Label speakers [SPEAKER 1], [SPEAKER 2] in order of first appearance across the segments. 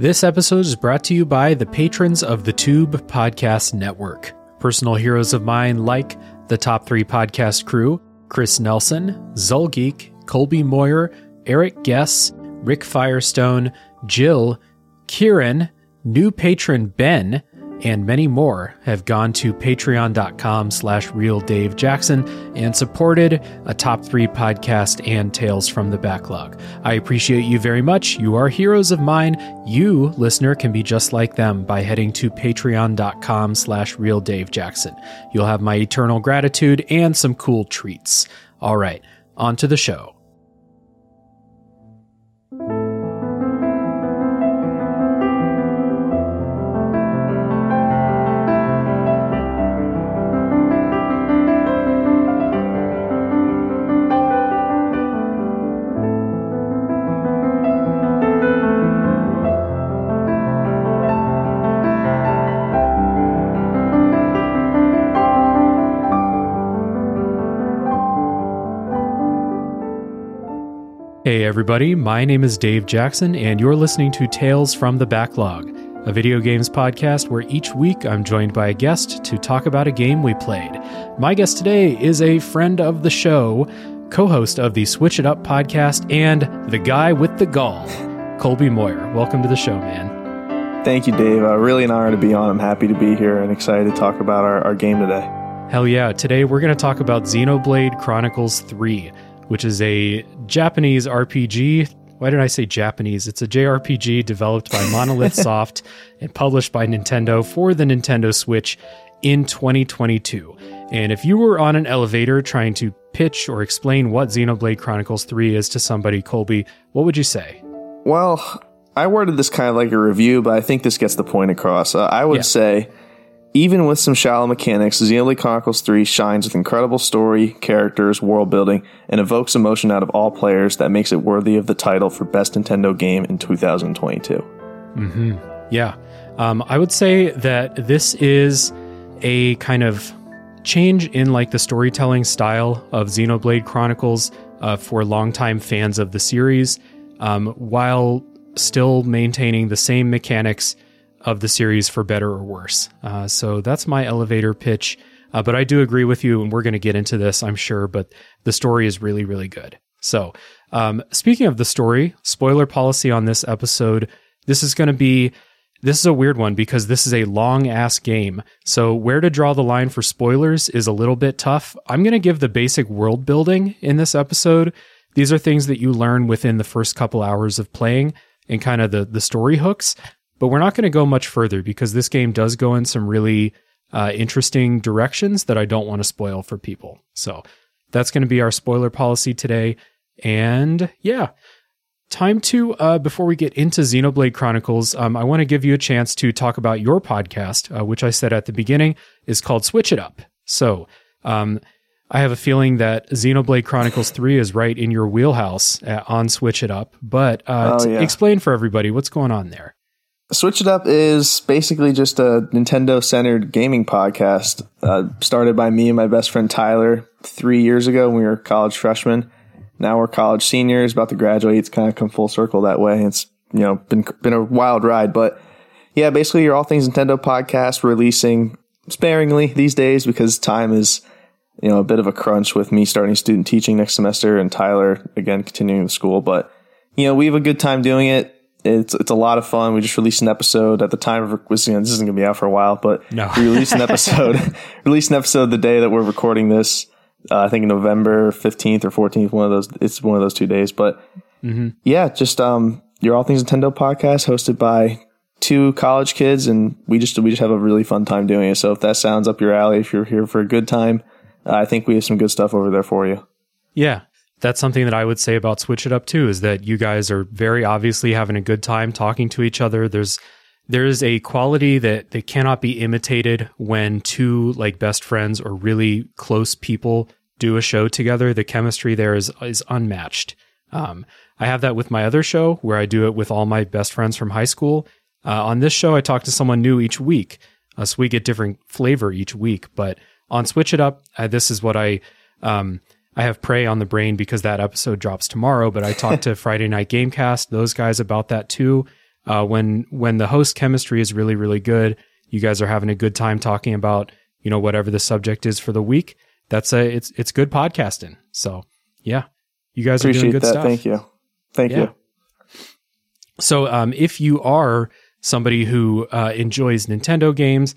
[SPEAKER 1] This episode is brought to you by the patrons of the Tube Podcast Network. Personal heroes of mine like the top three podcast crew Chris Nelson, Zulgeek, Colby Moyer, Eric Guess, Rick Firestone, Jill, Kieran, new patron Ben, and many more have gone to patreon.com slash real Dave Jackson and supported a top three podcast and tales from the backlog. I appreciate you very much. You are heroes of mine. You, listener, can be just like them by heading to patreon.com slash real Dave Jackson. You'll have my eternal gratitude and some cool treats. All right, on to the show. Everybody, my name is Dave Jackson, and you're listening to Tales from the Backlog, a video games podcast where each week I'm joined by a guest to talk about a game we played. My guest today is a friend of the show, co host of the Switch It Up podcast, and the guy with the gall, Colby Moyer. Welcome to the show, man.
[SPEAKER 2] Thank you, Dave. Uh, really an honor to be on. I'm happy to be here and excited to talk about our, our game today.
[SPEAKER 1] Hell yeah. Today we're going to talk about Xenoblade Chronicles 3 which is a Japanese RPG. Why did I say Japanese? It's a JRPG developed by Monolith Soft and published by Nintendo for the Nintendo Switch in 2022. And if you were on an elevator trying to pitch or explain what Xenoblade Chronicles 3 is to somebody, Colby, what would you say?
[SPEAKER 2] Well, I worded this kind of like a review, but I think this gets the point across. Uh, I would yeah. say even with some shallow mechanics, Xenoblade Chronicles 3 shines with incredible story, characters, world building, and evokes emotion out of all players that makes it worthy of the title for Best Nintendo Game in 2022.
[SPEAKER 1] Mm-hmm. Yeah. Um, I would say that this is a kind of change in like the storytelling style of Xenoblade Chronicles uh, for longtime fans of the series, um, while still maintaining the same mechanics of the series for better or worse. Uh, so that's my elevator pitch. Uh, but I do agree with you, and we're going to get into this, I'm sure. But the story is really, really good. So, um, speaking of the story, spoiler policy on this episode. This is going to be this is a weird one because this is a long ass game. So where to draw the line for spoilers is a little bit tough. I'm going to give the basic world building in this episode. These are things that you learn within the first couple hours of playing and kind of the the story hooks. But we're not going to go much further because this game does go in some really uh, interesting directions that I don't want to spoil for people. So that's going to be our spoiler policy today. And yeah, time to, uh, before we get into Xenoblade Chronicles, um, I want to give you a chance to talk about your podcast, uh, which I said at the beginning is called Switch It Up. So, um, I have a feeling that Xenoblade Chronicles 3 is right in your wheelhouse uh, on Switch It Up. But uh, oh, yeah. explain for everybody what's going on there.
[SPEAKER 2] Switch It Up is basically just a Nintendo centered gaming podcast uh, started by me and my best friend Tyler three years ago when we were college freshmen. Now we're college seniors, about to graduate. It's kind of come full circle that way. It's, you know, been, been a wild ride, but yeah, basically your All Things Nintendo podcast releasing sparingly these days because time is, you know, a bit of a crunch with me starting student teaching next semester and Tyler again continuing school. But, you know, we have a good time doing it it's it's a lot of fun. We just released an episode at the time of you know, this isn't gonna be out for a while, but
[SPEAKER 1] no.
[SPEAKER 2] we released an episode released an episode the day that we're recording this. Uh, I think November fifteenth or fourteenth, one of those. It's one of those two days, but mm-hmm. yeah, just um, your All Things Nintendo podcast hosted by two college kids, and we just we just have a really fun time doing it. So if that sounds up your alley, if you're here for a good time, uh, I think we have some good stuff over there for you.
[SPEAKER 1] Yeah, that's something that I would say about Switch It Up too is that you guys are very obviously having a good time talking to each other. There's there's a quality that that cannot be imitated when two like best friends or really close people do a show together. The chemistry there is is unmatched. Um, I have that with my other show where I do it with all my best friends from high school. Uh, on this show, I talk to someone new each week, uh, so we get different flavor each week. But on Switch It Up, uh, this is what I um, I have Prey on the brain because that episode drops tomorrow, but I talked to Friday Night Gamecast, those guys about that too. uh, when when the host chemistry is really really good, you guys are having a good time talking about you know whatever the subject is for the week. That's a it's it's good podcasting. So yeah, you guys
[SPEAKER 2] Appreciate
[SPEAKER 1] are doing good
[SPEAKER 2] that.
[SPEAKER 1] stuff.
[SPEAKER 2] Thank you. Thank
[SPEAKER 1] Yeah.
[SPEAKER 2] you.
[SPEAKER 1] So, um, if you are somebody who uh, enjoys Nintendo games,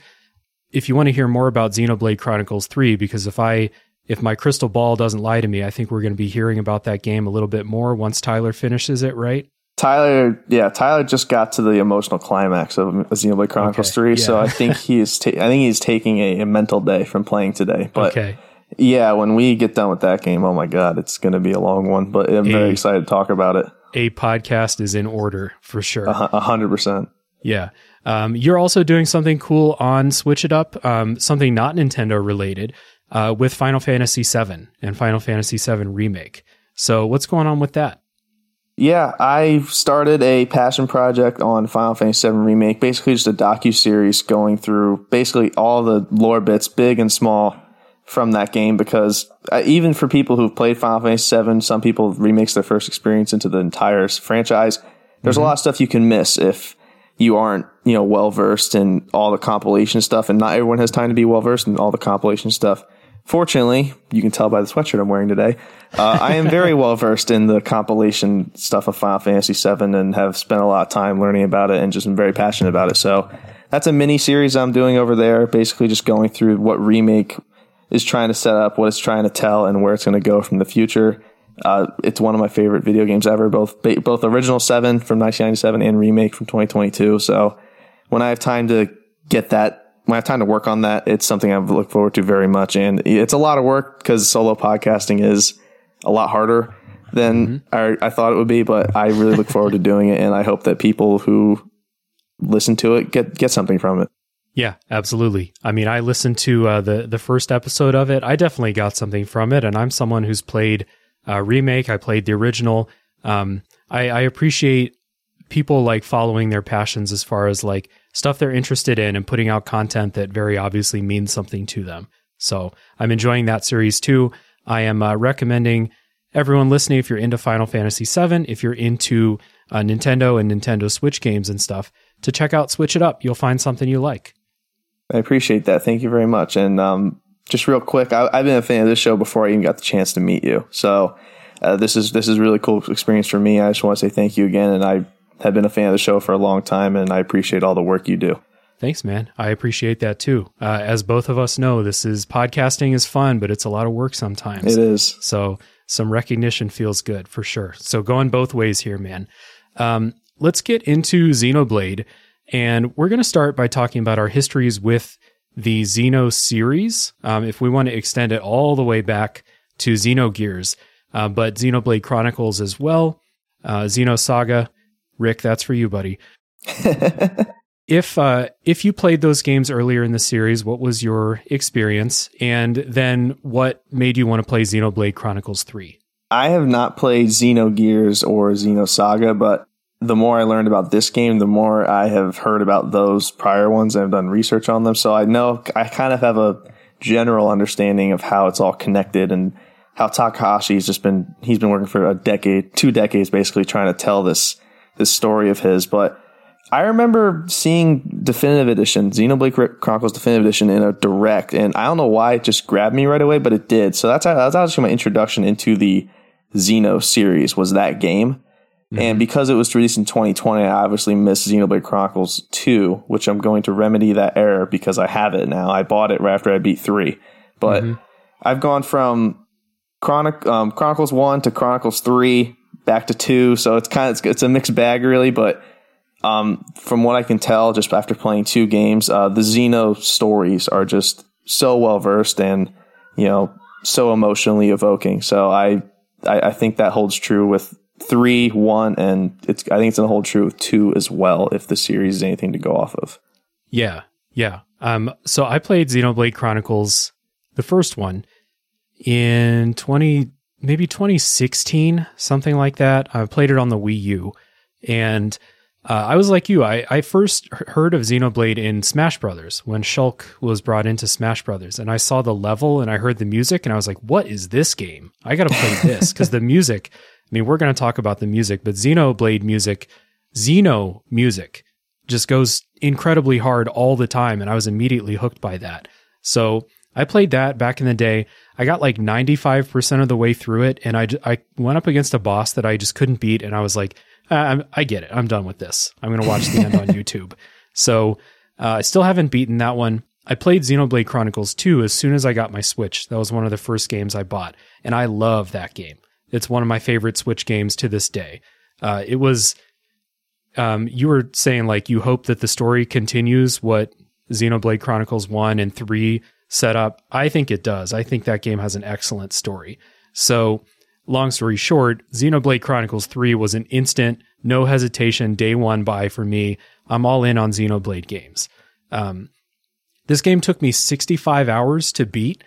[SPEAKER 1] if you want to hear more about Xenoblade Chronicles 3, because if I if my crystal ball doesn't lie to me, I think we're going to be hearing about that game a little bit more once Tyler finishes it, right?
[SPEAKER 2] Tyler, yeah, Tyler just got to the emotional climax of Xenoblade Chronicles
[SPEAKER 1] Okay,
[SPEAKER 2] Three, so. I think he is. Ta- I think he's taking a, a mental day from playing today. But
[SPEAKER 1] okay.
[SPEAKER 2] yeah, when we get done with that game, oh my god, it's going to be a long one. But I'm very excited to talk about it.
[SPEAKER 1] A podcast is in order for sure.
[SPEAKER 2] A A hundred percent.
[SPEAKER 1] Yeah. Um, you're also doing something cool on Switch It Up, um, something not Nintendo related, uh, with Final Fantasy VII and Final Fantasy VII Remake. So, what's going on with that?
[SPEAKER 2] Yeah, I started a passion project on Final Fantasy VII Remake, basically just a docu series going through basically all the lore bits, big and small, from that game. Because uh, even for people who've played Final Fantasy VII, some people remakes their first experience into the entire franchise. There's a lot of stuff you can miss if you aren't, you know, well versed in all the compilation stuff, and not everyone has time to be well versed in all the compilation stuff. Fortunately, you can tell by the sweatshirt I'm wearing today. Uh, I am very well versed in the compilation stuff of Final Fantasy VII and have spent a lot of time learning about it and just am very passionate about it. So that's a mini series I'm doing over there, basically just going through what remake is trying to set up, what it's trying to tell, and where it's going to go from the future. Uh, it's one of my favorite video games ever, both both original seven from 1997 and remake from 2022. So when I have time to get that, when I have time to work on that, it's something I look forward to very much. And it's a lot of work because solo podcasting is a lot harder than I, I thought it would be, but I really look forward to doing it. And I hope that people who listen to it get, get something from it.
[SPEAKER 1] Yeah, absolutely. I mean, I listened to uh, the the first episode of it. I definitely got something from it, and I'm someone who's played uh, remake. I played the original. Um, I, I appreciate people like following their passions as far as like stuff they're interested in and putting out content that very obviously means something to them. So I'm enjoying that series too. I am uh, recommending everyone listening if you're into Final Fantasy VII, if you're into uh, Nintendo and Nintendo Switch games and stuff, to check out Switch It Up. You'll find something you like.
[SPEAKER 2] I appreciate that. Thank you very much. And um, just real quick, I, I've been a fan of this show before I even got the chance to meet you. So uh, this is this is really cool experience for me. I just want to say thank you again. And I have been a fan of the show for a long time, and I appreciate all the work you do.
[SPEAKER 1] Thanks, man. I appreciate that too. Uh, as both of us know, this is podcasting is fun, but it's a lot of work sometimes.
[SPEAKER 2] It is.
[SPEAKER 1] So some recognition feels good for sure. So going both ways here, man. Um, let's get into Xenoblade, and we're going to start by talking about our histories with the Xeno series. Um, if we want to extend it all the way back to Xenogears, uh, but Xenoblade Chronicles as well, uh, Xenosaga. Rick, that's for you, buddy. if uh, if you played those games earlier in the series, what was your experience, and then what made you want to play Xenoblade Chronicles Three?
[SPEAKER 2] I have not played Xenogears or Xenosaga, but the more I learned about this game, the more I have heard about those prior ones and have done research on them. So I know I kind of have a general understanding of how it's all connected and how Takahashi's just been he's been working for a decade, two decades basically trying to tell this this story of his. But I remember seeing Definitive Edition, Xenoblade Chronicles Definitive Edition in a direct, and I don't know why it just grabbed me right away, but it did. So that's that's actually my introduction into the Xeno series was that game. And because it was released in 2020, I obviously missed Xenoblade Chronicles 2, which I'm going to remedy that error because I have it now. I bought it right after I beat 3. But I've gone from Chronic, um, Chronicles 1 to Chronicles 3 back to 2. So it's kind of, it's, it's a mixed bag really, but um, from what I can tell, just after playing two games, uh, the Xeno stories are just so well versed and, you know, so emotionally evoking. So I, I, I think that holds true with three, one, and it's. I think it's gonna hold true with two as well. If the series is anything to go off of.
[SPEAKER 1] Yeah, yeah. Um, so I played Xenoblade Chronicles, the first one, in twenty maybe 2016, something like that. I played it on the Wii U, and uh, I was like you. I, I first heard of Xenoblade in Smash Brothers when Shulk was brought into Smash Brothers, and I saw the level and I heard the music, and I was like, "What is this game? I got to play this!" Because the music. I mean, we're going to talk about the music, but Xenoblade music Xeno music just goes incredibly hard all the time. And I was immediately hooked by that. So I played that back in the day. I got like 95% of the way through it. And I, I went up against a boss that I just couldn't beat. And I was like, I, I get it. I'm done with this. I'm going to watch the end on YouTube. So uh, I still haven't beaten that one. I played Xenoblade Chronicles 2 as soon as I got my Switch. That was one of the first games I bought. And I love that game. It's one of my favorite Switch games to this day. Uh, it was, um, you were saying like you hope that the story continues what Xenoblade Chronicles 1 and 3 set up. I think it does. I think that game has an excellent story. So, long story short, Xenoblade Chronicles 3 was an instant, no hesitation, day one buy for me. I'm all in on Xenoblade games. Um, this game took me 65 hours to beat.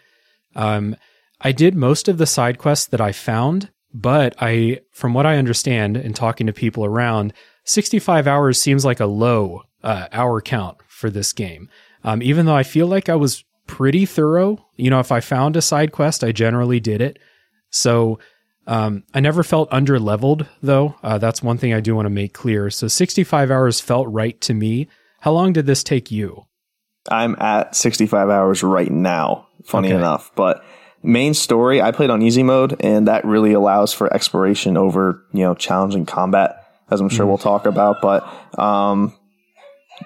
[SPEAKER 1] Um, I did most of the side quests that I found, but I, from what I understand and talking to people around, 65 hours seems like a low uh, hour count for this game. Um, even though I feel like I was pretty thorough, you know, if I found a side quest, I generally did it. So um, I never felt under leveled, though. Uh, that's one thing I do want to make clear. So 65 hours felt right to me. How long did this take you?
[SPEAKER 2] I'm at 65 hours right now, funny okay. enough. But main story, I played on easy mode, and that really allows for exploration over, you know, challenging combat, as I'm sure mm we'll talk about. But um,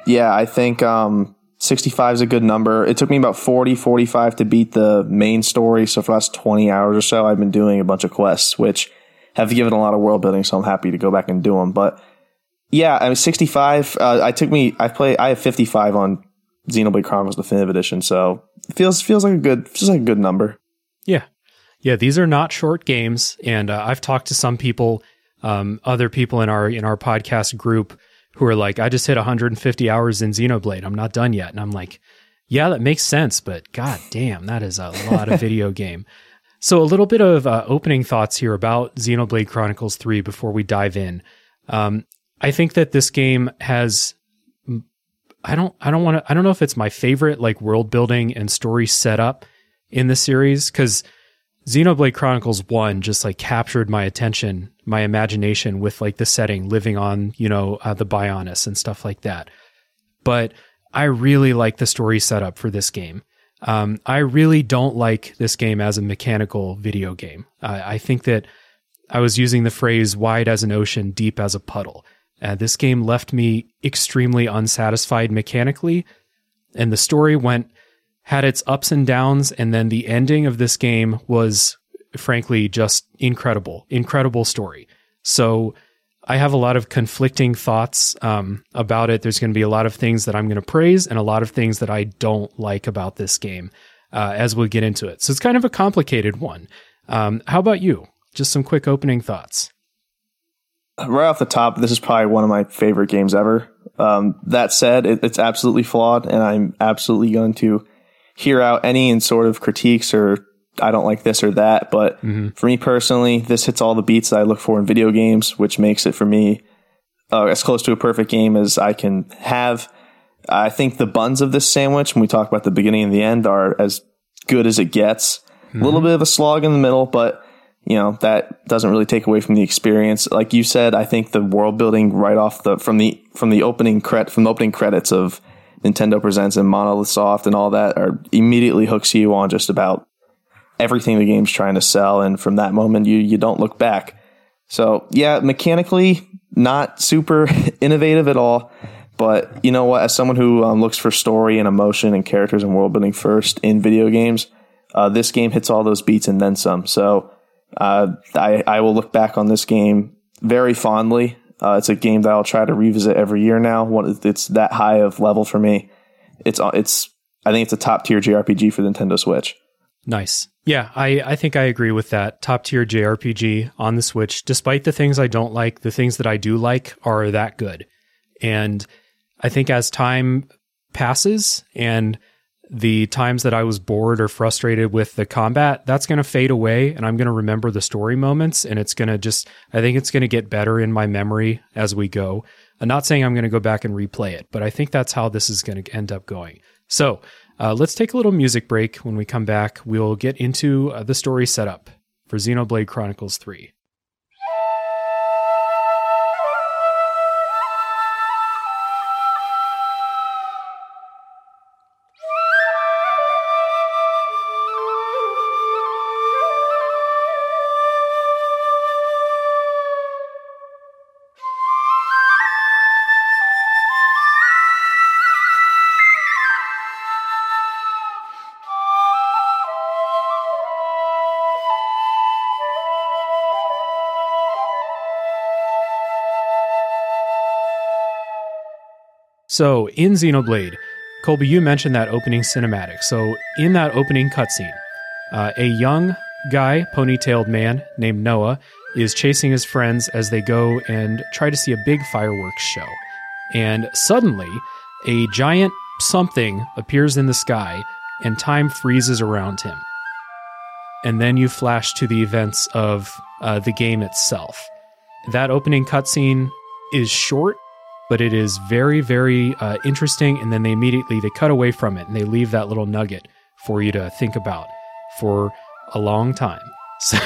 [SPEAKER 2] yeah, I think um, 65 is a good number. It took me about 40, 45 to beat the main story. So for the last 20 hours or so, I've been doing a bunch of quests, which have given a lot of world building. So I'm happy to go back and do them. But yeah, I mean, 65, uh, I took me, I play, I have 55 on Xenoblade Chronicles Definitive Edition. So it feels, feels like a good, feels like a good number.
[SPEAKER 1] Yeah. Yeah. These are not short games. And uh, I've talked to some people, um, other people in our, in our podcast group who are like, I just hit 150 hours in Xenoblade. I'm not done yet. And I'm like, yeah, that makes sense, but god damn, that is a lot of video game. So a little bit of uh, opening thoughts here about Xenoblade Chronicles 3 before we dive in. Um, I think that this game has I don't I don't want to I don't know if it's my favorite like world building and story setup in the series cuz Xenoblade Chronicles 1 just like captured my attention my imagination with like the setting, living on, you know, uh, the Bionis and stuff like that. But I really like the story setup for this game. Um, I really don't like this game as a mechanical video game. Uh, I think that I was using the phrase wide as an ocean, deep as a puddle. Uh, this game left me extremely unsatisfied mechanically, and the story went had its ups and downs, and then the ending of this game was frankly just incredible, incredible story. So I have a lot of conflicting thoughts um, about it. There's going to be a lot of things that I'm going to praise and a lot of things that I don't like about this game uh, as we get into it. So it's kind of a complicated one. Um, how about you? Just some quick opening thoughts.
[SPEAKER 2] Right off the top, this is probably one of my favorite games ever. Um, that said, it, it's absolutely flawed, and I'm absolutely going to hear out any and sort of critiques or I don't like this or that. But mm-hmm. for me personally, this hits all the beats that I look for in video games, which makes it for me uh, as close to a perfect game as I can have. I think the buns of this sandwich, when we talk about the beginning and the end, are as good as it gets. Mm-hmm. A little bit of a slog in the middle, but you know that doesn't really take away from the experience. Like you said, I think the world building right off the from the from the opening credit from the opening credits of Nintendo Presents and Monolith Soft and all that are immediately hooks you on just about everything the game's trying to sell. And from that moment, you, you don't look back. So yeah, mechanically, not super innovative at all. But you know what? As someone who um, looks for story and emotion and characters and world building first in video games, uh, this game hits all those beats and then some. So uh, I, I will look back on this game very fondly. Uh, it's a game that I'll try to revisit every year now. It's that high of level for me. It's it's I think it's a top tier JRPG for Nintendo Switch.
[SPEAKER 1] Nice. Yeah, I, I think I agree with that. Top tier JRPG on the Switch. Despite the things I don't like, the things that I do like are that good. And I think as time passes and the times that I was bored or frustrated with the combat, that's going to fade away and I'm going to remember the story moments and it's going to just, I think it's going to get better in my memory as we go. I'm not saying I'm going to go back and replay it, but I think that's how this is going to end up going. So uh, let's take a little music break. When we come back, we'll get into uh, the story setup for Xenoblade Chronicles 3. So in Xenoblade, Colby, you mentioned that opening cinematic. So in that opening cutscene, uh, a young guy, ponytailed man named Noah, is chasing his friends as they go and try to see a big fireworks show. And suddenly, a giant something appears in the sky and time freezes around him. And then you flash to the events of uh, the game itself. That opening cutscene is short, but it is very, very uh, interesting. And then they immediately they cut away from it and they leave that little nugget for you to think about for a long time. So,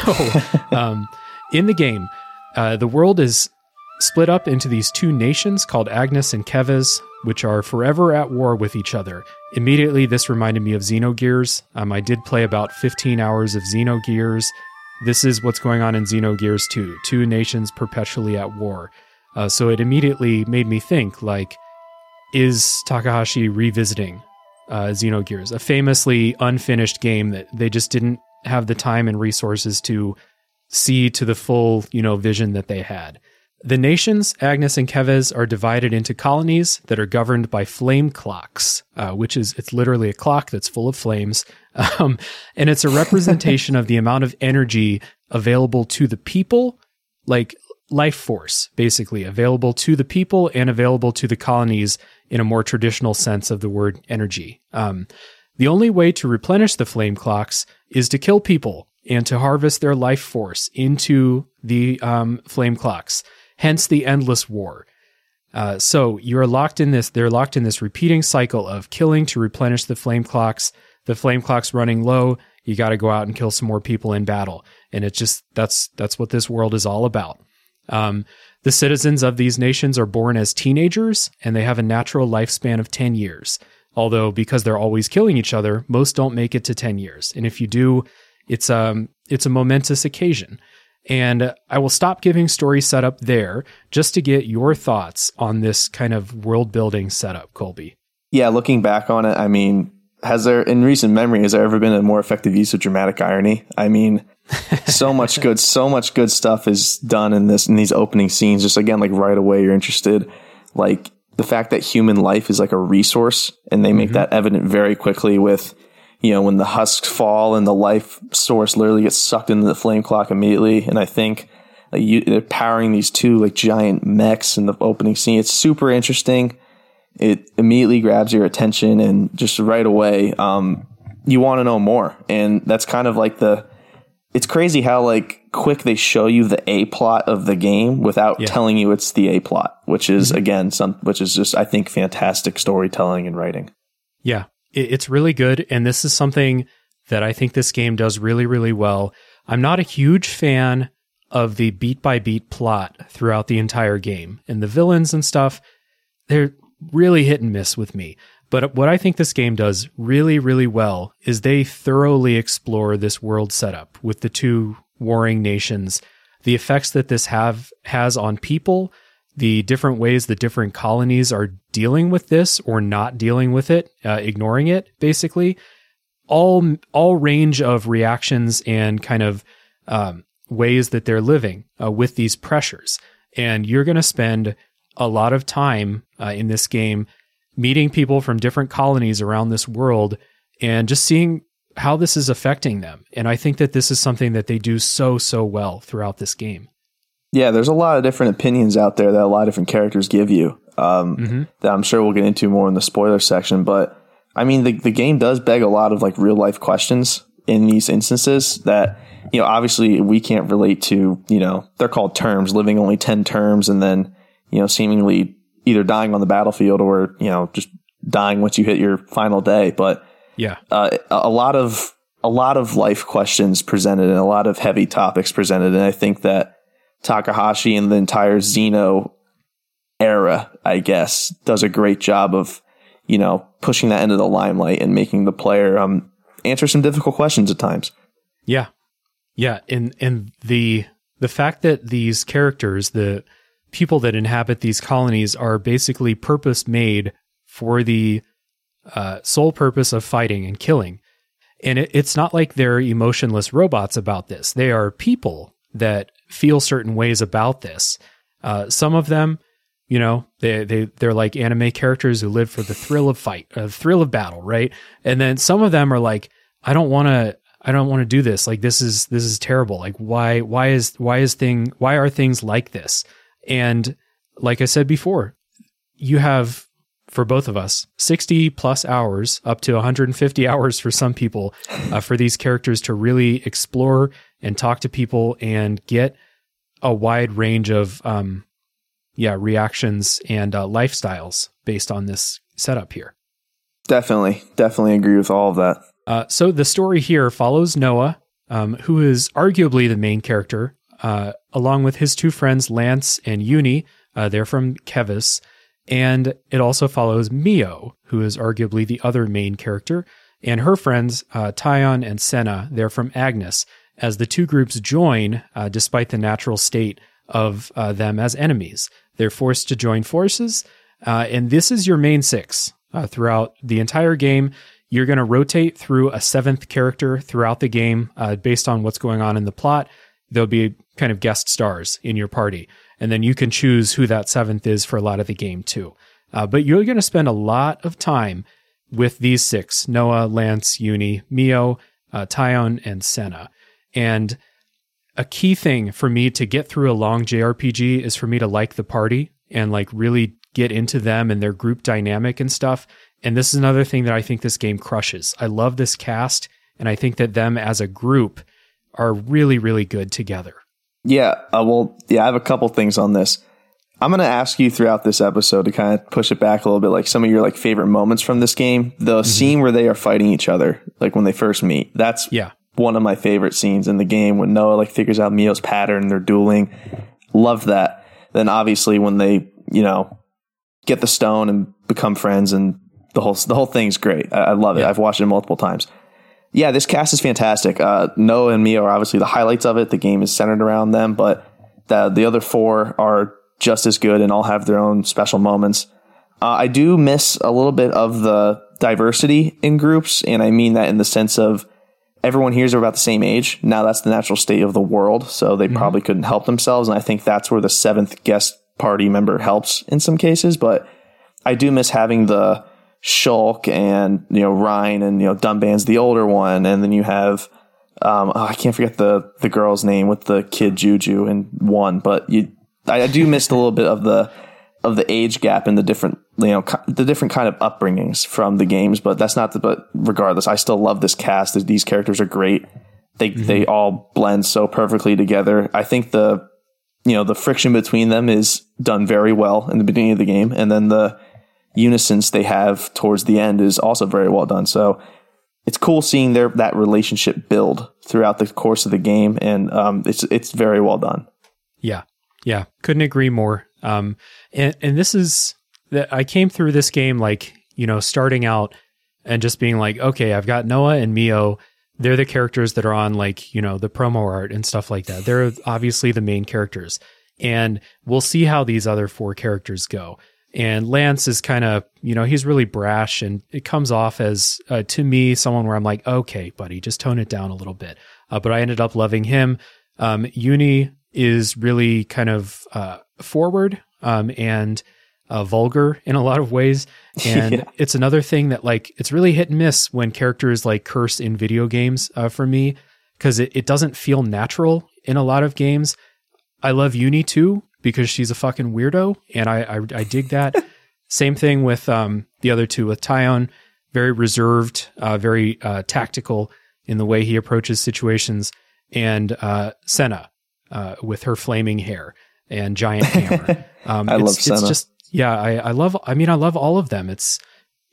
[SPEAKER 1] um, in the game, uh, the world is split up into these two nations called Agnes and Keves, which are forever at war with each other. Immediately, this reminded me of Xenogears. Um, I did play about 15 hours of Xenogears. This is what's going on in Xenogears 2 two nations perpetually at war. Uh, so it immediately made me think like, is Takahashi revisiting uh, Xenogears, a famously unfinished game that they just didn't have the time and resources to see to the full, you know, vision that they had. The nations, Agnes and Keves, are divided into colonies that are governed by flame clocks, uh, which is it's literally a clock that's full of flames, um, and it's a representation of the amount of energy available to the people, like life force, basically available to the people and available to the colonies in a more traditional sense of the word energy. Um, the only way to replenish the flame clocks is to kill people and to harvest their life force into the um, flame clocks. Hence the endless war. Uh, so you're locked in this. They're locked in this repeating cycle of killing to replenish the flame clocks. The flame clocks running low. You got to go out and kill some more people in battle, and it's just that's that's what this world is all about. Um, the citizens of these nations are born as teenagers, and they have a natural lifespan of ten years. Although because they're always killing each other, most don't make it to ten years, and if you do, it's um it's a momentous occasion. And I will stop giving story setup there just to get your thoughts on this kind of world building setup, Colby.
[SPEAKER 2] Yeah, looking back on it, I mean, has there in recent memory has there ever been a more effective use of dramatic irony? I mean, so much good, so much good stuff is done in this in these opening scenes. Just again, like right away, you're interested. Like the fact that human life is like a resource, and they make mm-hmm. that evident very quickly with you know, when the husks fall and the life source literally gets sucked into the flame clock immediately. And I think like, you, they're powering these two like giant mechs in the opening scene. It's super interesting. It immediately grabs your attention and just right away, um, you want to know more. And that's kind of like the, it's crazy how like quick they show you the A plot of the game without yeah. telling you it's the A plot, which is mm-hmm. again some, which is just I think fantastic storytelling and writing.
[SPEAKER 1] Yeah, it's really good. And this is something that I think this game does really, really well. I'm not a huge fan of the beat by beat plot throughout the entire game. And the villains and stuff, they're really hit and miss with me. But what I think this game does really, really well is they thoroughly explore this world setup with the two warring nations, the effects that this have has on people, the different ways the different colonies are dealing with this or not dealing with it, uh, ignoring it, basically. All all range of reactions and kind of um, ways that they're living uh, with these pressures, and you're going to spend a lot of time uh, in this game meeting people from different colonies around this world and just seeing how this is affecting them. And I think that this is something that they do so so well throughout this game.
[SPEAKER 2] Yeah, there's a lot of different opinions out there that a lot of different characters give you um, mm-hmm. that I'm sure we'll get into more in the spoiler section. But I mean, the, the game does beg a lot of like real life questions in these instances that, you know, obviously we can't relate to, you know, they're called terms, living only 10 terms and then, you know, seemingly either dying on the battlefield or, you know, just dying once you hit your final day. But
[SPEAKER 1] yeah,
[SPEAKER 2] uh, a lot of, a lot of life questions presented and a lot of heavy topics presented. And I think that, Takahashi and the entire Xeno era, I guess, does a great job of, you know, pushing that into the limelight and making the player um, answer some difficult questions at times.
[SPEAKER 1] Yeah. Yeah. And and the the fact that these characters, the people that inhabit these colonies are basically purpose made for the uh, sole purpose of fighting and killing. And it, it's not like they're emotionless robots about this. They are people that feel certain ways about this. Uh, some of them, you know, they they they're like anime characters who live for the thrill of fight, uh, thrill of battle, right? And then some of them are like, I don't want to I don't want to do this. Like this is this is terrible. Like why why is why is thing why are things like this? And like I said before, you have for both of us 60 plus hours up to 150 hours for some people uh, for these characters to really explore and talk to people and get a wide range of um yeah reactions and uh, lifestyles based on this setup here
[SPEAKER 2] Definitely, definitely agree with all of that.
[SPEAKER 1] uh, so the story here follows Noah, um, who is arguably the main character, uh, along with his two friends Lance and Uni. Uh, they're from Keves, and it also follows Mio, who is arguably the other main character, and her friends uh, Taion and Sena. They're from Agnes. As the two groups join, uh, despite the natural state of uh, them as enemies, they're forced to join forces, uh, and this is your main six uh, throughout the entire game. You're going to rotate through a seventh character throughout the game uh, based on what's going on in the plot. There'll be kind of guest stars in your party, and then you can choose who that seventh is for a lot of the game too. Uh, but you're going to spend a lot of time with these six Noah, Lance, Eunie, Mio, uh, Taion, and Sena. And a key thing for me to get through a long JRPG is for me to like the party and like really get into them and their group dynamic and stuff. And this is another thing that I think this game crushes. I love this cast, and I think that them as a group are really, really good together.
[SPEAKER 2] Yeah, uh, well, yeah, I have a couple things on this. I'm going to ask you throughout this episode to kind of push it back a little bit, like some of your like favorite moments from this game. The scene where they are fighting each other, like when they first meet. That's
[SPEAKER 1] Yeah.
[SPEAKER 2] one of my favorite scenes in the game when Noah like figures out Mio's pattern, they're dueling. Love that. Then obviously when they, you know, get the stone and become friends and the whole the whole thing's great. I, I love it.
[SPEAKER 1] Yeah.
[SPEAKER 2] I've watched it multiple times. Yeah, this cast is fantastic. Uh, Noah and Mio are obviously the highlights of it. The game is centered around them, but the the other four are just as good and all have their own special moments. Uh, I do miss a little bit of the diversity in groups, and I mean that in the sense of everyone here is about the same age. Now that's the natural state of the world, so they probably couldn't help themselves, and I think that's where the seventh guest party member helps in some cases. But I do miss having the Shulk and you know Reyn and you know Dunban's the older one, and then you have um, oh, I can't forget the the girl's name with the kid Juju and one, but you I, I do miss a little bit of the of the age gap and the different you know the different kind of upbringings from the games, but that's not the but regardless, I still love this cast. These characters are great. They they all blend so perfectly together. I think the you know the friction between them is done very well in the beginning of the game, and then the unisons they have towards the end is also very well done. So it's cool seeing their that relationship build throughout the course of the game, and um, it's it's very well done.
[SPEAKER 1] Yeah. Yeah. Couldn't agree more. Um, and, and this is that I came through this game like, you know, starting out and just being like, okay, I've got Noah and Mio. They're the characters that are on like, you know, the promo art and stuff like that. They're obviously the main characters. And we'll see how these other four characters go. And Lance is kind of, you know, he's really brash and it comes off as, uh, to me, someone where I'm like, okay, buddy, just tone it down a little bit. Uh, but I ended up loving him. Um, Eunie is really kind of uh, forward um, and uh, vulgar in a lot of ways. And
[SPEAKER 2] Yeah.
[SPEAKER 1] it's another thing that like it's really hit and miss when characters like curse in video games uh, for me because it, it doesn't feel natural in a lot of games. I love Eunie too because she's a fucking weirdo and I I, I dig that. Same thing with um, the other two with Taion, very reserved, uh, very uh, tactical in the way he approaches situations, and uh, Sena uh, with her flaming hair and giant hammer. Um,
[SPEAKER 2] I
[SPEAKER 1] it's,
[SPEAKER 2] love
[SPEAKER 1] It's just yeah, I, I love. I mean, I love all of them. It's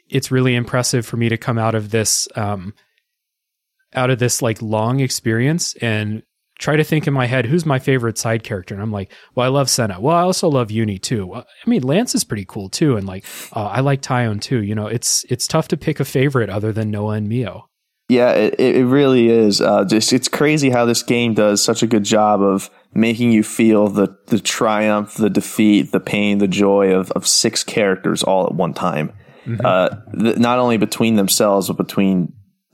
[SPEAKER 1] it's really impressive for me to come out of this um, out of this like long experience and try to think in my head who's my favorite side character? And i'm like well i love sena. Well i also love eunie too. I mean lance is pretty cool too. And like uh, i like taion too. You know it's it's tough to pick a favorite other than noah and mio.
[SPEAKER 2] Yeah, it, it really is. Uh, just it's crazy how this game does such a good job of making you feel the the triumph, the defeat, the pain, the joy of of six characters all at one time. Uh, th- not only between themselves, but between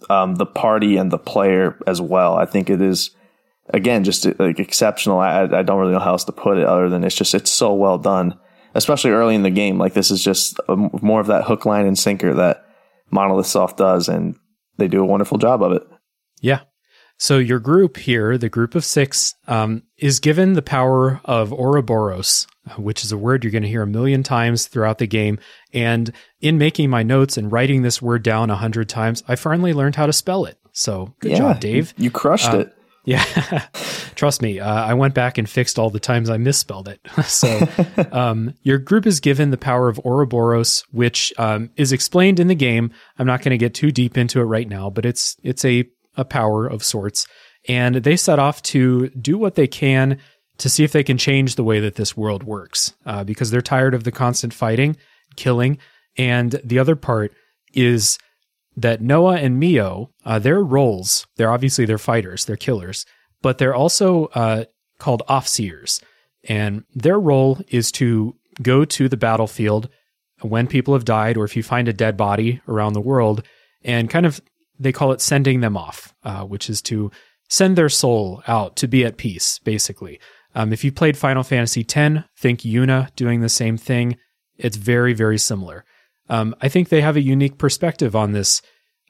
[SPEAKER 2] um, the party and the player as well. I think it is again just like exceptional. I, I don't really know how else to put it other than it's just it's so well done. especially early in the game. Like this is just a, more of that hook, line, and sinker that Monolith Soft does, and they do a wonderful job of it.
[SPEAKER 1] Yeah. So your group here, the group of six, um, is given the power of Ouroboros, which is a word you're going to hear a million times throughout the game. And in making my notes and writing this word down a hundred times, I finally learned how to spell it. So good
[SPEAKER 2] Yeah,
[SPEAKER 1] job, Dave.
[SPEAKER 2] You crushed
[SPEAKER 1] Uh,
[SPEAKER 2] it.
[SPEAKER 1] Yeah, trust me. Uh, I went back and fixed all the times I misspelled it. so, um, your group is given the power of Ouroboros, which um, is explained in the game. I'm not going to get too deep into it right now, but it's it's a a power of sorts, and they set off to do what they can to see if they can change the way that this world works, uh, because they're tired of the constant fighting, killing, and the other part is that Noah and Mio, uh, their roles, they're obviously they're fighters, they're killers, but they're also uh, called offseers, and their role is to go to the battlefield when people have died, or if you find a dead body around the world, and kind of they call it sending them off, uh, which is to send their soul out to be at peace, basically. Um, if you played Final Fantasy X, think Yuna doing the same thing. It's very, very similar. Um, I think they have a unique perspective on this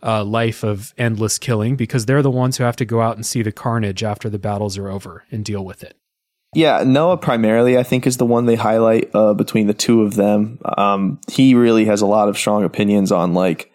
[SPEAKER 1] uh, life of endless killing because they're the ones who have to go out and see the carnage after the battles are over and deal with it.
[SPEAKER 2] Yeah, Noah primarily, I think, is the one they highlight uh, between the two of them. Um, he really has a lot of strong opinions on, like,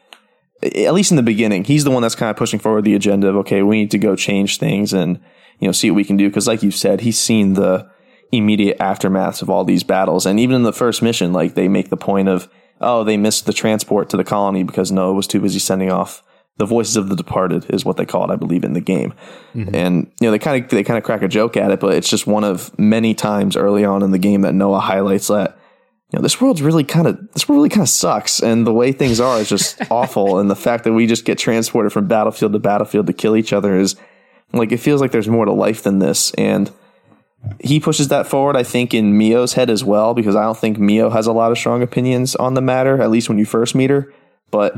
[SPEAKER 2] at least in the beginning, he's the one that's kind of pushing forward the agenda of, okay, we need to go change things and, you know, see what we can do. Cause like you said, he's seen the immediate aftermaths of all these battles. And even in the first mission, like they make the point of, oh, they missed the transport to the colony because Noah was too busy sending off the voices of the departed is what they call it, I believe, in the game. Mm-hmm. And you know, they kind of they kind of crack a joke at it, but it's just one of many times early on in the game that Noah highlights that you know this world's really kind of this world really kind of sucks, and the way things are is just awful, and the fact that we just get transported from battlefield to battlefield to kill each other is like it feels like there's more to life than this, and he pushes that forward, I think, in Mio's head as well, because I don't think Mio has a lot of strong opinions on the matter, at least when you first meet her. But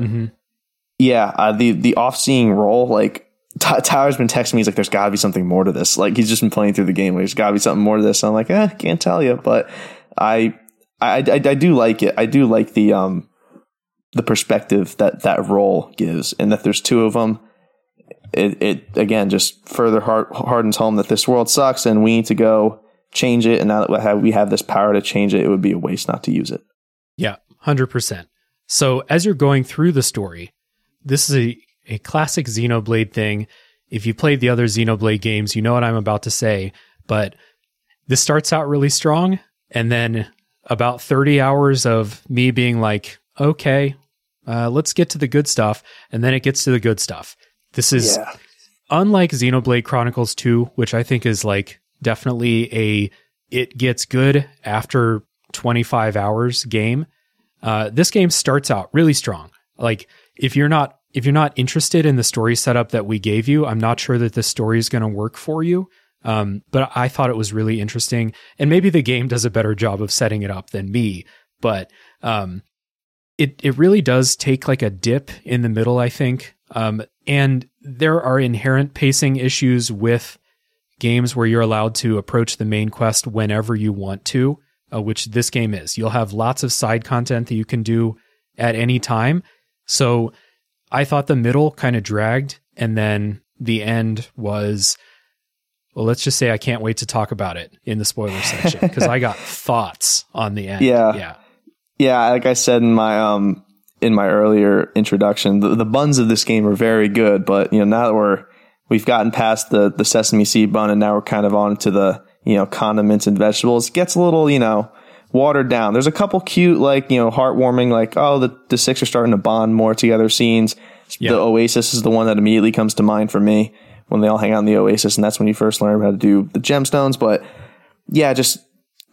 [SPEAKER 2] yeah, uh, the the off seeing role, like Ty- Tyler's been texting me, he's like, "There's got to be something more to this." Like he's just been playing through the game. Like, There's got to be something more to this. I'm like, eh, can't tell you, but I, I, I, I do like it. I do like the um the perspective that that role gives, and that there's two of them. It, it again just further hard, hardens home that this world sucks, and we need to go change it. And now that we have, we have this power to change it, it would be a waste not to use it.
[SPEAKER 1] Yeah, 100%. So as you're going through the story, this is a, a classic Xenoblade thing. If you played the other Xenoblade games, you know what I'm about to say, but this starts out really strong. And then about 30 hours of me being like, okay, uh, let's get to the good stuff. And then it gets to the good stuff. This is
[SPEAKER 2] Yeah.
[SPEAKER 1] unlike Xenoblade Chronicles 2, which I think is like definitely a it gets good after 25 hours game. Uh, this game starts out really strong. Like if you're not if you're not interested in the story setup that we gave you, I'm not sure that this story is going to work for you. Um, but I thought it was really interesting, and maybe the game does a better job of setting it up than me. But um, it it really does take like a dip in the middle, I think. Um, and there are inherent pacing issues with games where you're allowed to approach the main quest whenever you want to, uh, which this game is. You'll have lots of side content that you can do at any time. So I thought the middle kind of dragged, and then the end was. Well, let's just say I can't wait to talk about it in the spoiler section because I got thoughts on the end.
[SPEAKER 2] Yeah.
[SPEAKER 1] Yeah.
[SPEAKER 2] Yeah, like I said in my um in my earlier introduction, the, the buns of this game are very good, but you know now that we're we've gotten past the the sesame seed bun and now we're kind of on to the you know condiments and vegetables, it gets a little you know watered down. There's a couple cute like you know heartwarming like oh the the six are starting to bond more together scenes.
[SPEAKER 1] Yeah.
[SPEAKER 2] The Oasis is the one that immediately comes to mind for me when they all hang out in the Oasis, and that's when you first learn how to do the gemstones. But yeah, just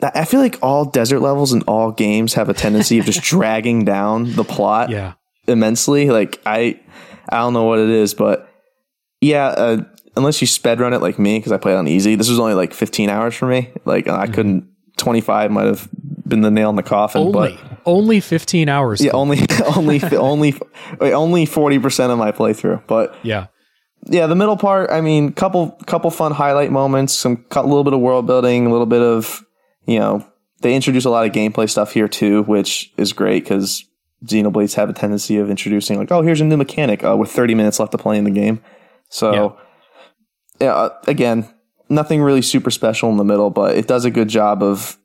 [SPEAKER 2] I feel like all desert levels in all games have a tendency of just dragging down the plot
[SPEAKER 1] Yeah.
[SPEAKER 2] immensely. Like I, I don't know what it is, but yeah, uh, unless you sped run it like me, because I played on easy. This was only like 15 hours for me. Like I couldn't. 25 might have been the nail in the coffin,
[SPEAKER 1] Only,
[SPEAKER 2] but
[SPEAKER 1] only 15 hours.
[SPEAKER 2] yeah, only, only, only, wait, only 40% of my playthrough. But
[SPEAKER 1] yeah.
[SPEAKER 2] yeah, the middle part. I mean, couple couple fun highlight moments, some a little bit of world building, a little bit of you know they introduce a lot of gameplay stuff here too, which is great because Xenoblades have a tendency of introducing like, oh, here's a new mechanic uh, with 30 minutes left to play in the game. So, yeah. yeah, uh, again, nothing really super special in the middle, but it does a good job of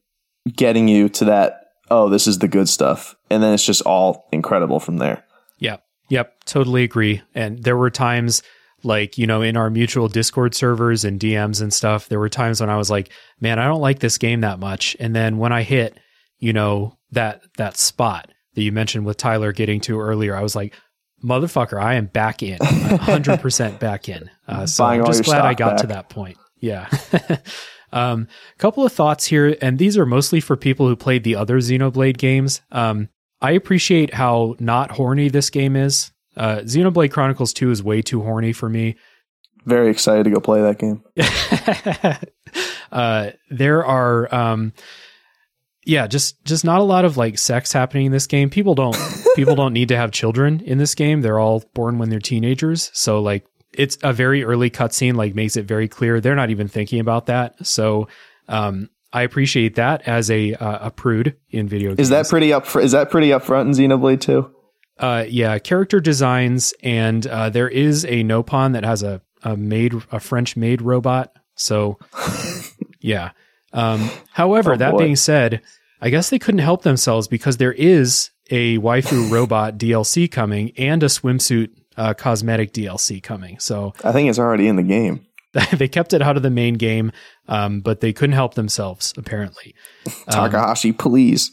[SPEAKER 2] getting you to that. Oh, this is the good stuff, and then it's just all incredible from there.
[SPEAKER 1] Yeah, yep, totally agree. And there were times like you know in our mutual discord servers and dms and stuff there were times when i was like man i don't like this game that much. And then when i hit you know that that spot that you mentioned with tyler getting to earlier i was like motherfucker i am back in. 100% back in. Uh, so Buying i'm just glad i got back. to that point. Yeah. Um couple of thoughts here and these are mostly for people who played the other xenoblade games. Um i appreciate how not horny this game is uh, Xenoblade Chronicles 2 is way too horny for me.
[SPEAKER 2] Very excited to go play that game.
[SPEAKER 1] uh, there are, um, yeah, just just not a lot of like sex happening in this game. People don't people don't need to have children in this game. They're all born when they're teenagers. So like it's a very early cutscene, like makes it very clear they're not even thinking about that. So um, I appreciate that as a uh, a prude in video games.
[SPEAKER 2] Is that pretty up? Is that pretty upfront in Xenoblade 2?
[SPEAKER 1] Uh, yeah, character designs, and uh, there is a Nopon that has a a made a French made robot. So, yeah. Um, however, oh, that boy. being said, I guess they couldn't help themselves because there is a waifu robot DLC coming and a swimsuit uh, cosmetic DLC coming. So
[SPEAKER 2] I think it's already in the game.
[SPEAKER 1] they kept it out of the main game, um, but they couldn't help themselves apparently.
[SPEAKER 2] Takahashi, um, please.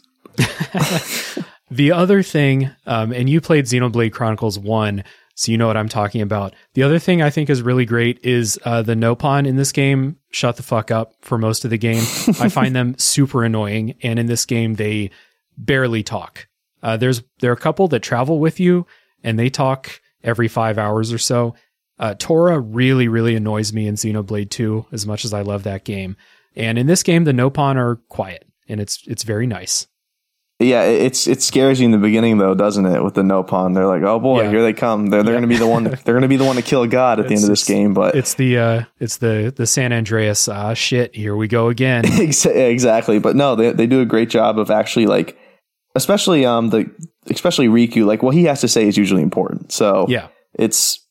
[SPEAKER 1] The other thing, um, and you played Xenoblade Chronicles 1, so you know what I'm talking about. The other thing I think is really great is uh, the Nopon in this game shut the fuck up for most of the game. I find them super annoying, and in this game, they barely talk. Uh, there's there are a couple that travel with you, and they talk every five hours or so. Uh, Tora really, really annoys me in Xenoblade 2 as much as I love that game. And in this game, the Nopon are quiet, and it's it's very nice.
[SPEAKER 2] Yeah, it's it scares you in the beginning though, doesn't it? With the Nopon, they're like, "Oh boy, yeah. here they come! They're they're yeah. going to be the one. they're going to be the one to kill God at the end of this game." But
[SPEAKER 1] it's the uh, it's the the San Andreas. Uh, shit! Here we go again.
[SPEAKER 2] exactly, but no, they they do a great job of actually like, especially um the especially Riku. Like what he has to say is usually important. So
[SPEAKER 1] yeah,
[SPEAKER 2] it's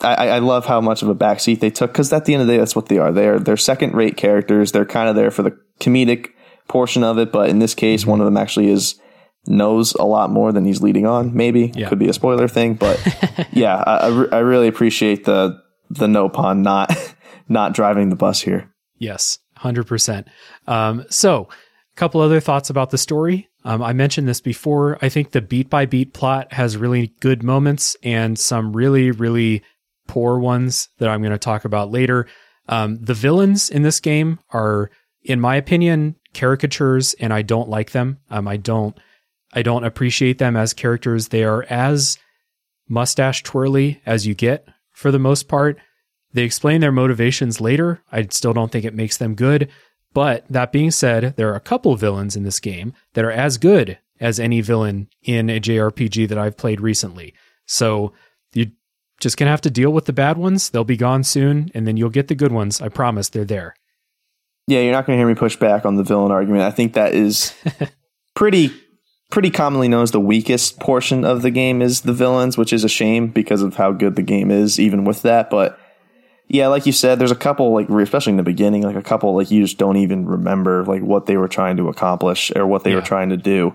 [SPEAKER 2] I, I love how much of a backseat they took because at the end of the day, that's what they are. They're they're second rate characters. They're kind of there for the comedic portion of it, but in this case, one of them actually is knows a lot more than he's leading on. Maybe yeah. could be a spoiler thing, but yeah, I, I, re- I, really appreciate the the Nopon not not driving the bus here.
[SPEAKER 1] Yes, hundred um, percent. So, a couple other thoughts about the story. Um, I mentioned this before. I think the beat by beat plot has really good moments and some really really poor ones that I'm going to talk about later. Um, the villains in this game are, in my opinion, caricatures and I don't like them. Um, I don't I don't appreciate them as characters. They are as mustache twirly as you get for the most part. They explain their motivations later. I still don't think it makes them good. But that being said, there are a couple villains in this game that are as good as any villain in a JRPG that I've played recently. So you're just to have to deal with the bad ones. They'll be gone soon, and then you'll get the good ones. I promise they're there.
[SPEAKER 2] Yeah, you're not going to hear me push back on the villain argument. I think that is pretty pretty commonly known as the weakest portion of the game is the villains, which is a shame because of how good the game is even with that, but yeah, like you said, there's a couple like especially in the beginning, like a couple like you just don't even remember like what they were trying to accomplish or what they yeah. were trying to do.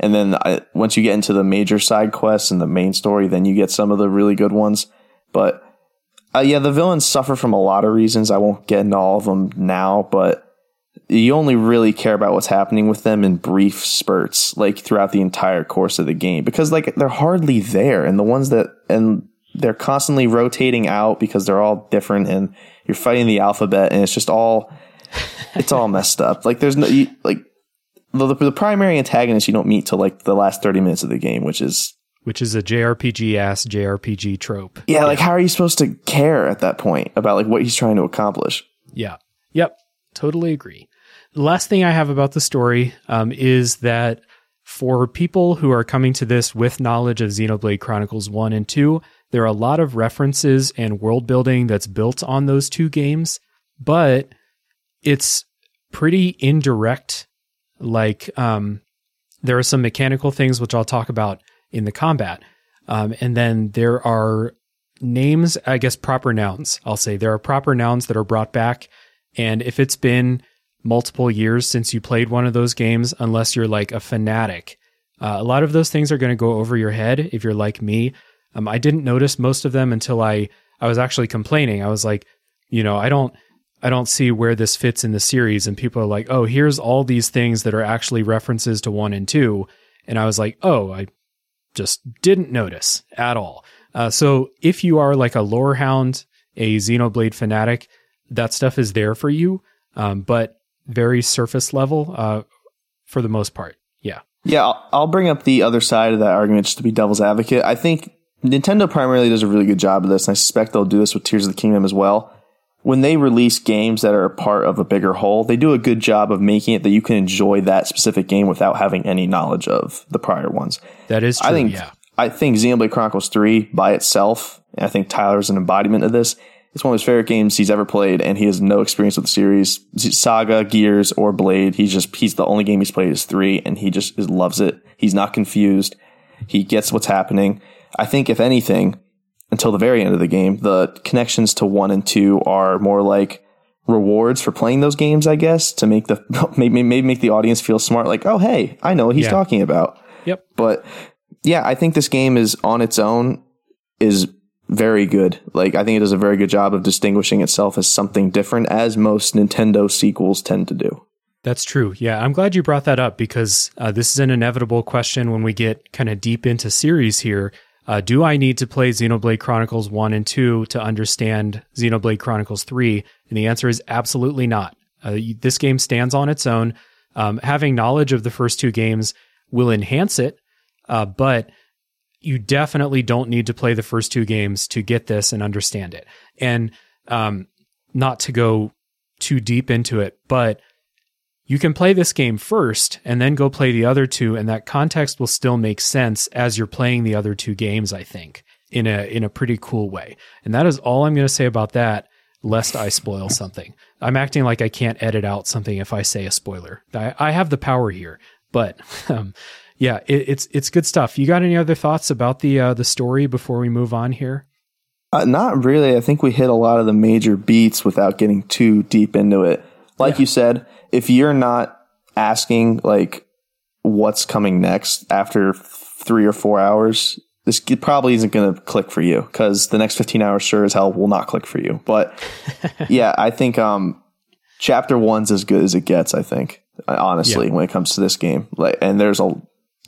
[SPEAKER 2] And then I, once you get into the major side quests and the main story, then you get some of the really good ones. But uh, yeah, the villains suffer from a lot of reasons. I won't get into all of them now, but you only really care about what's happening with them in brief spurts, like throughout the entire course of the game, because like they're hardly there, and the ones that and they're constantly rotating out because they're all different, and you're fighting the alphabet, and it's just all it's all messed up. Like there's no you, like the, the primary antagonist you don't meet till like the last thirty minutes of the game, which is
[SPEAKER 1] which is a JRPG ass JRPG trope.
[SPEAKER 2] Yeah, yeah, like how are you supposed to care at that point about like what he's trying to accomplish?
[SPEAKER 1] Yeah. Yep. Totally agree. The last thing I have about the story um, is that for people who are coming to this with knowledge of Xenoblade Chronicles 1 and 2, there are a lot of references and world building that's built on those two games, but it's pretty indirect Like um, there are some mechanical things which I'll talk about in the combat, um, and then there are names, I guess proper nouns. I'll say there are proper nouns that are brought back, and if it's been multiple years since you played one of those games, unless you're like a fanatic, uh, a lot of those things are going to go over your head if you're like me. Um, I didn't notice most of them until I I was actually complaining. I was like, you know, I don't I don't see where this fits in the series. And people are like, oh, here's all these things that are actually references to one and two. And I was like, oh, I just didn't notice at all. Uh, so if you are like a lore hound, a Xenoblade fanatic, that stuff is there for you, um, but very surface level uh, for the most part. Yeah.
[SPEAKER 2] Yeah, I'll, I'll bring up the other side of that argument just to be devil's advocate. I think Nintendo primarily does a really good job of this, and I suspect they'll do this with Tears of the Kingdom as well. When they release games that are a part of a bigger whole, they do a good job of making it that you can enjoy that specific game without having any knowledge of the prior ones.
[SPEAKER 1] That is true.
[SPEAKER 2] I think
[SPEAKER 1] yeah.
[SPEAKER 2] I think Xenoblade Chronicles 3 by itself, and I think Tyler's an embodiment of this. It's one of his favorite games he's ever played, and he has no experience with the series. Saga, Gears, or Blade. He's just he's the only game he's played is three, and he just loves it. He's not confused. He gets what's happening. I think if anything, until the very end of the game, the connections to one and two are more like rewards for playing those games, I guess, to make the maybe maybe make the audience feel smart, like, oh hey, I know what he's
[SPEAKER 1] Yeah.
[SPEAKER 2] talking about.
[SPEAKER 1] Yep.
[SPEAKER 2] But yeah, I think this game is on its own is very good. Like I think it does a very good job of distinguishing itself as something different, as most Nintendo sequels tend to do.
[SPEAKER 1] That's true. Yeah, I'm glad you brought that up because uh, this is an inevitable question when we get kind of deep into series here. Uh, do I need to play Xenoblade Chronicles 1 and 2 to understand Xenoblade Chronicles 3? And the answer is absolutely not. Uh, you- this game stands on its own. Um, having knowledge of the first two games will enhance it, uh, but you definitely don't need to play the first two games to get this and understand it. And um, not to go too deep into it, but you can play this game first and then go play the other two and that context will still make sense as you're playing the other two games i think in a in a pretty cool way. And that is all i'm going to say about that lest i spoil something. I'm acting like i can't edit out something if i say a spoiler. I, I have the power here but um, yeah it, it's it's good stuff. You got any other thoughts about the uh, the story before we move on here?
[SPEAKER 2] Uh, not really. I think we hit a lot of the major beats without getting too deep into it. Like
[SPEAKER 1] Yeah.
[SPEAKER 2] you said, if you're not asking like what's coming next after three or four hours, this probably isn't going to click for you because the next 15 hours sure as hell will not click for you. But yeah, I think um, chapter one's as good as it gets. I think honestly when it comes to this game. Like, and there's a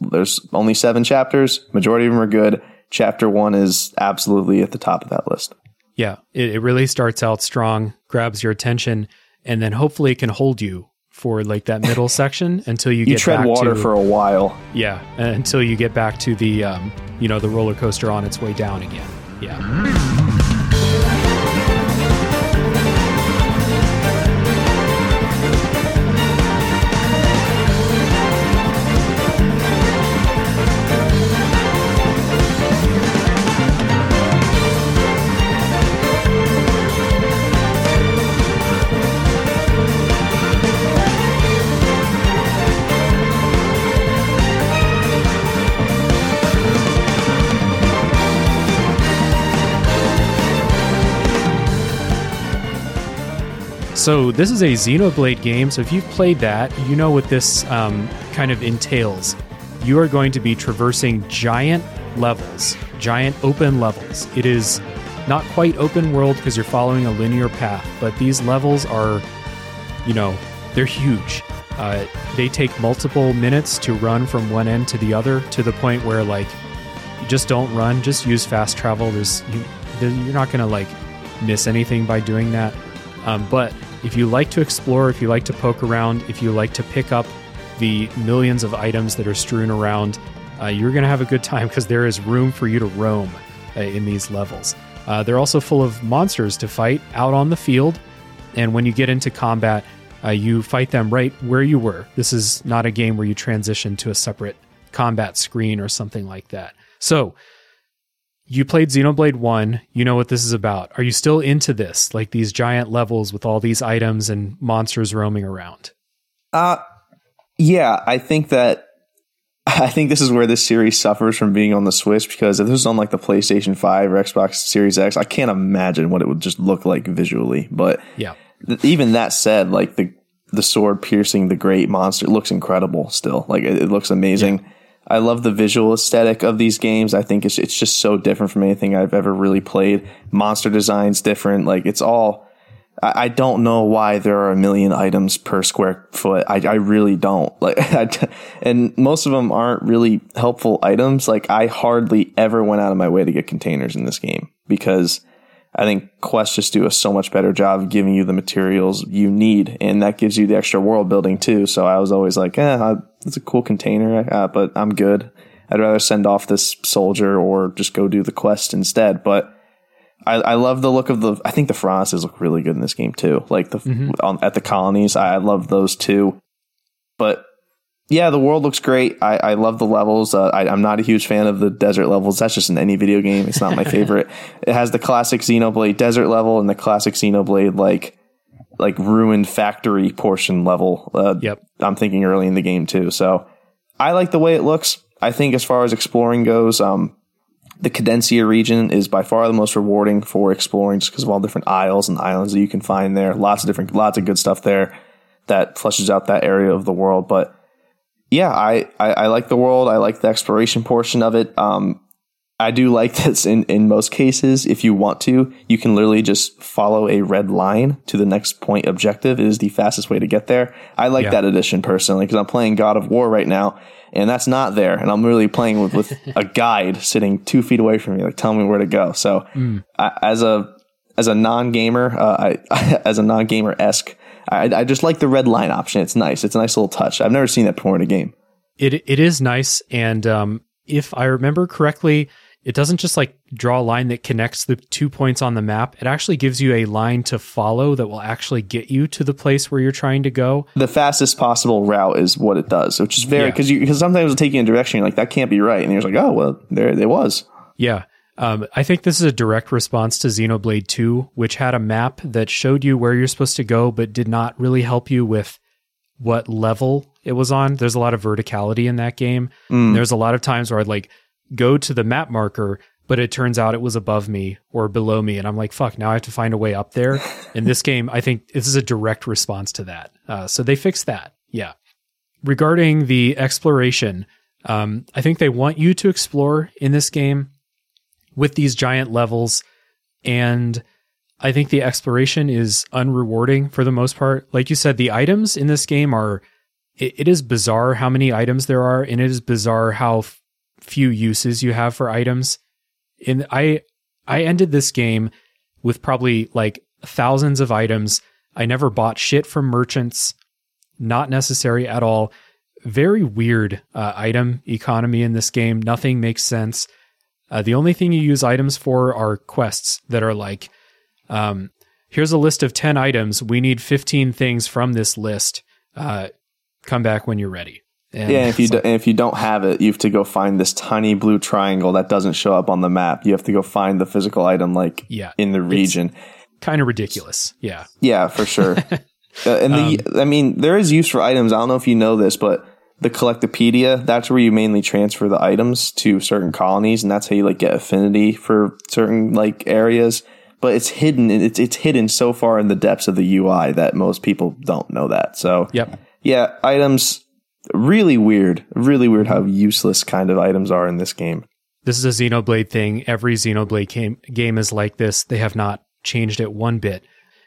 [SPEAKER 2] there's only seven chapters. Majority of them are good. Chapter one is absolutely at the top of that list.
[SPEAKER 1] Yeah, it, it really starts out strong, grabs your attention, and then hopefully it can hold you for like that middle section until you,
[SPEAKER 2] You
[SPEAKER 1] get
[SPEAKER 2] tread
[SPEAKER 1] back
[SPEAKER 2] water
[SPEAKER 1] to,
[SPEAKER 2] for a while.
[SPEAKER 1] yeah, until you get back to the um, you know the roller coaster on its way down again. Yeah. So this is a Xenoblade game. So if you've played that, you know what this um, kind of entails. You are going to be traversing giant levels, giant open levels. It is not quite open world because you're following a linear path, but these levels are, you know, they're huge. Uh, they take multiple minutes to run from one end to the other to the point where like you just don't run just use fast travel there's you, you're not gonna like miss anything by doing that um, but if you like to explore if you like to poke around if you like to pick up the millions of items that are strewn around uh, you're gonna have a good time because there is room for you to roam uh, in these levels. Uh, they're also full of monsters to fight out on the field and when you get into combat uh, you fight them right where you were. This is not a game where you transition to a separate combat screen or something like that. So you played Xenoblade 1, you know what this is about. Are you still into this? Like these giant levels with all these items and monsters roaming around?
[SPEAKER 2] Uh, Yeah, I think that I think this is where this series suffers from being on the Switch because if this was on like the PlayStation 5 or Xbox Series X, I can't imagine what it would just look like visually. But
[SPEAKER 1] yeah,
[SPEAKER 2] th- even that said, like the the sword piercing the great monster looks incredible still. Like it, it looks amazing. Yeah. I love the visual aesthetic of these games. I think it's it's just so different from anything I've ever really played. Monster design's different. Like it's all I don't know why there are a million items per square foot. I, I really don't like, and most of them aren't really helpful items. Like I hardly ever went out of my way to get containers in this game because I think quests just do a so much better job of giving you the materials you need, and that gives you the extra world building too. So I was always like, eh, it's a cool container, uh, but I'm good. I'd rather send off this soldier or just go do the quest instead. But I, I love the look of the. I think the Ferronis look really good in this game too. Like the mm-hmm. on, at the colonies, I, I love those too. But yeah, the world looks great. I, I love the levels. Uh, I, am not a huge fan of the desert levels. That's just in any video game. It's not my favorite. it has the classic Xenoblade desert level and the classic Xenoblade like like ruined factory portion level. Uh,
[SPEAKER 1] yep.
[SPEAKER 2] I'm thinking early in the game too. So I like the way it looks. I think as far as exploring goes, um, the Cadensia region is by far the most rewarding for exploring just because of all different isles and islands that you can find there. Lots of different, lots of good stuff there that flushes out that area of the world. But yeah, I, I, I like the world. I like the exploration portion of it. Um, I do like this in, in most cases. If you want to, you can literally just follow a red line to the next point objective. It is the fastest way to get there. I like yeah. that addition personally because I'm playing God of War right now and that's not there. And I'm really playing with, with a guide sitting two feet away from me, like telling me where to go. So mm. I, as a as a non gamer, uh, I, as a non gamer esque, I, I just like the red line option. It's nice. It's a nice little touch. I've never seen that before in a game.
[SPEAKER 1] It it is nice, and um, if I remember correctly, it doesn't just like draw a line that connects the two points on the map. It actually gives you a line to follow that will actually get you to the place where you're trying to go.
[SPEAKER 2] The fastest possible route is what it does, which is very because yeah. because sometimes it'll take you in a direction you're like that can't be right, and you're like, oh well, there it was.
[SPEAKER 1] Yeah. Um, I think this is a direct response to Xenoblade 2, which had a map that showed you where you're supposed to go, but did not really help you with what level it was on. There's a lot of verticality in that game. Mm. There's a lot of times where I'd like go to the map marker, but it turns out it was above me or below me. And I'm like, fuck, now I have to find a way up there. in this game, I think this is a direct response to that. Uh, so they fixed that. Yeah. Regarding the exploration, um, I think they want you to explore in this game with these giant levels. And I think the exploration is unrewarding for the most part. Like you said, the items in this game are, it, it is bizarre how many items there are, and it is bizarre how few uses you have for items. And I I ended this game with probably like thousands of items. I never bought shit from merchants. Not necessary at all. Very weird uh, item economy in this game. Nothing makes sense. Uh, the only thing you use items for are quests that are like, um, here's a list of 10 items. We need 15 things from this list. Uh, come back when you're ready.
[SPEAKER 2] And yeah, if you do, if you don't have it, you have to go find this tiny blue triangle that doesn't show up on the map. You have to go find the physical item, like yeah, in the region.
[SPEAKER 1] Kind of ridiculous. Yeah.
[SPEAKER 2] Yeah, for sure. uh, and the, um, I mean, there is use for items. I don't know if you know this, but the Collectopedia, that's where you mainly transfer the items to certain colonies, and that's how you like get affinity for certain like areas. But it's hidden. It's it's hidden so far in the depths of the UI that most people don't know that. So
[SPEAKER 1] yep.
[SPEAKER 2] Yeah, items really weird, really weird how useless kind of items are in this game.
[SPEAKER 1] This is a Xenoblade thing. Every Xenoblade game, game is like this. They have not changed it one bit.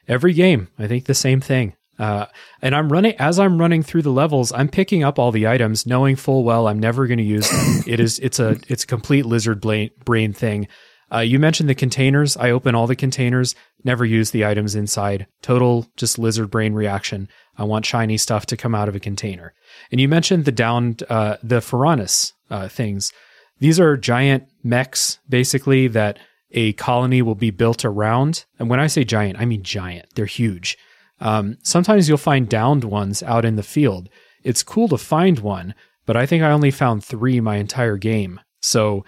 [SPEAKER 1] Every game, I think the same thing. Uh, and I'm running as I'm running through the levels. I'm picking up all the items, knowing full well I'm never going to use them. it is it's a it's a complete lizard brain thing. Uh, you mentioned the containers. I open all the containers, never use the items inside. Total just lizard brain reaction. I want shiny stuff to come out of a container. And you mentioned the downed, uh, the Ferronis uh, things. These are giant mechs, basically, that a colony will be built around. And when I say giant, I mean giant. They're huge. Um, sometimes you'll find downed ones out in the field. It's cool to find one, but I think I only found three my entire game. So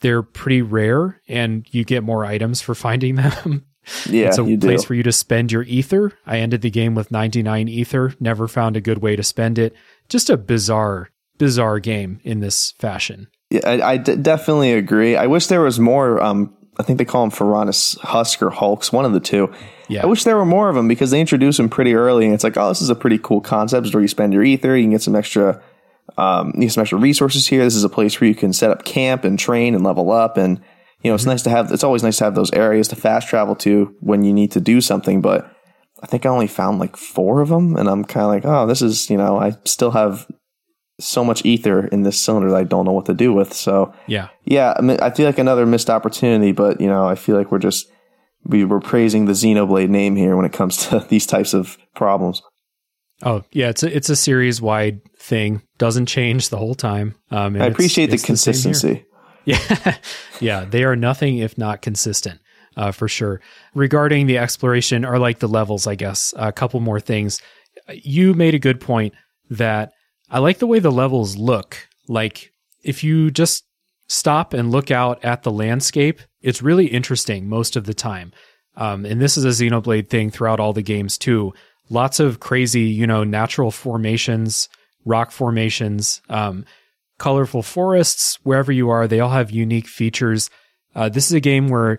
[SPEAKER 1] they're pretty rare and you get more items for finding them.
[SPEAKER 2] Yeah,
[SPEAKER 1] it's a place
[SPEAKER 2] do.
[SPEAKER 1] for you to spend your ether. I ended the game with 99 ether. Never found a good way to spend it. Just a bizarre, bizarre game in this fashion.
[SPEAKER 2] Yeah, I, I d- definitely agree. I wish there was more. Um, I think they call them Ferronis Husk or Hulks, one of the two.
[SPEAKER 1] Yeah.
[SPEAKER 2] I wish there were more of them because they introduce them pretty early, and it's like, oh, this is a pretty cool concept where you spend your ether, you can get some extra, um, you get some extra resources here. This is a place where you can set up camp and train and level up, and you know, it's nice to have. It's always nice to have those areas to fast travel to when you need to do something. But I think I only found like four of them, and I'm kind of like, oh, this is, you know, I still have so much ether in this cylinder that I don't know what to do with. So
[SPEAKER 1] Yeah.
[SPEAKER 2] yeah, I, mean, I feel like another missed opportunity, but you know, I feel like we're just we were praising the Xenoblade name here when it comes to these types of problems.
[SPEAKER 1] Oh, yeah. It's a, it's a series wide thing. Doesn't change the whole time. Um,
[SPEAKER 2] I
[SPEAKER 1] it's-
[SPEAKER 2] appreciate the
[SPEAKER 1] it's same here.
[SPEAKER 2] consistency.
[SPEAKER 1] Yeah, yeah, they are nothing if not consistent, uh, for sure. Regarding the exploration or like the levels, I guess a couple more things. You made a good point that I like the way the levels look. Like if you just stop and look out at the landscape, it's really interesting most of the time. Um, and this is a Xenoblade thing throughout all the games too. Lots of crazy, you know, natural formations, rock formations. Um, colorful forests wherever you are they all have unique features. Uh, this is a game where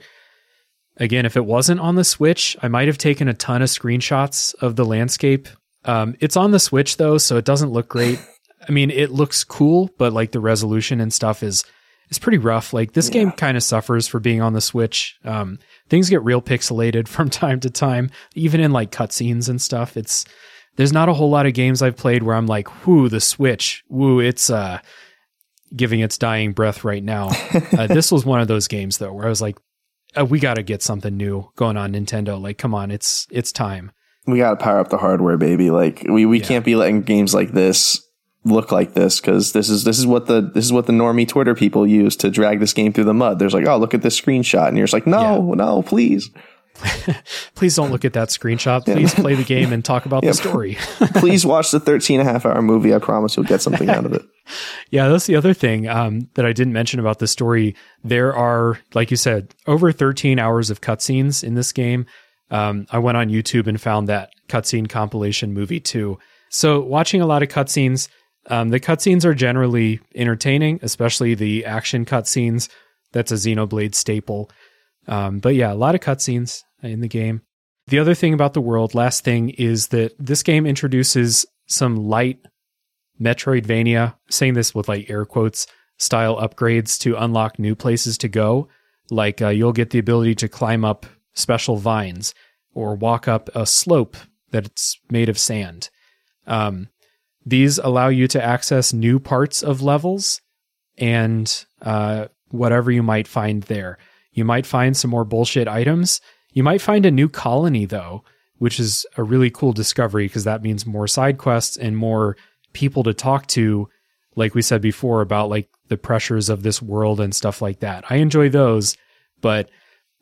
[SPEAKER 1] again if it wasn't on the switch i might have taken a ton of screenshots of the landscape. Um, it's on the switch though so it doesn't look great. I mean it looks cool but like the resolution and stuff is is pretty rough. Like this game kind of suffers for being on the switch. Um, things get real pixelated from time to time even in like cutscenes and stuff it's there's not a whole lot of games I've played where I'm like, whoo, the Switch, whoo, it's uh, giving its dying breath right now. uh, this was one of those games though, where I was like, uh, we got to get something new going on Nintendo. Like, come on, it's it's time.
[SPEAKER 2] We got to power up the hardware, baby. Like we, we
[SPEAKER 1] Yeah.
[SPEAKER 2] can't be letting games like this look like this because this is this is what the this is what the normie Twitter people use to drag this game through the mud. There's like, oh, look at this screenshot, and you're just like, no, no, please,
[SPEAKER 1] Please don't look at that screenshot. Please play the game and talk about the story.
[SPEAKER 2] please watch the 13 and a half hour movie. I promise you'll get something out of it.
[SPEAKER 1] Yeah, that's the other thing um, that I didn't mention about the story. There are, like you said, over 13 hours of cutscenes in this game. Um, I went on YouTube and found that cutscene compilation movie too. So, watching a lot of cutscenes, um, the cutscenes are generally entertaining, especially the action cutscenes. That's a Xenoblade staple. Um, but yeah, a lot of cutscenes in the game. The other thing about the world, last thing, is that this game introduces some light Metroidvania, saying this with like air quotes, style upgrades to unlock new places to go. Like uh, you'll get the ability to climb up special vines or walk up a slope that's made of sand. Um, these allow you to access new parts of levels and uh, whatever you might find there. You might find some more bullshit items. You might find a new colony, though, which is a really cool discovery because that means more side quests and more people to talk to, like we said before, about like the pressures of this world and stuff like that. I enjoy those, but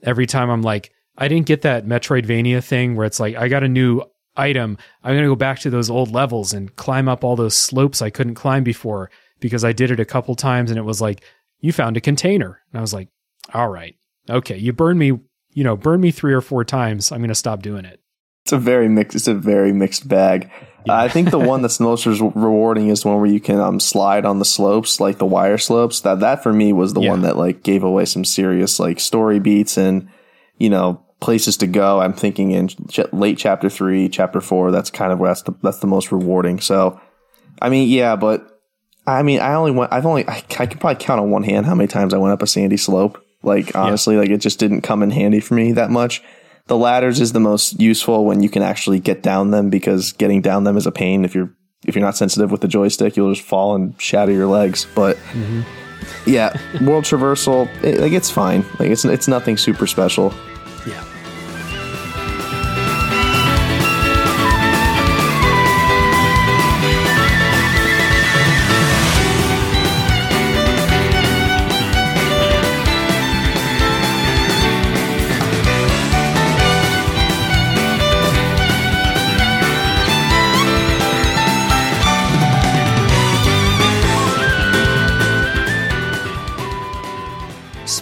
[SPEAKER 1] every time I'm like, I didn't get that Metroidvania thing where it's like, I got a new item. I'm going to go back to those old levels and climb up all those slopes I couldn't climb before because I did it a couple times and it was like, you found a container. And I was like, all right, okay, you burned me, you know, burn me three or four times. I'm going to stop doing it.
[SPEAKER 2] It's a very mixed. It's a very mixed bag. Uh, I think the one that's most rewarding is the one where you can um, slide on the slopes, like the wire slopes. That that for me was the
[SPEAKER 1] Yeah.
[SPEAKER 2] one that like gave away some serious like story beats and you know places to go. I'm thinking in ch- late chapter three, chapter four. That's kind of where that's the that's the most rewarding. So, I mean, yeah, but I mean, I only went. I've only I, I can probably count on one hand how many times I went up a sandy slope. Like honestly, like it just didn't come in handy for me that much. The ladders is the most useful when you can actually get down them because getting down them is a pain. If you're if you're not sensitive with the joystick, you'll just fall and shatter your legs. But mm-hmm. yeah, world traversal, it, like it's fine. Like it's it's nothing super special.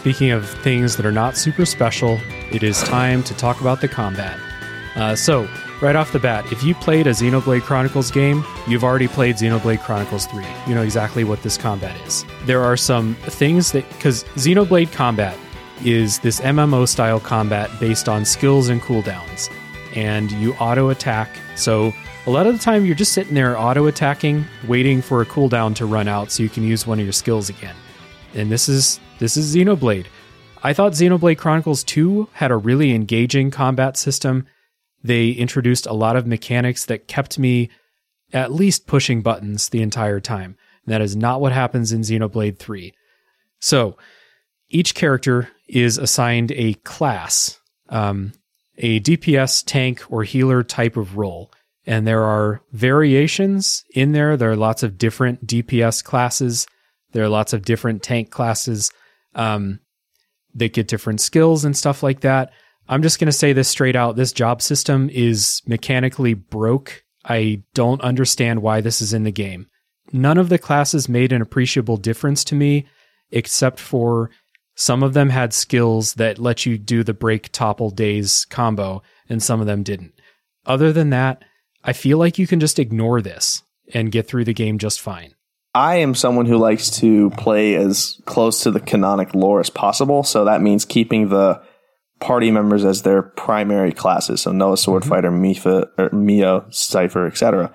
[SPEAKER 1] Speaking of things that are not super special, it is time to talk about the combat. Uh, so, right off the bat, if you played a Xenoblade Chronicles game, you've already played Xenoblade Chronicles 3. You know exactly what this combat is. There are some things that, because Xenoblade combat is this MMO style combat based on skills and cooldowns, and you auto attack. So, a lot of the time, you're just sitting there auto attacking, waiting for a cooldown to run out so you can use one of your skills again. And this is this is Xenoblade. I thought Xenoblade Chronicles 2 had a really engaging combat system. They introduced a lot of mechanics that kept me at least pushing buttons the entire time. And that is not what happens in Xenoblade 3. So, each character is assigned a class, um, a DPS, tank, or healer type of role. And there are variations in there. There are lots of different DPS classes. There are lots of different tank classes um, they get different skills and stuff like that. I'm just going to say this straight out. This job system is mechanically broke. I don't understand why this is in the game. None of the classes made an appreciable difference to me, except for some of them had skills that let you do the break topple daze combo, and some of them didn't. Other than that, I feel like you can just ignore this and get through the game just fine.
[SPEAKER 2] I am someone who likes to play as close to the canonic lore as possible. So that means keeping the party members as their primary classes. So Noah Swordfighter, mm-hmm. Or Mio, Zephyr, etc.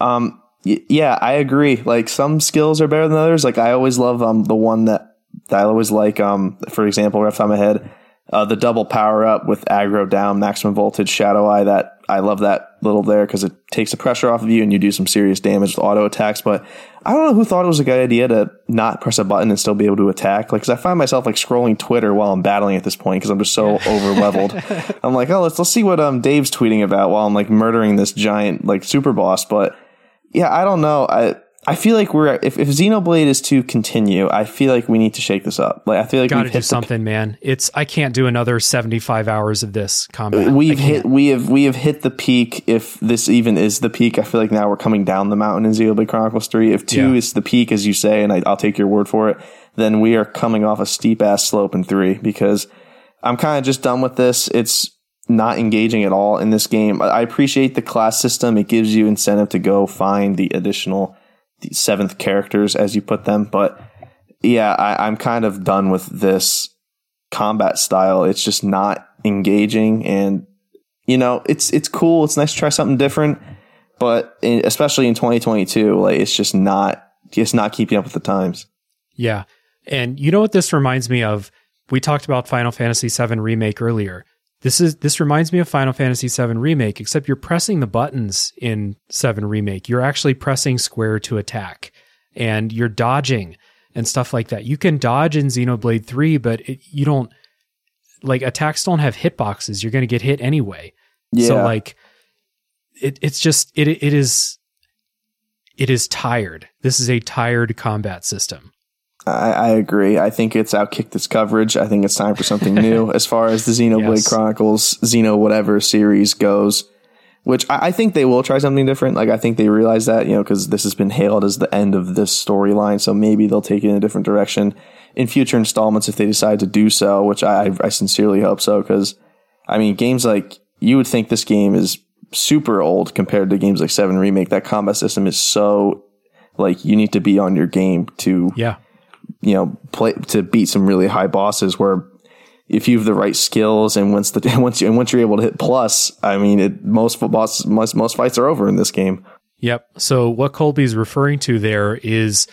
[SPEAKER 2] Um, y- yeah, I agree. Like some skills are better than others. Like I always love um, the one that, that I always like. Um, for example, right off the top of my head, uh, the double power up with aggro down, maximum voltage, shadow eye. That I love that little there because it takes the pressure off of you and you do some serious damage with auto attacks. But I don't know who thought it was a good idea to not press a button and still be able to attack. Like, cause I find myself like scrolling Twitter while I'm battling at this point because I'm just so over leveled. I'm like, oh, let's let's see what um Dave's tweeting about while I'm like murdering this giant like super boss. But yeah, I don't know. I I feel like we're if, if Xenoblade is to continue, I feel like we need to shake this up. Like I feel like we've
[SPEAKER 1] gotta do something, the, man. It's I can't do another seventy five hours of this combat.
[SPEAKER 2] We've hit we have we have hit the peak. If this even is the peak, I feel like now we're coming down the mountain in Xenoblade Chronicles Three. If two yeah. is the peak, as you say, and I, I'll take your word for it, then we are coming off a steep ass slope in three because I'm kind of just done with this. It's not engaging at all in this game. I appreciate the class system. It gives you incentive to go find the additional seventh characters as you put them. But yeah, I, I'm kind of done with this combat style. It's just not engaging, and you know, it's it's cool. It's nice to try something different, but in, especially in 2022, like it's just not just not keeping up with the times.
[SPEAKER 1] Yeah, and you know what this reminds me of? We talked about Final Fantasy VII remake earlier. This is this reminds me of Final Fantasy VII Remake, except you're pressing the buttons in 7 Remake. You're actually pressing square to attack and you're dodging and stuff like that. You can dodge in Xenoblade 3, but it, you don't like attacks don't have hitboxes. You're going to get hit anyway. Yeah. So like it it's just it it is it is tired. This is a tired combat system.
[SPEAKER 2] I, I, agree. I think it's outkicked its coverage. I think it's time for something new as far as the Xenoblade yes. Chronicles, Xeno whatever series goes. Which I, I, think they will try something different. Like I think they realize that, you know, because this has been hailed as the end of this storyline. So maybe they'll take it in a different direction in future installments if they decide to do so. Which I, I sincerely hope so. Because I mean, games like you would think this game is super old compared to games like Seven Remake. That combat system is so like you need to be on your game to
[SPEAKER 1] yeah
[SPEAKER 2] you know, play to beat some really high bosses where if you have the right skills and once the once you and once you're able to hit plus, I mean, it, most bosses most most fights are over in this game.
[SPEAKER 1] Yep. So what Colby's referring to there is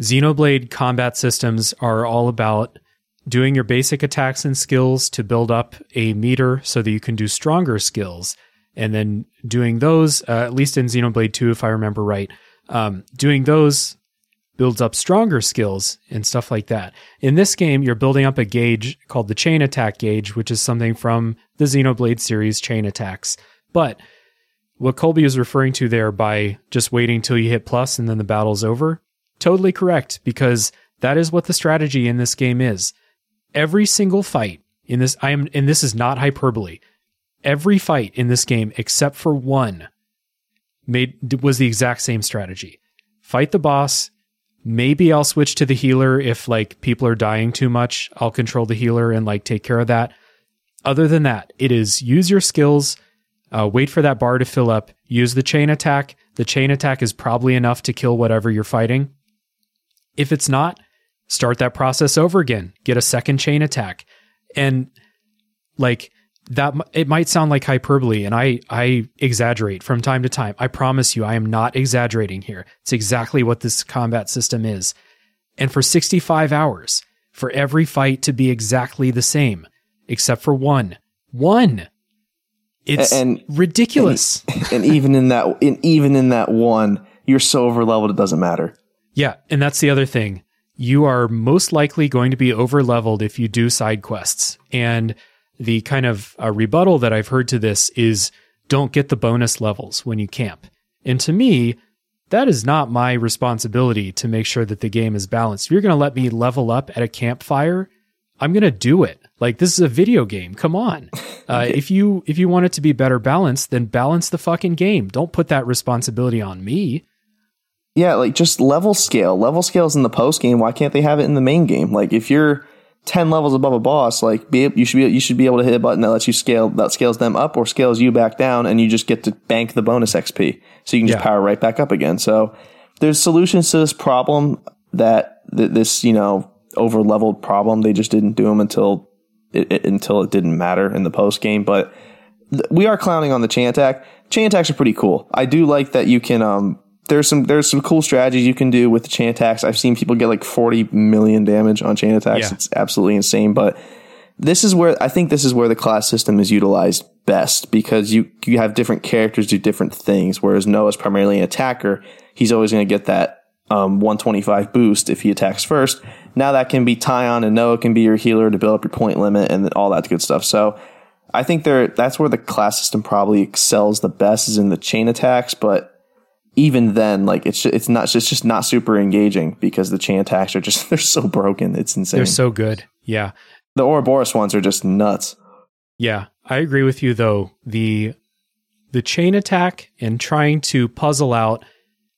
[SPEAKER 1] Xenoblade combat systems are all about doing your basic attacks and skills to build up a meter so that you can do stronger skills, and then doing those, uh, at least in Xenoblade 2, if I remember right, um, doing those builds up stronger skills and stuff like that. In this game, you're building up a gauge called the chain attack gauge, which is something from the Xenoblade series chain attacks. But what Colby is referring to there by just waiting till you hit plus and then the battle's over, totally correct, because that is what the strategy in this game is. Every single fight in this, I am, and this is not hyperbole. Every fight in this game, except for one, made was the exact same strategy. Fight the boss, Maybe I'll switch to the healer if like people are dying too much. I'll control the healer and like take care of that. Other than that, it is use your skills, uh, wait for that bar to fill up, use the chain attack. The chain attack is probably enough to kill whatever you're fighting. If it's not, start that process over again, get a second chain attack. And like that it might sound like hyperbole and I I exaggerate from time to time. I promise you I am not exaggerating here. It's exactly what this combat system is. And for 65 hours, for every fight to be exactly the same except for one. One. It's and, ridiculous.
[SPEAKER 2] And, and even in that in, even in that one, you're so over leveled it doesn't matter.
[SPEAKER 1] Yeah, and that's the other thing. You are most likely going to be over leveled if you do side quests. And the kind of uh, rebuttal that I've heard to this is don't get the bonus levels when you camp. And to me, that is not my responsibility to make sure that the game is balanced. If you're going to let me level up at a campfire, I'm going to do it. Like this is a video game. Come on. Uh, if you if you want it to be better balanced, then balance the fucking game. Don't put that responsibility on me.
[SPEAKER 2] Yeah, like just level scale. Level scales in the post game. Why can't they have it in the main game? Like if you're 10 levels above a boss, like be you should be you should be able to hit a button that lets you scale that scales them up or scales you back down and you just get to bank the bonus XP. So you can just yeah. power right back up again. So there's solutions to this problem that th- this, you know, over leveled problem. They just didn't do them until it, it, until it didn't matter in the post game, but th- we are clowning on the chain attack. Chain attacks are pretty cool. I do like that you can um there's some there's some cool strategies you can do with the chain attacks. I've seen people get like 40 million damage on chain attacks. Yeah. It's absolutely insane. But this is where I think this is where the class system is utilized best because you you have different characters do different things. Whereas Noah's primarily an attacker, he's always going to get that um, 125 boost if he attacks first. Now that can be Taion and Noah can be your healer to build up your point limit and all that good stuff. So I think there that's where the class system probably excels the best is in the chain attacks, but even then, like it's it's not it's just not super engaging because the chain attacks are just they're so broken. It's insane.
[SPEAKER 1] They're so good. Yeah.
[SPEAKER 2] The Ouroboros ones are just nuts.
[SPEAKER 1] Yeah, I agree with you though. The the chain attack and trying to puzzle out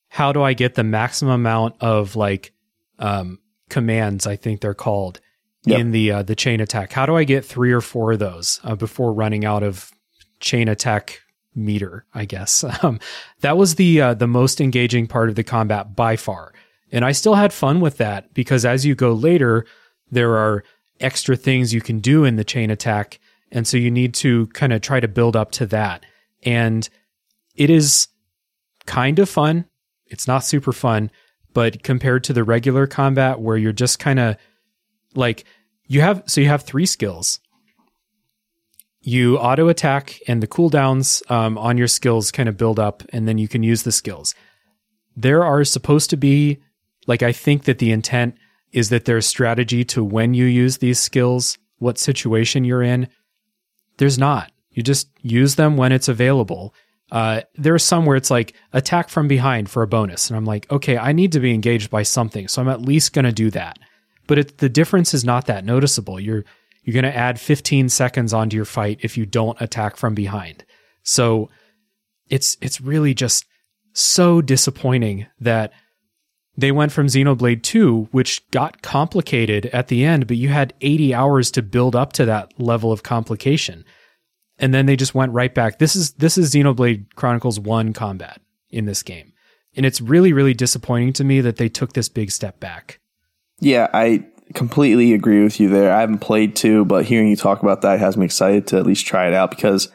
[SPEAKER 1] how do I get the maximum amount of like um, commands I think they're called yep. in the uh, the chain attack. How do I get three or four of those uh, before running out of chain attack meter, I guess. Um, that was the uh, the most engaging part of the combat by far, and I still had fun with that because as you go later, there are extra things you can do in the chain attack, and so you need to kind of try to build up to that, and it is kind of fun. It's not super fun, but compared to the regular combat where you're just kind of like you have so you have three skills you auto attack and the cooldowns um, on your skills kind of build up and then you can use the skills. There are supposed to be, like, I think that the intent is that there's strategy to when you use these skills, what situation you're in. There's not. You just use them when it's available. Uh, there's some where it's like attack from behind for a bonus. And I'm like, okay, I need to be engaged by something. So I'm at least going to do that. But it, the difference is not that noticeable. You're you're going to add 15 seconds onto your fight if you don't attack from behind. So it's it's really just so disappointing that they went from Xenoblade 2, which got complicated at the end, but you had 80 hours to build up to that level of complication. And then they just went right back. This is this is Xenoblade Chronicles 1 combat in this game. And it's really, really disappointing to me that they took this big step back.
[SPEAKER 2] Yeah, I completely agree with you there. I haven't played two, but hearing you talk about that has me excited to at least try it out because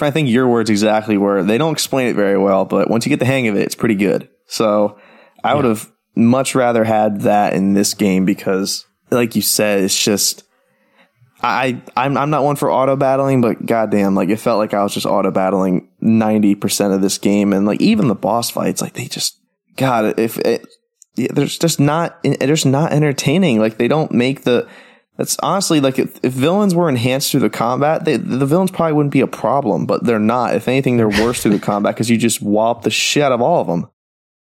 [SPEAKER 2] I think your words exactly were they don't explain it very well, but once you get the hang of it, it's pretty good. So I yeah. would have much rather had that in this game because, like you said, it's just I I'm I'm not one for auto battling, but goddamn, like it felt like I was just auto battling ninety percent of this game, and like even the boss fights, like they just God, if it, there's just not there's not entertaining. Like they don't make the. That's honestly like if, if villains were enhanced through the combat, they, the villains probably wouldn't be a problem, but they're not. If anything, they're worse through the combat because you just wallop the shit out of all of them.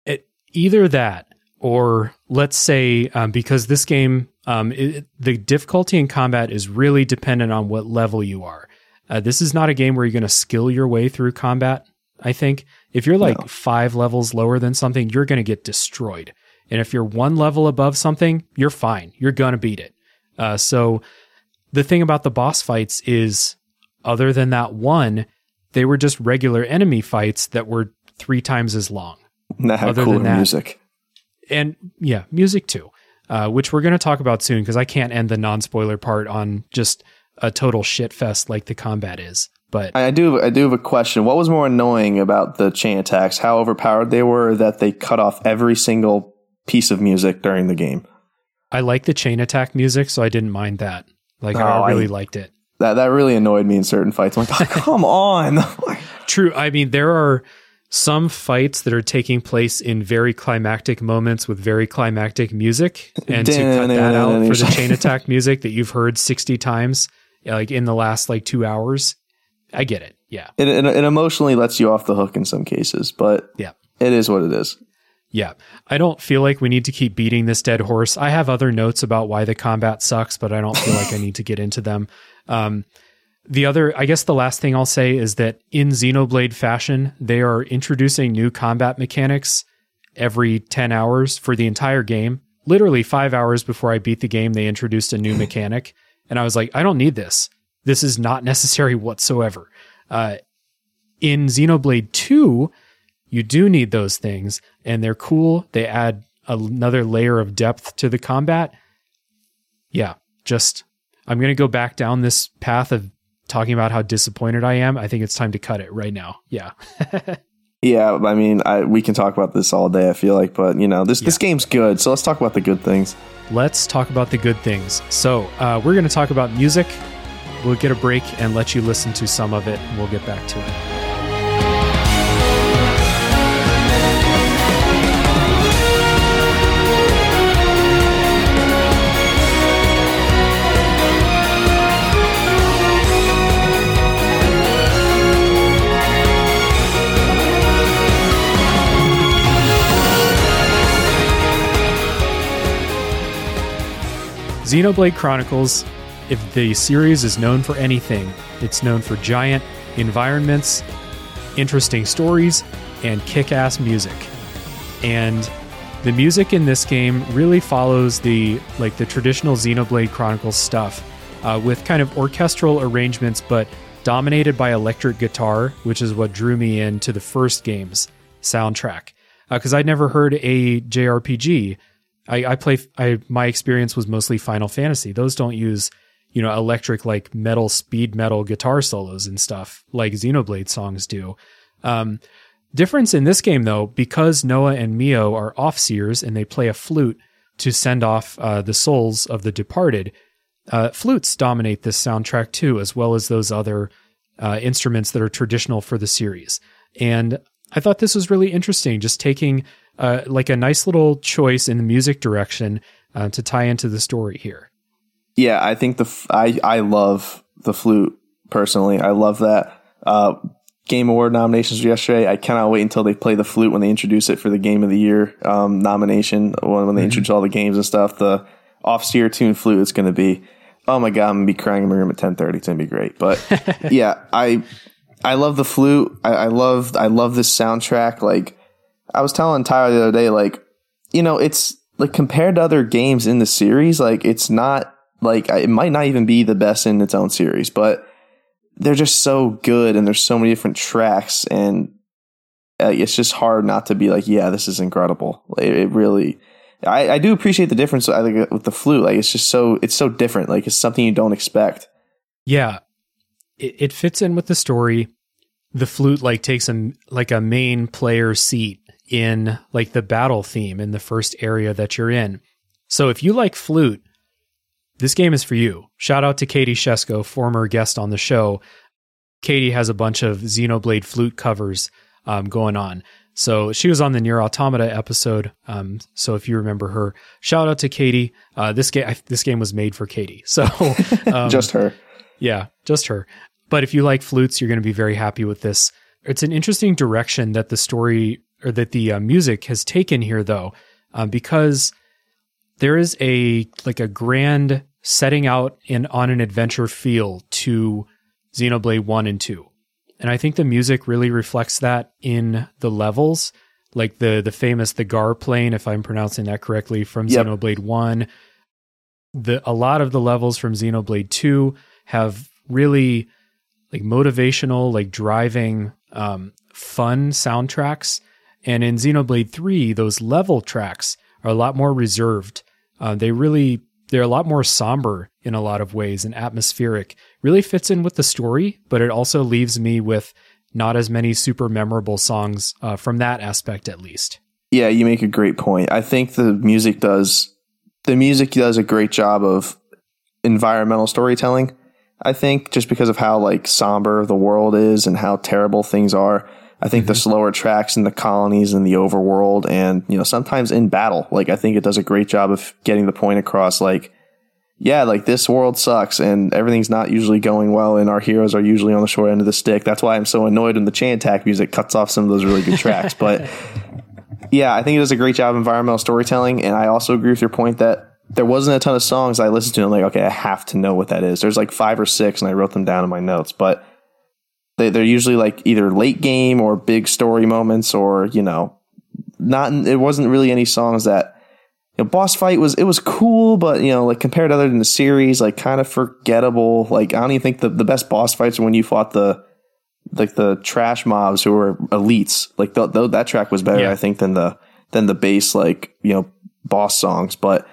[SPEAKER 1] It, either that, or let's say um, because this game, um, it, the difficulty in combat is really dependent on what level you are. Uh, this is not a game where you're going to skill your way through combat. I think if you're like no. five levels lower than something, you're going to get destroyed And if you're one level above something, you're fine. You're going to beat it. Uh, so the thing about the boss fights is, other than that one, they were just regular enemy fights that were three times as long.
[SPEAKER 2] That had
[SPEAKER 1] Other than that-
[SPEAKER 2] music.
[SPEAKER 1] And yeah, music too, uh, which we're going to talk about soon because I can't end the non spoiler part on just a total shit fest like the combat is. But
[SPEAKER 2] I I do. I do have a question. What was more annoying about the chain attacks? How overpowered they were? That they cut off every single piece of music during the game.
[SPEAKER 1] I like the chain attack music, so I didn't mind that. Like
[SPEAKER 2] Oh,
[SPEAKER 1] I really
[SPEAKER 2] I-
[SPEAKER 1] liked it.
[SPEAKER 2] That that really annoyed me in certain fights. I'm like, oh, come on.
[SPEAKER 1] True. I mean, there are some fights that are taking place in very climactic moments with very climactic music, and to cut that out for the chain attack music that you've heard sixty times, like in the last like two hours, I get it. Yeah,
[SPEAKER 2] it, it, it emotionally lets you off the hook in some cases, but
[SPEAKER 1] Yeah.
[SPEAKER 2] it is what it is.
[SPEAKER 1] Yeah. I don't feel like we need to keep beating this dead horse. I have other notes about why the combat sucks, but I don't feel like I need to get into them. Um, the other, I guess the last thing I'll say is that in Xenoblade fashion, they are introducing new combat mechanics every 10 hours for the entire game. Literally five hours before I beat the game, they introduced a new mechanic. And I was like, I don't need this. This is not necessary whatsoever. Uh, in Xenoblade 2, you do need those things, and they're cool. They add another layer of depth to the combat. Yeah, just I'm going to go back down this path of talking about how disappointed I am. I think it's time to cut it right now. Yeah.
[SPEAKER 2] Yeah, I mean, I, we can talk about this all day. I feel like, but you know, this this game's good. So let's talk about the good things.
[SPEAKER 1] Let's talk about the good things. So, uh, we're going to talk about music. We'll get a break and let you listen to some of it. We'll get back to it. Xenoblade Chronicles, if the series is known for anything, it's known for giant environments, interesting stories, and kick ass music. And the music in this game really follows the like the traditional Xenoblade Chronicles stuff, uh, with kind of orchestral arrangements, but dominated by electric guitar, which is what drew me into the first game's soundtrack. Because I'd never heard a JRPG I, I play. I my experience was mostly Final Fantasy. Those don't use, you know, electric like metal speed metal guitar solos and stuff like Xenoblade songs do. Um, difference in this game though, because Noah and Mio are off seers and they play a flute to send off uh, the souls of the departed. Uh, flutes dominate this soundtrack too, as well as those other uh, instruments that are traditional for the series. And I thought this was really interesting, just taking uh, like a nice little choice in the music direction uh, to tie into the story here.
[SPEAKER 2] Yeah, I think the f- I I love the flute personally. I love that. Uh, Game Award nominations yesterday. I cannot wait until they play the flute when they introduce it for the Game of the Year um, nomination. When, when they introduce all the games and stuff, the off seer tune flute is going to be. Oh my god, I'm gonna be crying in my room at 10:30. It's gonna be great. But yeah, I I love the flute. I, I love I love this soundtrack. Like I was telling Tyler the other day, like you know, it's like compared to other games in the series, like it's not like it might not even be the best in its own series, but they're just so good and there's so many different tracks and uh, it's just hard not to be like, yeah, this is incredible. It, it really, I, I do appreciate the difference. I think with the flute, like it's just so it's so different. Like it's something you don't expect.
[SPEAKER 1] Yeah, it, it fits in with the story. The flute like takes a like a main player seat in like the battle theme in the first area that you're in. So if you like flute, this game is for you. Shout out to Katie Shesko, former guest on the show. Katie has a bunch of Xenoblade flute covers um, going on. So she was on the Nier Automata episode. Um, so if you remember her, shout out to Katie. Uh, this game, this game was made for Katie. So um,
[SPEAKER 2] just her.
[SPEAKER 1] yeah, just her. But if you like flutes, you're going to be very happy with this. It's an interesting direction that the story or that the uh, music has taken here, though, um, because there is a like a grand setting out in on an adventure feel to Xenoblade One and Two, and I think the music really reflects that in the levels. like the the famous the Gaur Plain, if I'm pronouncing that correctly, from
[SPEAKER 2] Yep.
[SPEAKER 1] Xenoblade One. The a lot of the levels from Xenoblade Two have really like motivational, like driving, um, fun soundtracks. And in Xenoblade Three, those level tracks are a lot more reserved. Uh, they really they're a lot more somber in a lot of ways and atmospheric. Really fits in with the story, but it also leaves me with not as many super memorable songs uh, from that aspect, at least.
[SPEAKER 2] Yeah, you make a great point. I think the music does the music does a great job of environmental storytelling. I think just because of how like somber the world is and how terrible things are. I think the mm-hmm. slower tracks in the colonies and the overworld and you know sometimes in battle, like I think it does a great job of getting the point across like yeah, like this world sucks and everything's not usually going well and our heroes are usually on the short end of the stick. That's why I'm so annoyed when the chain attack music cuts off some of those really good tracks. But yeah, I think it does a great job of environmental storytelling. And I also agree with your point that there wasn't a ton of songs I listened to. And I'm like, okay, I have to know what that is. There's like five or six, and I wrote them down in my notes. But they, they're usually like either late game or big story moments, or you know, not. It wasn't really any songs that. You know, boss fight was it was cool, but you know, like compared to other than the series, like kind of forgettable. Like I don't even think the, the best boss fights are when you fought the like the trash mobs who were elites. Like th- th- that track was better,
[SPEAKER 1] Yeah.
[SPEAKER 2] I think, than the than the base like you know boss songs. But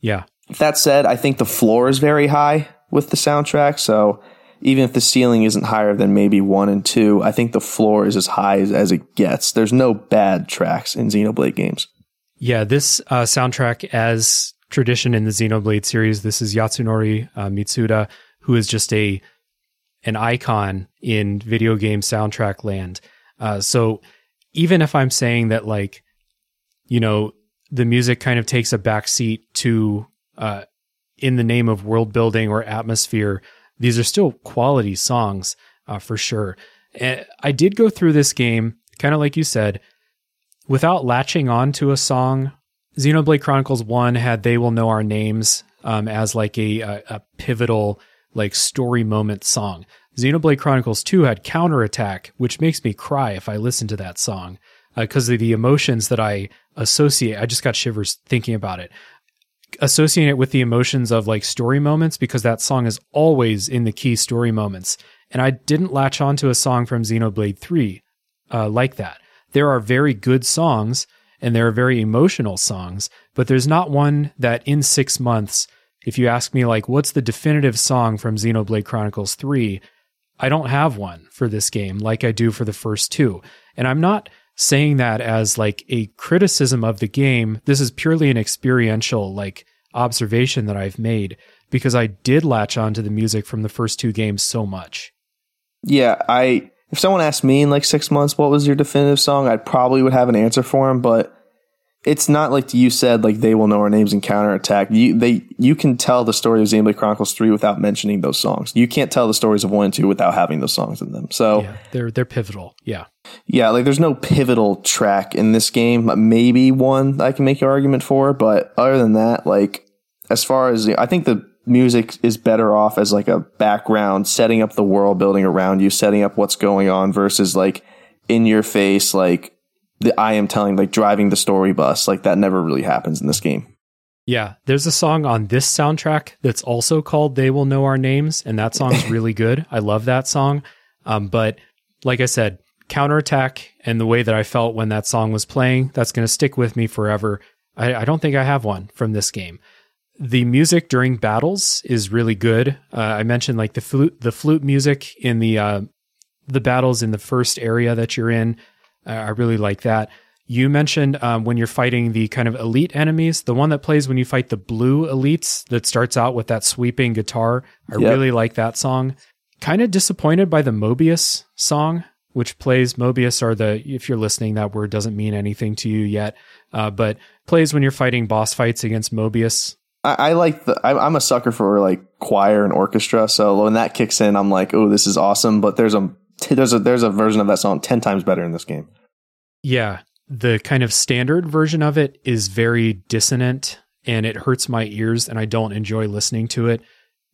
[SPEAKER 1] Yeah.
[SPEAKER 2] that said, I think the floor is very high with the soundtrack. So even if the ceiling isn't higher than maybe one and two, I think the floor is as high as, as it gets. There's no bad tracks in Xenoblade games.
[SPEAKER 1] Yeah, this uh, soundtrack, as tradition in the Xenoblade series, this is Yasunori uh, Mitsuda, who is just a an icon in video game soundtrack land. Uh, so even if I'm saying that, like, you know, the music kind of takes a backseat to, uh, in the name of world building or atmosphere, these are still quality songs uh, for sure. Eh, I did go through this game, kind of like you said, without latching on to a song. Xenoblade Chronicles 1 had They Will Know Our Names um, as like a, a, a pivotal, like story moment song. Xenoblade Chronicles 2 had Counterattack, which makes me cry if I listen to that song because of the emotions that I associate. I just got shivers thinking about it. Associating it with the emotions of like story moments because that song is always in the key story moments. And I didn't latch onto a song from Xenoblade 3 uh, like that. There are very good songs and there are very emotional songs, but there's not one that in six months, if you ask me, like, what's the definitive song from Xenoblade Chronicles 3, I don't have one for this game like I do for the first two. And I'm not saying that as like a criticism of the game. This is purely an experiential like observation that I've made because I did latch onto the music from the first two games so much.
[SPEAKER 2] Yeah, I if someone asked me in like six months what was your definitive song, I probably would have an answer for him, but it's not like you said like they will know our names and counterattack. You they you can tell the story of Xenoblade Chronicles three without mentioning those songs. You can't tell the stories of one and two without having those songs in them. So
[SPEAKER 1] Yeah, they're they're pivotal. Yeah.
[SPEAKER 2] yeah, like there's no pivotal track in this game. Maybe one I can make an argument for, but other than that, like as far as I think the music is better off as like a background, setting up the world building around you, setting up what's going on versus like in your face, like the I am telling, like driving the story bus. Like that never really happens in this game.
[SPEAKER 1] Yeah, there's a song on this soundtrack that's also called "They Will Know Our Names," and that song's really good. I love that song. Um, but like I said, counterattack and the way that I felt when that song was playing, that's going to stick with me forever. I, I don't think I have one from this game. The music during battles is really good. Uh, I mentioned like the flute, the flute music in the uh, the battles in the first area that you're in. I really like that. You mentioned um, when you're fighting the kind of elite enemies, the one that plays when you fight the blue elites that starts out with that sweeping guitar. I
[SPEAKER 2] Yep.
[SPEAKER 1] really like that song. Kind of disappointed by the Mobius song, which plays Mobius, or the, if you're listening, that word doesn't mean anything to you yet, uh, but plays when you're fighting boss fights against Mobius.
[SPEAKER 2] I, I like the. I, I'm a sucker for like choir and orchestra. So when that kicks in, I'm like, oh, this is awesome. But there's a there's a there's a version of that song ten times better in this game.
[SPEAKER 1] Yeah, the kind of standard version of it is very dissonant and it hurts my ears and I don't enjoy listening to it.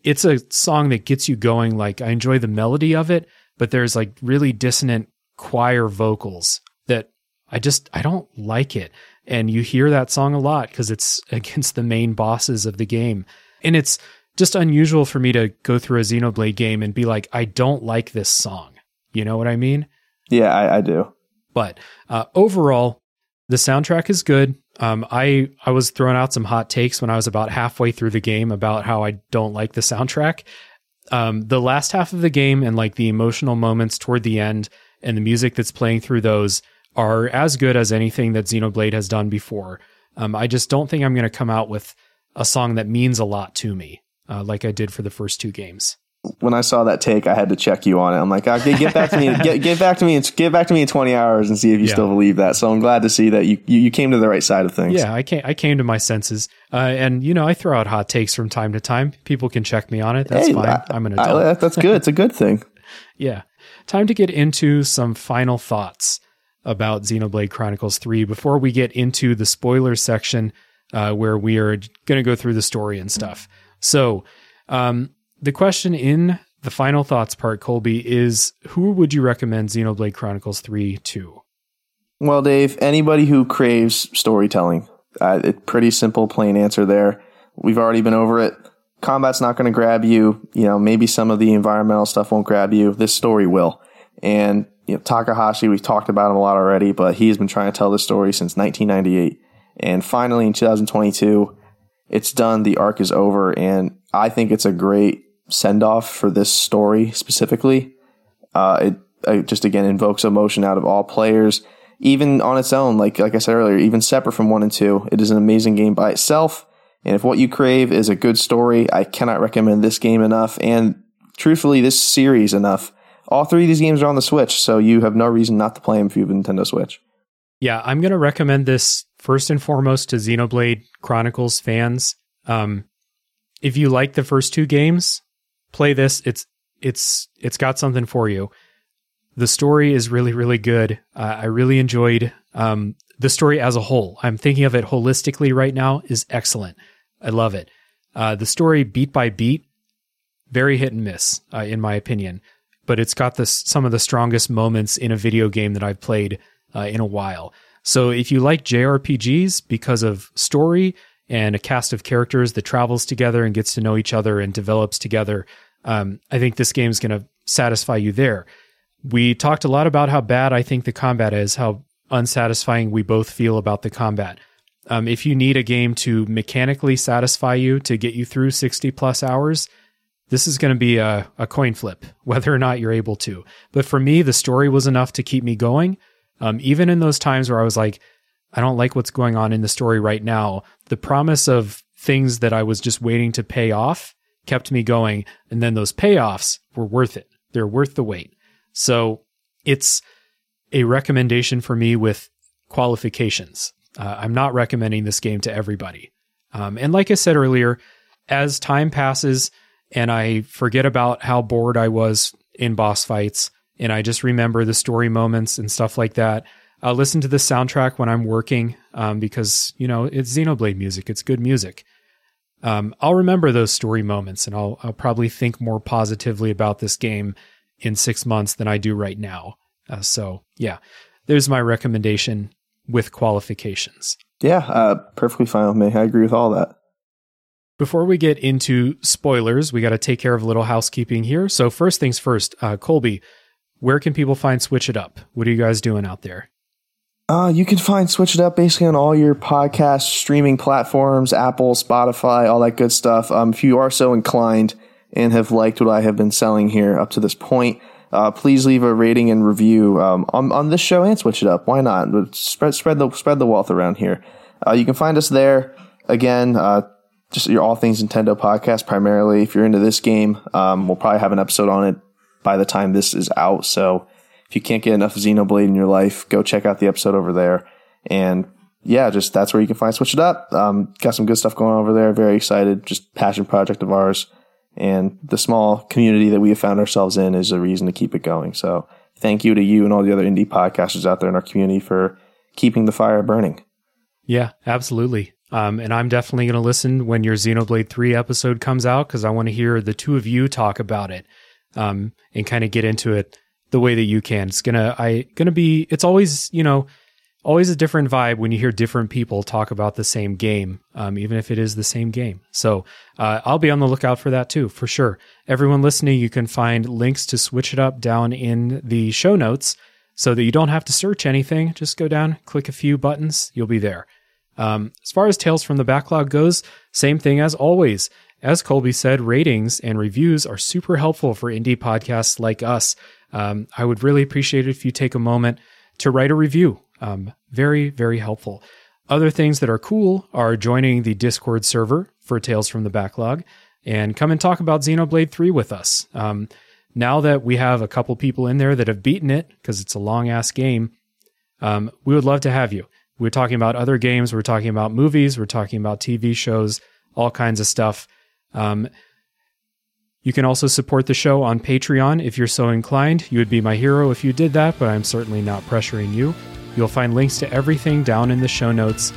[SPEAKER 1] It's a song that gets you going like I enjoy the melody of it, but there's like really dissonant choir vocals that I just I don't like it. And you hear that song a lot because it's against the main bosses of the game. And it's just unusual for me to go through a Xenoblade game and be like, I don't like this song. You know what I mean?
[SPEAKER 2] Yeah, I, I do.
[SPEAKER 1] But uh, overall, the soundtrack is good. Um, I I was throwing out some hot takes when I was about halfway through the game about how I don't like the soundtrack. Um, the last half of the game and like the emotional moments toward the end and the music that's playing through those are as good as anything that Xenoblade has done before. Um, I just don't think I'm going to come out with a song that means a lot to me, uh, like I did for the first two games
[SPEAKER 2] when I saw that take, I had to check you on it. I'm like, oh, get, back to me, get, get back to me, and get back to me in 20 hours and see if you yeah. still believe that. So I'm glad to see that you, you, you came to the right side of things.
[SPEAKER 1] Yeah, I came I came to my senses, uh, and you know I throw out hot takes from time to time. People can check me on it. That's hey, fine. I, am an adult.
[SPEAKER 2] I, that's good. It's a good thing.
[SPEAKER 1] yeah, time to get into some final thoughts about Xenoblade Chronicles 3 before we get into the spoilers section, uh, where we are going to go through the story and stuff. So. Um, the question in the final thoughts part, Colby, is who would you recommend Xenoblade Chronicles 3 to?
[SPEAKER 2] Well, Dave, anybody who craves storytelling. Uh, it, pretty simple, plain answer there. We've already been over it. Combat's not going to grab you. You know, maybe some of the environmental stuff won't grab you. This story will. And you know, Takahashi, we've talked about him a lot already, but he's been trying to tell this story since 1998. And finally, in 2022, it's done. The arc is over, and I think it's a great send off for this story specifically. Uh, it, it just again invokes emotion out of all players, even on its own. Like like I said earlier, even separate from one and two, it is an amazing game by itself. And if what you crave is a good story, I cannot recommend this game enough. And truthfully, this series enough. All three of these games are on the Switch, so you have no reason not to play them if you have a Nintendo Switch.
[SPEAKER 1] Yeah, I'm going to recommend this first and foremost to Xenoblade Chronicles fans. Um, if you like the first two games, play this. It's it's it's got something for you. The story is really really good. Uh, I really enjoyed um, the story as a whole. I'm thinking of it holistically right now is excellent. I love it. Uh, the story beat by beat, very hit and miss uh, in my opinion, but it's got this some of the strongest moments in a video game that I've played uh, in a while. So if you like JRPGs because of story and a cast of characters that travels together and gets to know each other and develops together, um, I think this game is going to satisfy you there. We talked a lot about how bad I think the combat is, how unsatisfying we both feel about the combat. Um, if you need a game to mechanically satisfy you to get you through 60 plus hours, this is going to be a, a, coin flip, whether or not you're able to. But for me, the story was enough to keep me going. Um, even in those times where I was like, I don't like what's going on in the story right now. The promise of things that I was just waiting to pay off kept me going. And then those payoffs were worth it. They're worth the wait. So it's a recommendation for me with qualifications. Uh, I'm not recommending this game to everybody. Um, and like I said earlier, as time passes and I forget about how bored I was in boss fights, and I just remember the story moments and stuff like that, I'll listen to the soundtrack when I'm working um, because, you know, it's Xenoblade music. It's good music. Um, I'll remember those story moments and I'll, I'll probably think more positively about this game in six months than I do right now. Uh, so, yeah, there's my recommendation with qualifications.
[SPEAKER 2] Yeah, uh, perfectly fine with me. I agree with all that.
[SPEAKER 1] Before we get into spoilers, we got to take care of a little housekeeping here. So, first things first, uh, Colby, where can people find Switch It Up? What are you guys doing out there?
[SPEAKER 2] Uh, you can find Switch It Up basically on all your podcast streaming platforms, Apple, Spotify, all that good stuff. Um, if you are so inclined and have liked what I have been selling here up to this point, uh, please leave a rating and review um, on, on this show and Switch It Up. Why not? Spread spread the spread the wealth around here. Uh, you can find us there again. Uh, just your all things Nintendo podcast primarily. If you're into this game, um, we'll probably have an episode on it by the time this is out. So if you can't get enough Xenoblade in your life, go check out the episode over there. And yeah, just that's where you can find Switch It Up. Um, got some good stuff going on over there. Very excited. Just passion project of ours. And the small community that we have found ourselves in is a reason to keep it going. So thank you to you and all the other indie podcasters out there in our community for keeping the fire burning.
[SPEAKER 1] Yeah, absolutely. Um, and I'm definitely going to listen when your Xenoblade 3 episode comes out because I want to hear the two of you talk about it um, and kind of get into it the way that you can. It's gonna I gonna be it's always, you know, always a different vibe when you hear different people talk about the same game, um, even if it is the same game. So uh, I'll be on the lookout for that too, for sure. Everyone listening, you can find links to switch it up down in the show notes so that you don't have to search anything. Just go down, click a few buttons, you'll be there. Um, as far as Tales from the Backlog goes, same thing as always. As Colby said, ratings and reviews are super helpful for indie podcasts like us. Um, I would really appreciate it if you take a moment to write a review. Um, very, very helpful. Other things that are cool are joining the Discord server for Tales from the Backlog and come and talk about Xenoblade 3 with us. Um, now that we have a couple people in there that have beaten it, because it's a long ass game, um, we would love to have you. We're talking about other games, we're talking about movies, we're talking about TV shows, all kinds of stuff. Um, you can also support the show on Patreon if you're so inclined. You would be my hero if you did that, but I'm certainly not pressuring you. You'll find links to everything down in the show notes,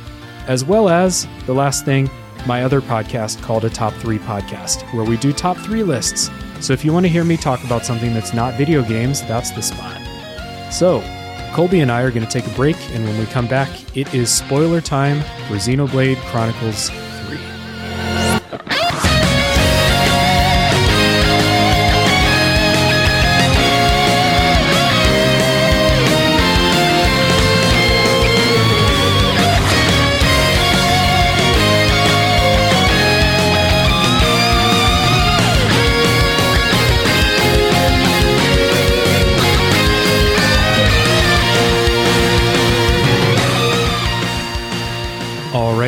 [SPEAKER 1] as well as the last thing, my other podcast called a Top 3 Podcast, where we do top 3 lists. So if you want to hear me talk about something that's not video games, that's the spot. So, Colby and I are going to take a break, and when we come back, it is spoiler time for Xenoblade Chronicles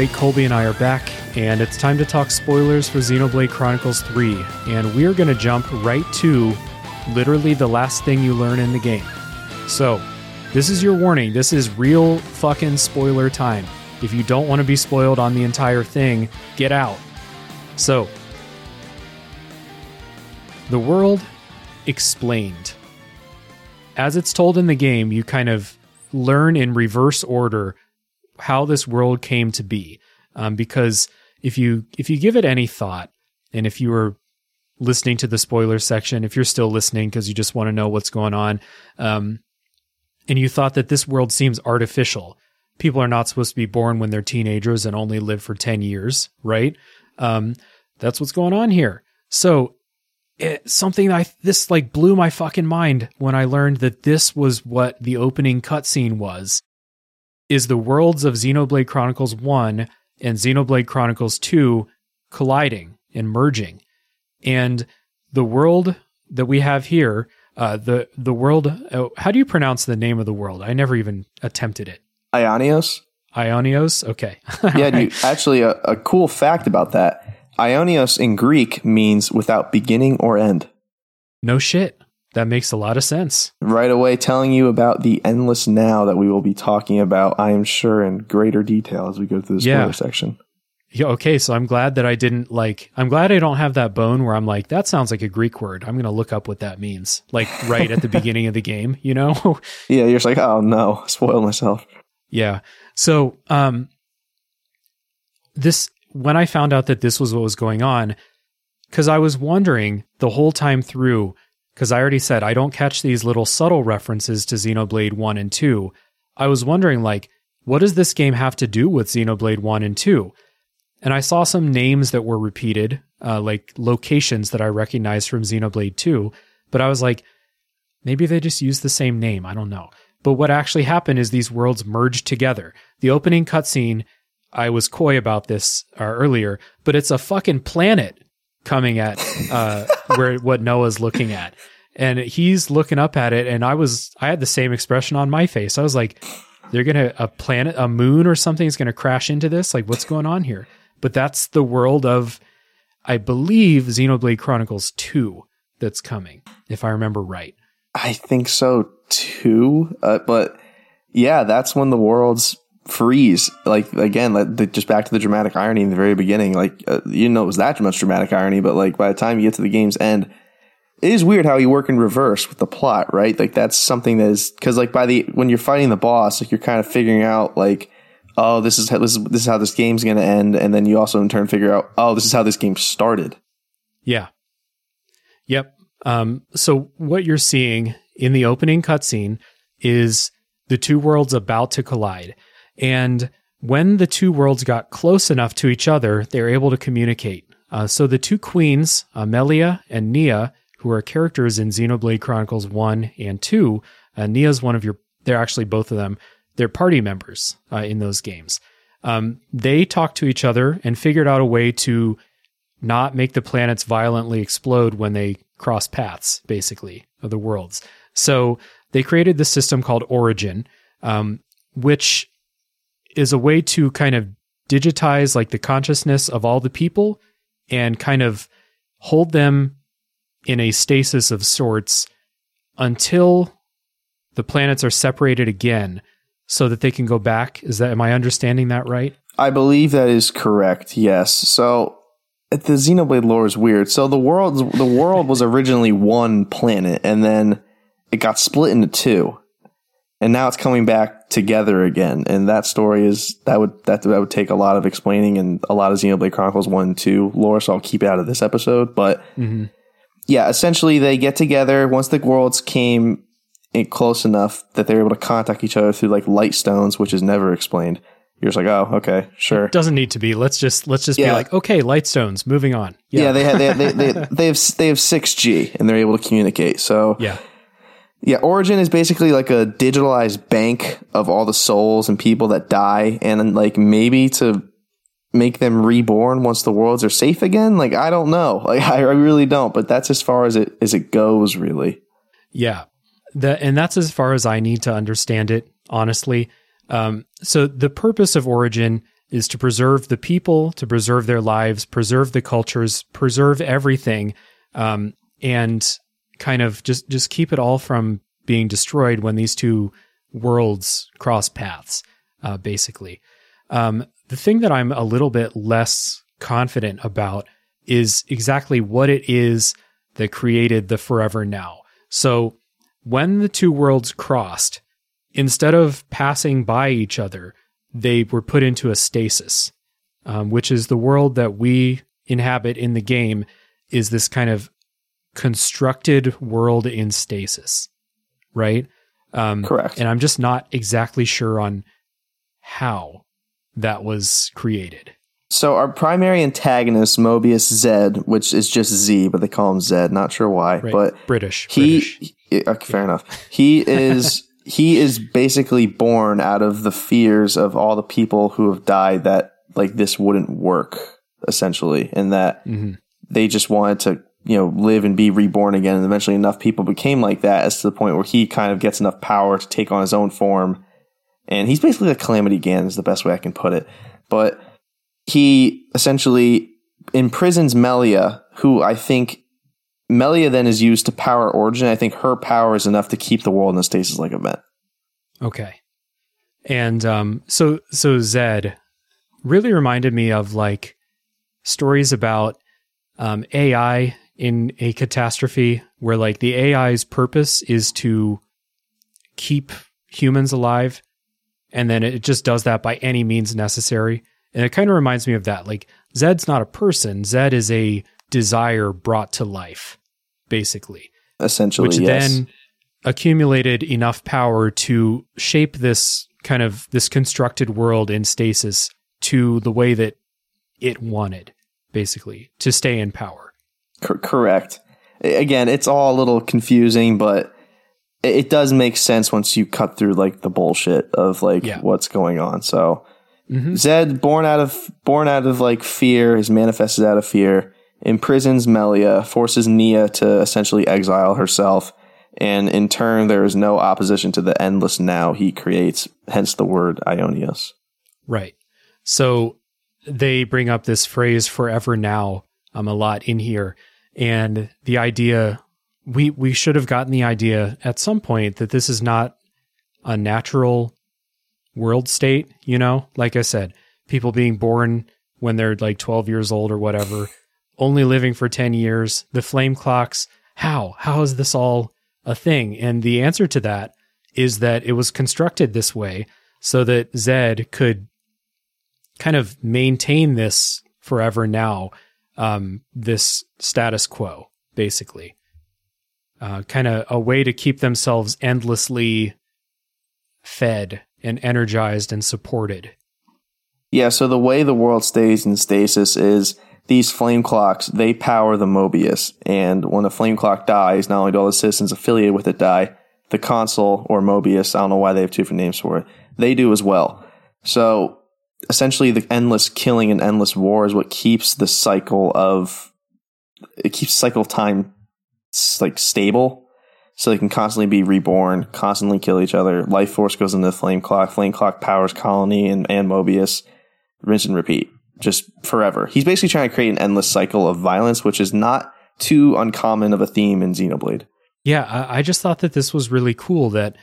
[SPEAKER 1] right, Colby and I are back, and it's time to talk spoilers for Xenoblade Chronicles 3. And we're going to jump right to literally the last thing you learn in the game. So, this is your warning. This is real fucking spoiler time. If you don't want to be spoiled on the entire thing, get out. So, the world explained. As it's told in the game, you kind of learn in reverse order how this world came to be. Um, because if you if you give it any thought, and if you were listening to the spoiler section, if you're still listening because you just want to know what's going on, um, and you thought that this world seems artificial, people are not supposed to be born when they're teenagers and only live for ten years, right? Um, that's what's going on here. So it, something I this like blew my fucking mind when I learned that this was what the opening cutscene was is the worlds of Xenoblade Chronicles 1 and Xenoblade Chronicles 2 colliding and merging. And the world that we have here, uh, the the world, uh, how do you pronounce the name of the world? I never even attempted it.
[SPEAKER 2] Aionios?
[SPEAKER 1] Aionios? Okay.
[SPEAKER 2] Yeah, dude, actually, a, a cool fact about that Aionios in Greek means without beginning or end.
[SPEAKER 1] no shit. That makes a lot of sense.
[SPEAKER 2] Right away, telling you about the endless now that we will be talking about, I am sure, in greater detail as we go through the spoiler
[SPEAKER 1] Yeah.
[SPEAKER 2] section.
[SPEAKER 1] Yeah, okay, so I'm glad that I didn't like I'm glad I don't have that bone where I'm like that sounds like a Greek word. I'm going to look up what that means. Like right at the beginning of the game, you know?
[SPEAKER 2] Yeah, you're just like, oh no, spoil myself.
[SPEAKER 1] Yeah. So, um, this, when I found out that this was what was going on, because I was wondering the whole time through, because I already said I don't catch these little subtle references to Xenoblade 1 and 2. I was wondering, like, what does this game have to do with Xenoblade 1 and 2? And I saw some names that were repeated, uh, like locations that I recognized from Xenoblade 2, but I was like, maybe they just used the same name. I don't know. But what actually happened is these worlds merged together. The opening cutscene, I was coy about this uh, earlier, but it's a fucking planet coming at uh, where what Noah's looking at, and he's looking up at it, and I was I had the same expression on my face. I was like, "They're gonna a planet, a moon, or something is gonna crash into this. Like, what's going on here?" But that's the world of, I believe, Xenoblade Chronicles Two that's coming, if I remember right.
[SPEAKER 2] I think so too. Uh, but yeah, that's when the worlds freeze. Like again, like, the- just back to the dramatic irony in the very beginning. Like uh, you know it was that much dramatic irony, but like by the time you get to the game's end, it is weird how you work in reverse with the plot, right? Like that's something that is because like by the when you're fighting the boss, like you're kind of figuring out like. Oh, this is how this is this is how this game's going to end, and then you also in turn figure out, oh, this is how this game started.
[SPEAKER 1] Yeah. Yep. Um, so what you're seeing in the opening cutscene is the two worlds about to collide. And when the two worlds got close enough to each other, they were able to communicate. Uh, so the two queens, Amelia and Nia, who are characters in Xenoblade Chronicles 1 and 2, uh, Nia's one of your, they're actually both of them, they're party members uh, in those games. Um, they talked to each other and figured out a way to not make the planets violently explode when they cross paths, basically, of the worlds. So they created this system called Origin, um, which is a way to kind of digitize like the consciousness of all the people and kind of hold them in a stasis of sorts until the planets are separated again so that they can go back. Is that am I understanding that right?
[SPEAKER 2] I believe that is correct. Yes. So the Xenoblade lore is weird. So the world the world was originally one planet and then it got split into two. And now it's coming back together again. And that story is that would that, that would take a lot of explaining and a lot of Xenoblade Chronicles 1 and 2 lore, so I'll keep it out of this episode. But mm-hmm. yeah, essentially they get together once the worlds came close enough that they're able to contact each other through like light stones, which is never explained. You're just like, oh, okay, sure.
[SPEAKER 1] It doesn't need to be. Let's just let's just yeah. be like, okay, light stones. Moving on.
[SPEAKER 2] Yeah, yeah they have they, they, they, they have they have six G and they're able to communicate. So
[SPEAKER 1] yeah,
[SPEAKER 2] yeah. Origin is basically like a digitalized bank of all the souls and people that die, and like maybe to make them reborn once the worlds are safe again. Like I don't know. Like I really don't. But that's as far as it as it goes, really.
[SPEAKER 1] Yeah, that and that's as far as I need to understand it, honestly. Um, so the purpose of Origin is to preserve the people, to preserve their lives, preserve the cultures, preserve everything, um, and kind of just just keep it all from being destroyed when these two worlds cross paths. Uh, basically, um, the thing that I'm a little bit less confident about is exactly what it is that created the Forever Now. So when the two worlds crossed, instead of passing by each other, they were put into a stasis, um, which is the world that we inhabit in the game, is this kind of constructed world in stasis, right?
[SPEAKER 2] Um, Correct.
[SPEAKER 1] And I'm just not exactly sure on how that was created.
[SPEAKER 2] So our primary antagonist, Mobius Zed, which is just Z, but they call him Zed. Not sure why, right. but
[SPEAKER 1] British.
[SPEAKER 2] He,
[SPEAKER 1] British.
[SPEAKER 2] he okay, fair yeah. enough. He is he is basically born out of the fears of all the people who have died that like this wouldn't work, essentially, and that mm-hmm. they just wanted to you know live and be reborn again. And eventually, enough people became like that as to the point where he kind of gets enough power to take on his own form. And he's basically a calamity Ganon is the best way I can put it, but he essentially imprisons Melia, who I think Melia then is used to power Origin. I think her power is enough to keep the world in a stasis like event.
[SPEAKER 1] Okay. And um, so so Zed really reminded me of like stories about um, AI in a catastrophe where like the AI's purpose is to keep humans alive and then it just does that by any means necessary. And it kind of reminds me of that. Like Zed's not a person. Zed is a desire brought to life, basically.
[SPEAKER 2] Essentially,
[SPEAKER 1] which
[SPEAKER 2] yes.
[SPEAKER 1] then accumulated enough power to shape this kind of this constructed world in stasis to the way that it wanted, basically, to stay in power.
[SPEAKER 2] C- correct. Again, it's all a little confusing, but it does make sense once you cut through like the bullshit of like yeah. what's going on. So Mm-hmm. Zed, born out of born out of like fear, is manifested out of fear, imprisons Melia, forces Nia to essentially exile herself, and in turn, there is no opposition to the endless now he creates. Hence the word Aionios.
[SPEAKER 1] Right. So they bring up this phrase "forever now" um, a lot in here, and the idea we we should have gotten the idea at some point that this is not a natural world state, you know? Like I said, people being born when they're like 12 years old or whatever, only living for 10 years, the flame clocks. How? How is this all a thing? And the answer to that is that it was constructed this way so that Zed could kind of maintain this forever now, um, this status quo, basically. Uh, kind of a way to keep themselves endlessly fed and energized and supported.
[SPEAKER 2] Yeah, so the way the world stays in stasis is these flame clocks, they power the Mobius. And when a flame clock dies, not only do all the citizens affiliated with it die, the consul or Mobius, I don't know why they have two different names for it, they do as well. So essentially the endless killing and endless war is what keeps the cycle of it keeps cycle of time like stable. So they can constantly be reborn constantly kill each other. Life force goes into the flame clock. Flame clock powers colony and, and mobius. Rinse and repeat. Just forever. He's basically trying to create an endless cycle of violence which is not too uncommon of a theme in xenoblade.
[SPEAKER 1] Yeah I, I just thought that this was really cool that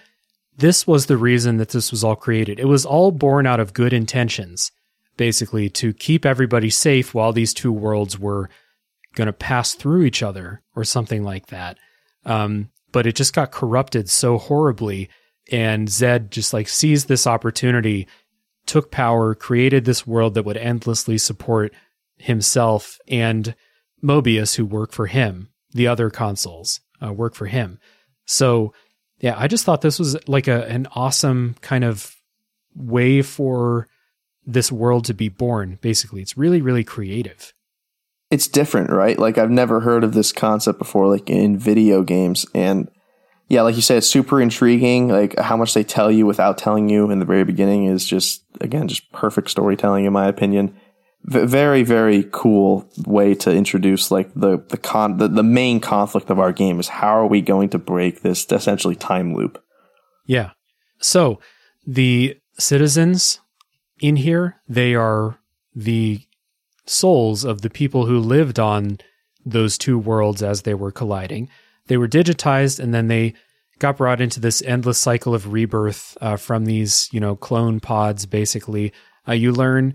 [SPEAKER 1] this was the reason that this was all created. It was all born out of good intentions, basically, to keep everybody safe while these two worlds were going to pass through each other or something like that. Um, but it just got corrupted so horribly. And Zed just like seized this opportunity, took power, created this world that would endlessly support himself and Mobius, who work for him. The other consuls uh, work for him. So yeah, I just thought this was like a an awesome kind of way for this world to be born. Basically, it's really really creative.
[SPEAKER 2] It's different, right? Like I've never heard of this concept before, like in video games, and yeah, like you said, it's super intriguing. Like how much they tell you without telling you in the very beginning is just again just perfect storytelling, in my opinion very very cool way to introduce like the the con the, the main conflict of our game is how are we going to break this essentially time loop?
[SPEAKER 1] Yeah. So the citizens in here they are the souls of the people who lived on those two worlds as they were colliding. They were digitized and then they got brought into this endless cycle of rebirth uh, from these you know clone pods basically. Uh, you learn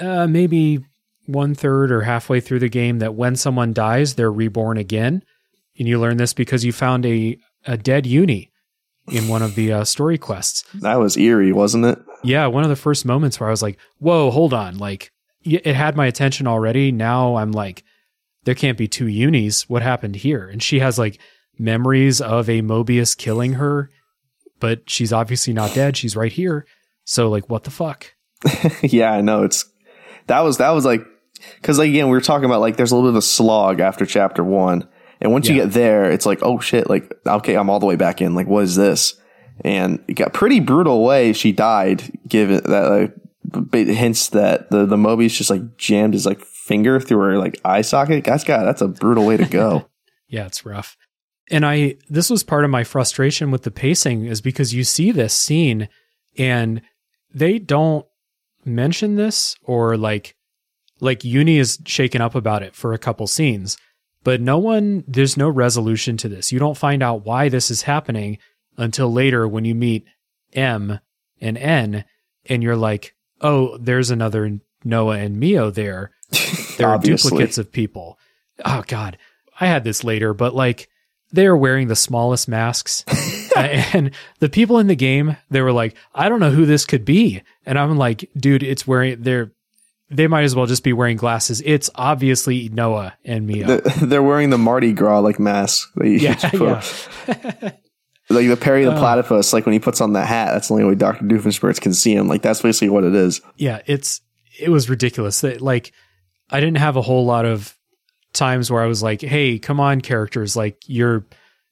[SPEAKER 1] uh, maybe one third or halfway through the game that when someone dies, they're reborn again. And you learn this because you found a, a dead Eunie in one of the uh, story quests.
[SPEAKER 2] That was eerie, wasn't it?
[SPEAKER 1] Yeah, one of the first moments where I was like, whoa, hold on. Like, it had my attention already. Now I'm like, there can't be two Eunies. What happened here? And she has like memories of a Mobius killing her, but she's obviously not dead. She's right here. So, like, what the fuck?
[SPEAKER 2] yeah, I know. It's that was that was like because like, again we were talking about like there's a little bit of a slog after chapter one, and once yeah. you get there, it's like oh shit, like okay, I'm all the way back in. Like what is this? And it got pretty brutal way she died. Given that like hints that the the Mobius just like jammed his like finger through her like eye socket. That's got that's a brutal way to go.
[SPEAKER 1] yeah, it's rough. And I this was part of my frustration with the pacing is because you see this scene and they don't mention this or like like Eunie is shaken up about it for a couple scenes but no one there's no resolution to this. You don't find out why this is happening until later when you meet m and n and you're like oh there's another noah and mio there. There are duplicates of people. Oh god. I had this later but like they are wearing the smallest masks and the people in the game they were like i don't know who this could be and I'm like, dude, it's wearing they're they might as well just be wearing glasses. It's obviously Noah and Mio.
[SPEAKER 2] They're wearing the Mardi Gras like mask. yeah, yeah. like the Perry the uh, Platypus, like when he puts on the hat, that's the only way Doctor Doofenshmirtz can see him. Like that's basically what it is.
[SPEAKER 1] Yeah, it's it was ridiculous. That like I didn't have a whole lot of times where I was like, "Hey, come on, characters! Like you're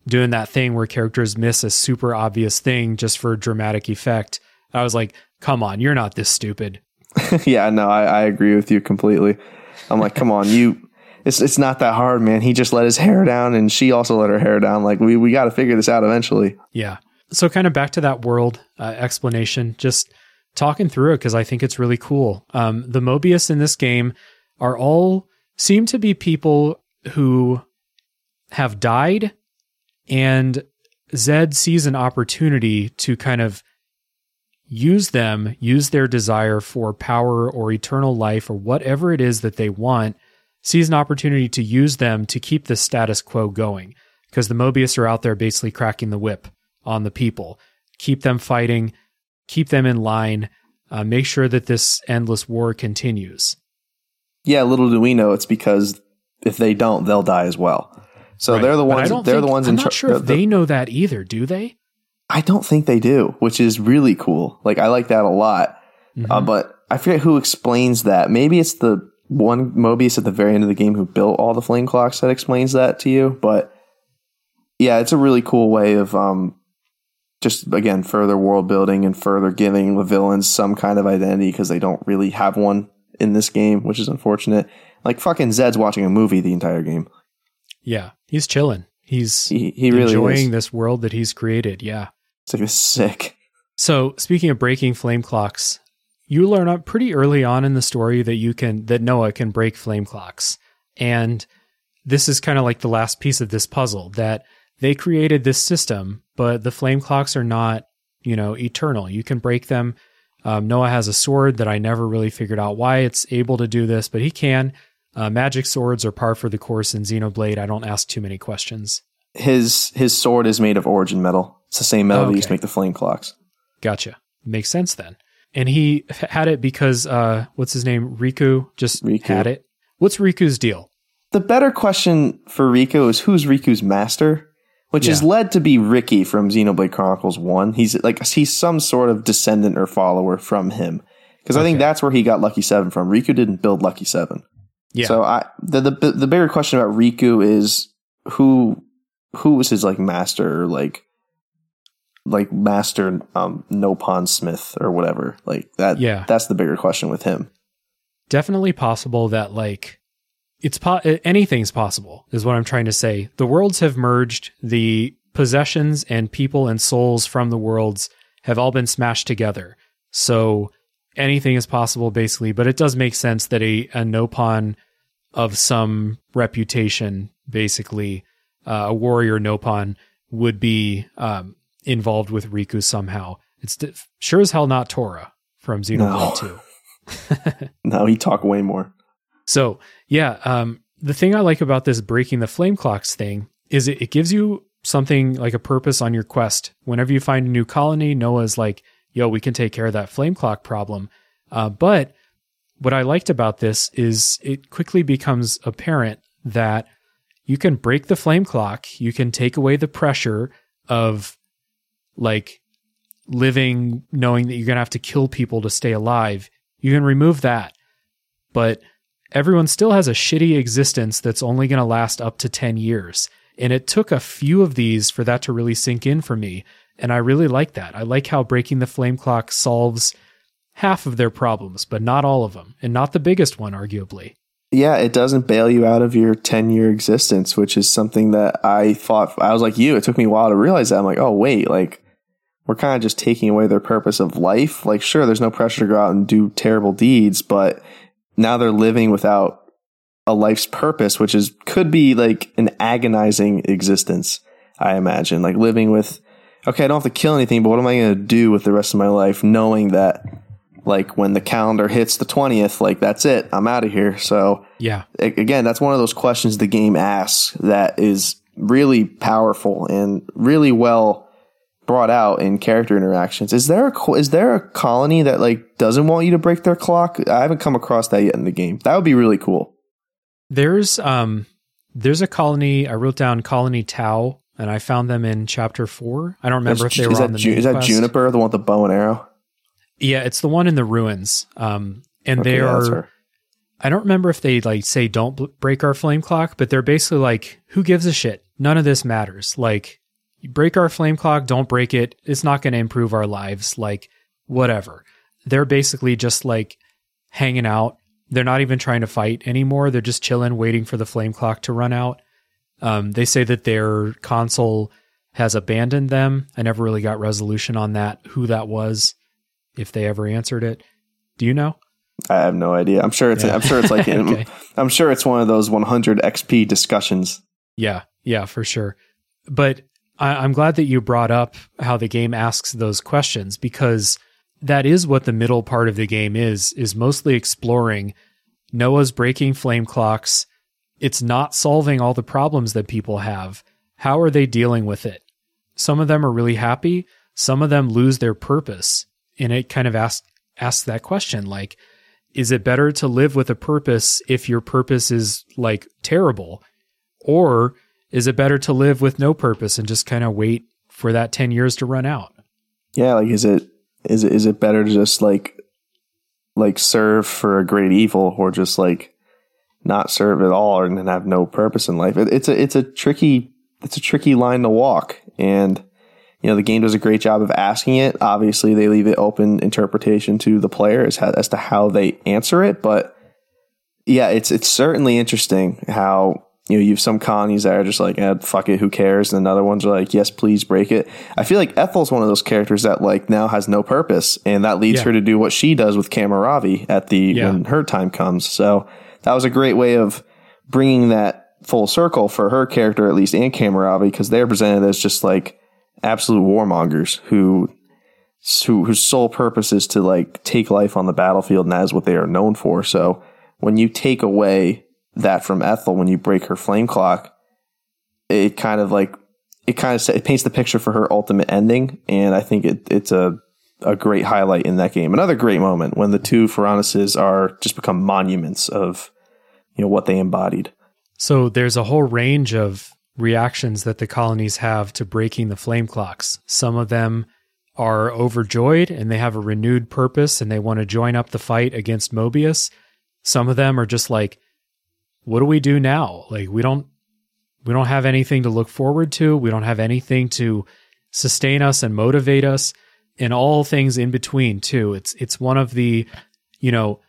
[SPEAKER 1] doing that thing where characters miss a super obvious thing just for dramatic effect." I was like, come on, you're not this stupid.
[SPEAKER 2] yeah, no, I, I agree with you completely. I'm like, come on, you. It's it's not that hard, man. He just let his hair down, and she also let her hair down. Like we we got to figure this out eventually.
[SPEAKER 1] Yeah. So kind of back to that world uh, explanation, just talking through it because I think it's really cool. Um, the Mobius in this game are all seem to be people who have died, and Zed sees an opportunity to kind of use them, use their desire for power or eternal life or whatever it is that they want, sees an opportunity to use them to keep the status quo going. Because the Mobius are out there basically cracking the whip on the people. Keep them fighting, keep them in line, uh, make sure that this endless war continues.
[SPEAKER 2] Yeah, little do we know it's because if they don't, they'll die as well. So right. they're the ones. They're think, the ones.
[SPEAKER 1] I'm in not sure if they know that either. Do they?
[SPEAKER 2] I don't think they do, which is really cool. Like I like that a lot.
[SPEAKER 1] Mhm.
[SPEAKER 2] Uh, but I forget who explains that. Maybe it's the one Moebius at the very end of the game who built all the flame clocks that explains that to you. But yeah, it's a really cool way of um, just again further world building and further giving the villains some kind of identity because they don't really have one in this game, which is unfortunate. Like fucking Zed's watching a movie the entire game.
[SPEAKER 1] Yeah, he's chilling. He's
[SPEAKER 2] He he really
[SPEAKER 1] enjoying
[SPEAKER 2] is.
[SPEAKER 1] this world that he's created. Yeah.
[SPEAKER 2] It's like sick.
[SPEAKER 1] So speaking of breaking flame clocks, you learn up pretty early on in the story that you can that Noah can break flame clocks. And this is kind of like the last piece of this puzzle that they created this system, but the flame clocks are not, you know, eternal. You can break them. Um, Noah has a sword that I never really figured out why it's able to do this, but he can. Uh, magic swords are par for the course in Xenoblade. I don't ask too many questions.
[SPEAKER 2] His his sword is made of origin metal. It's the same metal they used to make the flame clocks.
[SPEAKER 1] Gotcha. Makes sense then. And he had it because uh what's his name? Riku just
[SPEAKER 2] Riku.
[SPEAKER 1] had it. What's Riku's deal?
[SPEAKER 2] The better question for Riku is who's Riku's master, which is
[SPEAKER 1] Yeah.
[SPEAKER 2] led to be Riki from Xenoblade Chronicles One. He's like he's some sort of descendant or follower from him, because I think that's where he got Lucky Seven from. Riku didn't build Lucky Seven,
[SPEAKER 1] Yeah.
[SPEAKER 2] so I the, the the bigger question about Riku is who who was his like master or like like master um no Nopon Smith or whatever like that.
[SPEAKER 1] Yeah.
[SPEAKER 2] that's the bigger question with him.
[SPEAKER 1] Definitely possible that like it's po- anything's possible is what I'm trying to say. The worlds have merged. The possessions and people and souls from the worlds have all been smashed together. So anything is possible basically, but it does make sense that a, a Nopon of some reputation, basically, uh, a warrior Nopon would be um, involved with Riku somehow. It's d- sure as hell not Tora from Xenoblade
[SPEAKER 2] No.
[SPEAKER 1] 2.
[SPEAKER 2] No, he talk way more.
[SPEAKER 1] So yeah, um, the thing I like about this breaking the flame clocks thing is it, it gives you something like a purpose on your quest. Whenever you find a new colony, Noah's like, "Yo, we can take care of that flame clock problem." Uh, but what I liked about this is it quickly becomes apparent that you can break the flame clock, you can take away the pressure of like living knowing that you're going to have to kill people to stay alive. You can remove that. But everyone still has a shitty existence that's only going to last up to 10 years. And it took a few of these for that to really sink in for me. And I really like that. I like how breaking the flame clock solves half of their problems, but not all of them, and not the biggest one, arguably.
[SPEAKER 2] Yeah, it doesn't bail you out of your 10 year existence, which is something that I thought, I was like you, it took me a while to realize that. I'm like, oh, wait, like, we're kind of just taking away their purpose of life. Like, sure, there's no pressure to go out and do terrible deeds, but now they're living without a life's purpose, which is, could be like an agonizing existence, I imagine. Like, living with, okay, I don't have to kill anything, but what am I going to do with the rest of my life knowing that, like, when the calendar hits the 20th, like, that's it, I'm out of here. So,
[SPEAKER 1] Yeah.
[SPEAKER 2] again, that's one of those questions the game asks that is really powerful and really well brought out in character interactions. Is there a is there a colony that like doesn't want you to break their clock? I haven't come across that yet in the game. That would be really cool.
[SPEAKER 1] There's um there's a colony I wrote down colony Tau and I found them in chapter 4. I don't remember
[SPEAKER 2] is,
[SPEAKER 1] if they were on the
[SPEAKER 2] Ju- is that
[SPEAKER 1] quest.
[SPEAKER 2] Juniper, the one with the bow and arrow?
[SPEAKER 1] Yeah, it's the one in the ruins. Um and they are. I don't remember if they like say don't bl- break our flame clock, but they're basically like, who gives a shit? None of this matters. Like, you break our flame clock, don't break it. It's not going to improve our lives. Like, whatever. They're basically just like hanging out. They're not even trying to fight anymore. They're just chilling, waiting for the flame clock to run out. Um, they say that their consul has abandoned them. I never really got resolution on that, who that was, if they ever answered it. Do you know?
[SPEAKER 2] I have no idea. I'm sure it's
[SPEAKER 1] Yeah.
[SPEAKER 2] I'm sure it's like
[SPEAKER 1] Okay.
[SPEAKER 2] I'm sure it's one of those 100 XP discussions.
[SPEAKER 1] Yeah, yeah, for sure. But I, I'm glad that you brought up how the game asks those questions because that is what the middle part of the game is, is mostly exploring Noah's breaking flame clocks. It's not solving all the problems that people have. How are they dealing with it? Some of them are really happy. Some of them lose their purpose. And it kind of asks asks that question like, is it better to live with a purpose if your purpose is like terrible? Or is it better to live with no purpose and just kind of wait for that 10 years to run out.
[SPEAKER 2] Yeah, like is it is it is it better to just like like serve for a great evil or just like not serve at all and have no purpose in life? It, it's a it's a tricky it's a tricky line to walk and you know the game does a great job of asking it. Obviously, they leave it open interpretation to the player as, as to how they answer it, but yeah, it's it's certainly interesting how you know, you have some colonies that are just like, eh, fuck it, who cares? And other ones are like, yes, please break it. I feel like Ethel's one of those characters that like now has no purpose, and that leads yeah. her to do what she does with Ravi at the yeah. when her time comes. So that was a great way of bringing that full circle for her character at least and Ravi because they're presented as just like absolute warmongers who who whose sole purpose is to like take life on the battlefield, and that is what they are known for. So when you take away that from Ethel when you break her flame clock, it kind of like it kind of it paints the picture for her ultimate ending, and I think it, it's a a great highlight in that game. Another great moment when the two Ferronises are just become monuments of you know what they embodied.
[SPEAKER 1] So there's a whole range of reactions that the colonies have to breaking the flame clocks. Some of them are overjoyed and they have a renewed purpose and they want to join up the fight against Moebius. Some of them are just like, what do we do now? Like we don't we don't have anything to look forward to. We don't have anything to sustain us and motivate us and all things in between too. It's it's one of the, you know,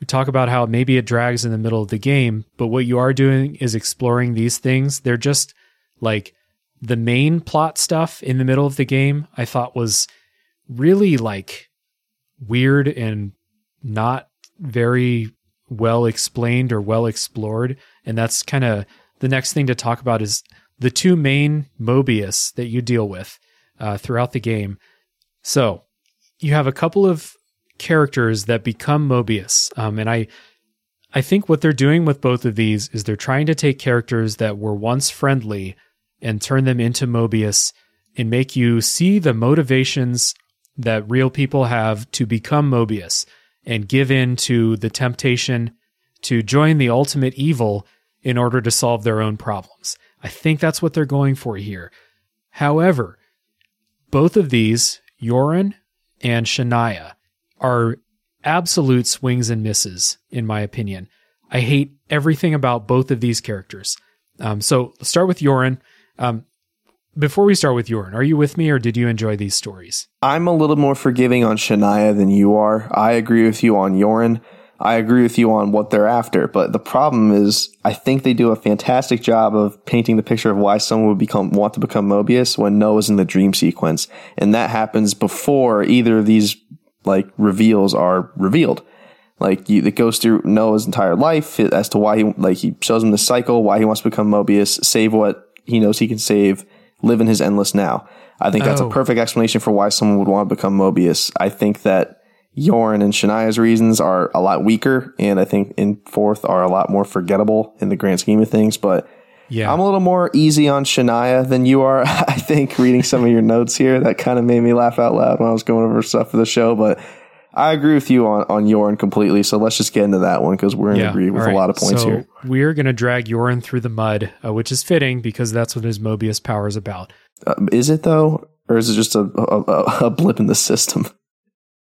[SPEAKER 1] we talk about how maybe it drags in the middle of the game, but what you are doing is exploring these things. They're just like the main plot stuff in the middle of the game I thought was really like weird and not very well explained or well explored. And that's kind of the next thing to talk about is the two main Moebius that you deal with uh, throughout the game. So you have a couple of characters that become Moebius, um, and I, I think what they're doing with both of these is they're trying to take characters that were once friendly and turn them into Moebius and make you see the motivations that real people have to become Moebius and give in to the temptation to join the ultimate evil in order to solve their own problems. I think that's what they're going for here. However, both of these, Yoren and Shania, are absolute swings and misses, in my opinion. I hate everything about both of these characters. Um, so let's start with Yoren. Um, before we start with Yoren, are you with me or did you enjoy these stories?
[SPEAKER 2] I'm a little more forgiving on Shania than you are. I agree with you on Yoren. I agree with you on what they're after, but the problem is I think they do a fantastic job of painting the picture of why someone would become want to become Moebius when Noah's in the dream sequence. And that happens before either of these like reveals are revealed. Like you, it goes through Noah's entire life as to why he like he shows him the cycle, why he wants to become Moebius, save what he knows he can save, live in his endless now. I think that's oh. a perfect explanation for why someone would want to become Moebius. I think that Yoren and Shania's reasons are a lot weaker, and I think in fourth are a lot more forgettable in the grand scheme of things. But yeah, I'm a little more easy on Shania than you are. I think reading some of your notes here that kind of made me laugh out loud when I was going over stuff for the show. But I agree with you on, on Yoren completely. So let's just get into that one because we're in yeah, agree with right. a lot of points so here.
[SPEAKER 1] We're going to drag Yoren through the mud, uh, which is fitting because that's what his Moebius power is about.
[SPEAKER 2] Uh, is it though? Or is it just a, a, a blip in the system?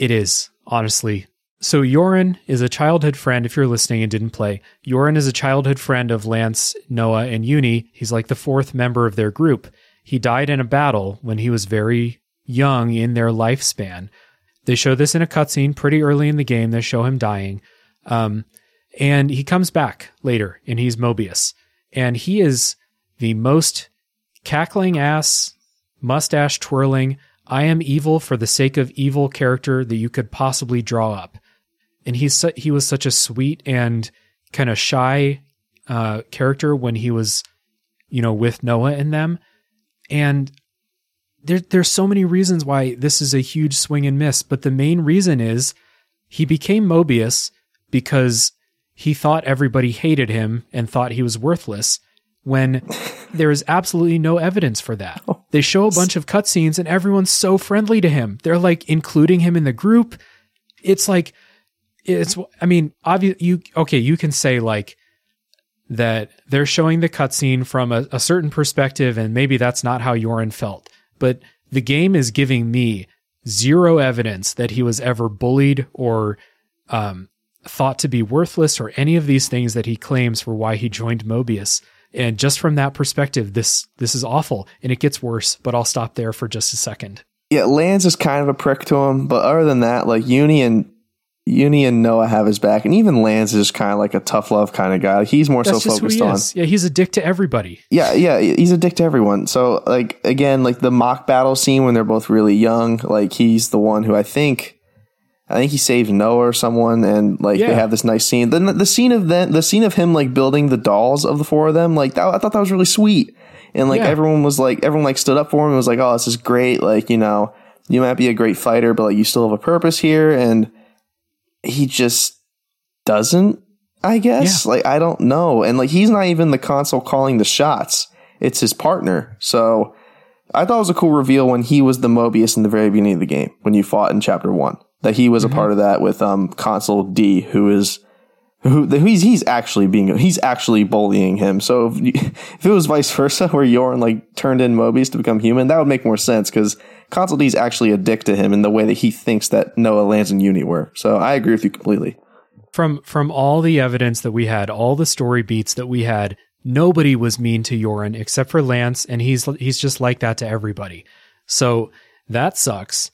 [SPEAKER 1] It is, honestly. So Yoren is a childhood friend, if you're listening and didn't play. Yoren is a childhood friend of Lanz, Noah, and Eunie. He's like the fourth member of their group. He died in a battle when he was very young in their lifespan. They show this in a cutscene pretty early in the game. They show him dying. Um, and he comes back later and he's Moebius. And he is the most cackling ass, mustache twirling, I am evil for the sake of evil character that you could possibly draw up. And he's su- he was such a sweet and kind of shy uh, character when he was, you know, with Noah and them. And there, there's so many reasons why this is a huge swing and miss, but the main reason is he became Moebius because he thought everybody hated him and thought he was worthless when there is absolutely no evidence for that. Oh. They show a bunch of cutscenes and everyone's so friendly to him. They're like including him in the group. It's like it's I mean, obvious you okay, you can say like that they're showing the cutscene from a, a certain perspective, and maybe that's not how Yoren felt. But the game is giving me zero evidence that he was ever bullied or um, thought to be worthless or any of these things that he claims for why he joined Moebius. And just from that perspective, this this is awful, and it gets worse. But I'll stop there for just a second.
[SPEAKER 2] Yeah, Lanz is kind of a prick to him, but other than that, like Eunie and Eunie and Noah have his back, and even Lanz is kind of like a tough love kind of guy. He's more
[SPEAKER 1] That's
[SPEAKER 2] so focused on.
[SPEAKER 1] Yeah, he's a dick to everybody.
[SPEAKER 2] Yeah, yeah, he's a dick to everyone. So, like again, like the mock battle scene when they're both really young, like he's the one who I think, I think he saved Noah or someone, and like
[SPEAKER 1] Yeah.
[SPEAKER 2] they have this nice scene. Then the scene of then the scene of him like building the dolls of the four of them, like that, I thought that was really sweet, and like
[SPEAKER 1] Yeah.
[SPEAKER 2] everyone was like everyone like stood up for him and was like, oh, this is great, like you know, you might be a great fighter, but like you still have a purpose here, and he just doesn't i guess? Like i don't know. And like he's not even the consul calling the shots. It's his partner. So i thought it was a cool reveal when he was the moebius in the very beginning of the game when you fought in chapter one that he was a part of that with um consul d who is who he's he's actually being he's actually bullying him. So if, you- if it was vice versa, where Yorn like turned in Moebius to become human, that would make more sense because Consul D is actually a dick to him in the way that he thinks that Noah, Lanz, and Eunie were. So I agree with you completely.
[SPEAKER 1] From from all the evidence that we had, all the story beats that we had, nobody was mean to Yoren except for Lanz, and he's he's just like that to everybody. So that sucks.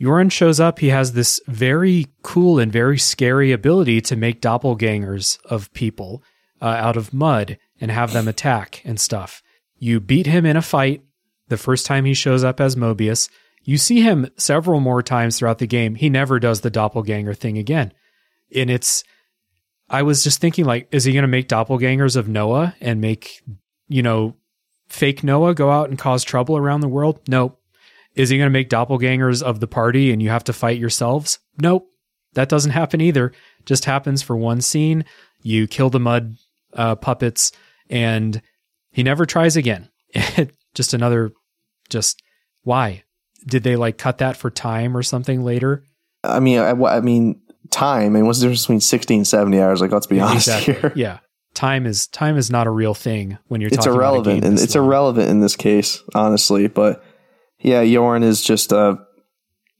[SPEAKER 1] Yoren shows up. He has this very cool and very scary ability to make doppelgangers of people uh, out of mud and have them attack and stuff. You beat him in a fight the first time he shows up as Moebius. You see him several more times throughout the game. He never does the doppelganger thing again. And it's, I was just thinking, like, is he going to make doppelgangers of Noah and make, you know, fake Noah go out and cause trouble around the world? Nope. Is he going to make doppelgangers of the party and you have to fight yourselves? Nope. That doesn't happen either. Just happens for one scene. You kill the mud uh, puppets and he never tries again. just another, just why? Did they like cut that for time or something later?
[SPEAKER 2] I mean, I, I mean, time and what's the difference between 60 and 70 hours? Like, let's be honest here.
[SPEAKER 1] Yeah. Time is time is not a real thing when you're
[SPEAKER 2] it's
[SPEAKER 1] talking
[SPEAKER 2] irrelevant
[SPEAKER 1] about a game
[SPEAKER 2] and it's
[SPEAKER 1] long.
[SPEAKER 2] irrelevant in this case honestly but yeah yorn is just uh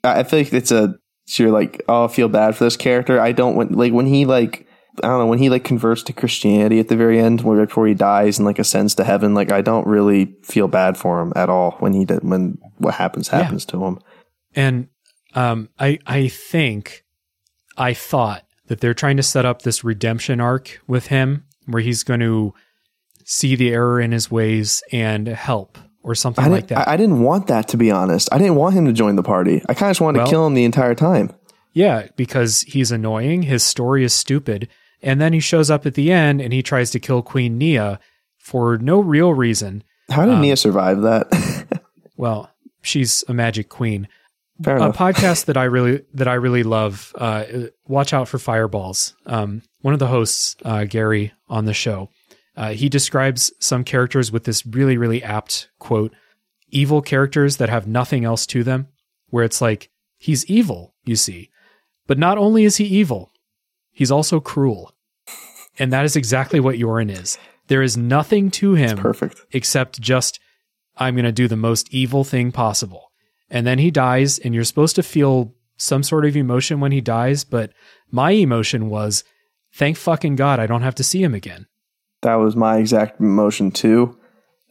[SPEAKER 2] i feel like it's a you're like oh i feel bad for this character. I don't when like when he like i don't know when he like converts to christianity at the very end where before he dies and like ascends to heaven like i don't really feel bad for him at all when he did when what happens happens to him.
[SPEAKER 1] And um, I I think I thought that they're trying to set up this redemption arc with him, where he's going to see the error in his ways and help, or something like that.
[SPEAKER 2] I, I didn't want that to be honest i didn't want him to join the party i kind of just wanted
[SPEAKER 1] Well-
[SPEAKER 2] to kill him the entire time
[SPEAKER 1] yeah, because he's annoying. His story is stupid, and then he shows up at the end and he tries to kill Queen Nia for no real reason.
[SPEAKER 2] how did nia survive that
[SPEAKER 1] Well, she's a magic queen.
[SPEAKER 2] fair
[SPEAKER 1] a
[SPEAKER 2] enough
[SPEAKER 1] podcast that I really that I really love. Uh, watch out for fireballs. Um, one of the hosts, uh, Gary, on the show, uh, he describes some characters with this really really apt quote: "Evil characters that have nothing else to them." Where it's like he's evil, you see, but not only is he evil, he's also cruel, and that is exactly what Yorin is. There is nothing to him
[SPEAKER 2] perfect
[SPEAKER 1] except just I'm going to do the most evil thing possible. And then he dies and you're supposed to feel some sort of emotion when he dies, but my emotion was thank fucking god I don't have to see him again.
[SPEAKER 2] That was my exact emotion too.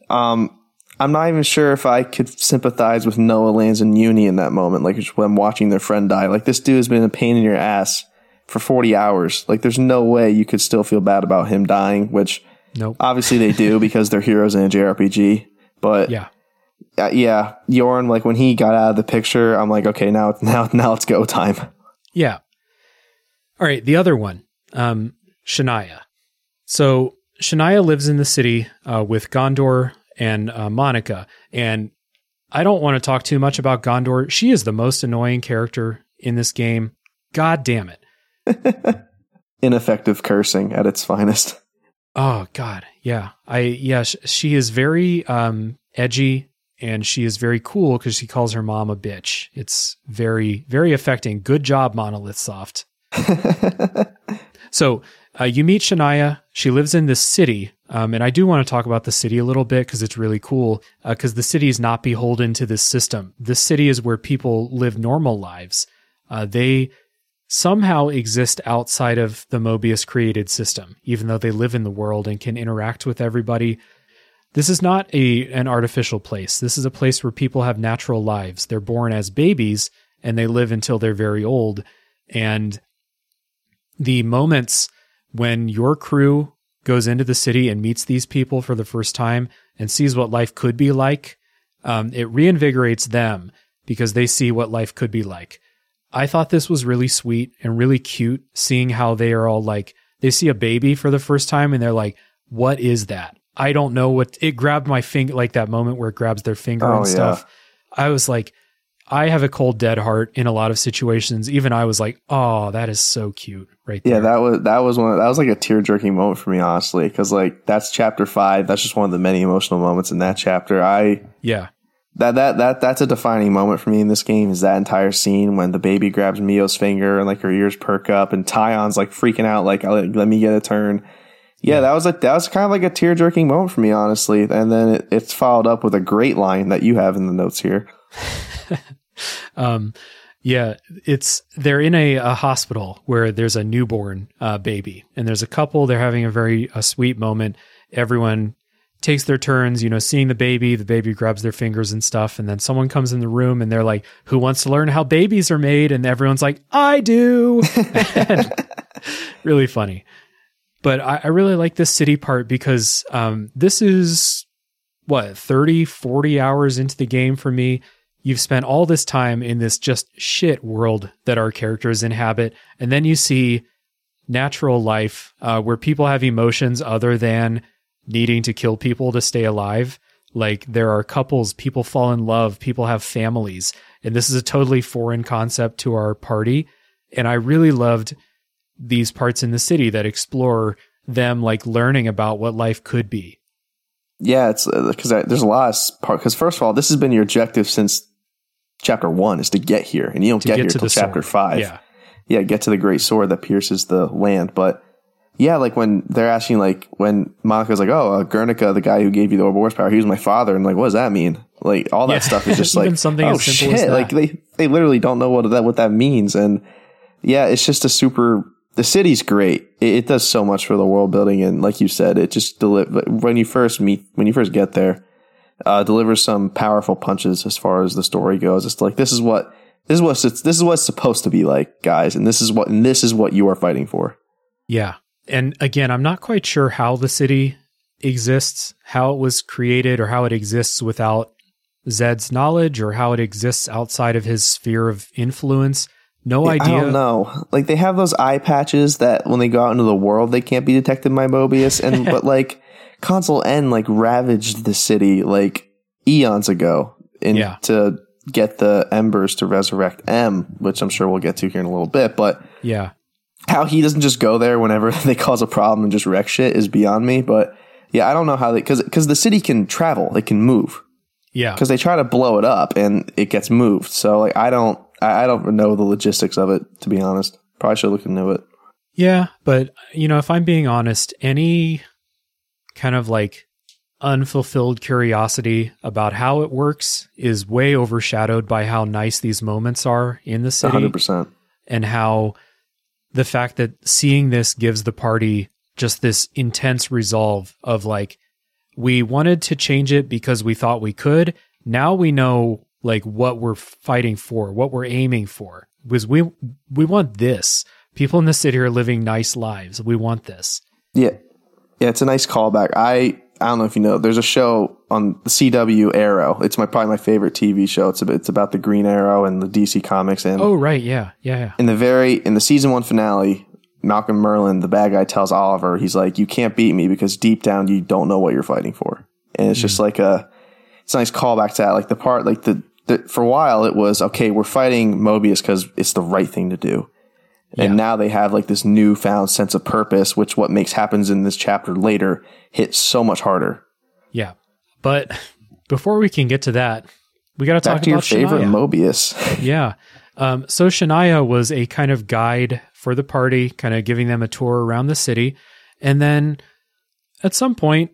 [SPEAKER 2] Um, I'm not even sure if I could sympathize with Noah Lanz and Eunie in that moment, like when watching their friend die. Like this dude has been a pain in your ass for 40 hours. Like there's no way you could still feel bad about him dying, which
[SPEAKER 1] Nope.
[SPEAKER 2] obviously they do because they're heroes in a JRPG. But
[SPEAKER 1] Yeah.
[SPEAKER 2] uh, yeah, Yorn, like when he got out of the picture, I'm like, okay, now now now it's go time.
[SPEAKER 1] Yeah. All right, the other one, um, Shania. So Shania lives in the city uh, with Ghondor and uh, Monica, and I don't want to talk too much about Ghondor. She is the most annoying character in this game. God damn it.
[SPEAKER 2] Ineffective cursing at its finest.
[SPEAKER 1] Oh God, yeah. I yeah. Sh- she is very um, edgy, and she is very cool because she calls her mom a bitch. It's very very affecting. Good job, Monolith Soft. So uh, you meet Shania. She lives in this city. Um, and I do want to talk about the city a little bit because it's really cool. Because uh, the city is not beholden to this system. This city is where people live normal lives. Uh, they somehow exist outside of the Moebius created system, even though they live in the world and can interact with everybody. This is not a an artificial place. This is a place where people have natural lives. They're born as babies and they live until they're very old. And the moments when your crew goes into the city and meets these people for the first time and sees what life could be like, um, it reinvigorates them because they see what life could be like. I thought this was really sweet and really cute seeing how they are all like, they see a baby for the first time and they're like, what is that? I don't know what it grabbed my finger, like that moment where it grabs their finger oh, and stuff. Yeah. I was like, I have a cold dead heart in a lot of situations. Even I was like, "Oh, that is so cute." Right there.
[SPEAKER 2] Yeah, that was that was one of, that was like a tear jerking moment for me, honestly, because like that's chapter five. That's just one of the many emotional moments in that chapter. I
[SPEAKER 1] yeah.
[SPEAKER 2] That that that that's a defining moment for me in this game is that entire scene when the baby grabs Mio's finger and like her ears perk up and Taion's like freaking out like let, let me get a turn. Yeah, yeah, that was like that was kind of like a tear jerking moment for me, honestly. And then it, it's followed up with a great line that you have in the notes here.
[SPEAKER 1] um, yeah, it's they're in a, a, hospital where there's a newborn uh, baby, and there's a couple. They're having a very a sweet moment. Everyone takes their turns, you know, seeing the baby. The baby grabs their fingers and stuff, and then someone comes in the room and they're like, "Who wants to learn how babies are made?" And everyone's like, "I do." really funny. But I, I, really like this city part because um, this is what 30 40 hours into the game for me you've spent all this time in this just shit world that our characters inhabit, and then you see natural life uh, where people have emotions other than needing to kill people to stay alive. Like there are couples, people fall in love, people have families, and this is a totally foreign concept to our party. And I really loved these parts in the city that explore them like learning about what life could be.
[SPEAKER 2] Yeah, it's because uh, there's a lot of part. Because first of all, this has been your objective since chapter one is to get here, and you don't get, get, here until chapter sword. five.
[SPEAKER 1] Yeah,
[SPEAKER 2] yeah, get to the great sword that pierces the land. But yeah, like when they're asking, like when Monica's like, "Oh, uh, Guernica, the guy who gave you the Ouroboros power, he was my father," and like, what does that mean? Like all that yeah. stuff is just like something oh shit, like they they literally don't know what that what that means, and yeah, it's just a super. The city's great. It, it does so much for the world building, and like you said, it just deli- when you first meet when you first get there uh, delivers some powerful punches as far as the story goes. It's like this is what this is what it's, this is what it's supposed to be like, guys, and this is what and this is what you are fighting for.
[SPEAKER 1] Yeah, and again, I'm not quite sure how the city exists, how it was created, or how it exists without Zed's knowledge, or how it exists outside of his sphere of influence. No idea.
[SPEAKER 2] I don't know. Like they have those eye patches that when they go out into the world, they can't be detected by Moebius, and but like Consul N like ravaged the city like eons ago in yeah. to get the embers to resurrect M, which I'm sure we'll get to here in a little bit. But
[SPEAKER 1] yeah,
[SPEAKER 2] how he doesn't just go there whenever they cause a problem and just wreck shit is beyond me. But yeah, I don't know how they because because the city can travel, it can move.
[SPEAKER 1] Yeah,
[SPEAKER 2] because they try to blow it up and it gets moved. So like I don't I, I don't know the logistics of it to be honest. Probably should look into it.
[SPEAKER 1] Yeah, but you know, if I'm being honest, any kind of like unfulfilled curiosity about how it works is way overshadowed by how nice these moments are in the city
[SPEAKER 2] 100%.
[SPEAKER 1] and how the fact that seeing this gives the party just this intense resolve of like we wanted to change it because we thought we could. Now we know like what we're fighting for what we're aiming for. Because we we want this. People in the city are living nice lives. We want this.
[SPEAKER 2] Yeah yeah, it's a nice callback. I I don't know if you know. There's a show on the CW Arrow. It's my probably my favorite TV show. It's about, it's about the Green Arrow and the DC comics. And
[SPEAKER 1] oh right, yeah, yeah, yeah.
[SPEAKER 2] In the very in the season one finale, Malcolm Merlyn, the bad guy, tells Oliver, he's like, "You can't beat me because deep down you don't know what you're fighting for." And it's mm. just like a it's a nice callback to that. Like the part, like the, the for a while it was okay. We're fighting Moebius because it's the right thing to do. Yeah. And now they have like this newfound sense of purpose, which what makes happens in this chapter later hit so much harder.
[SPEAKER 1] Yeah. But before we can get to that, we got to talk
[SPEAKER 2] to
[SPEAKER 1] about
[SPEAKER 2] your favorite
[SPEAKER 1] Shania.
[SPEAKER 2] Moebius.
[SPEAKER 1] yeah. Um, so Shania was a kind of guide for the party, kind of giving them a tour around the city. And then at some point,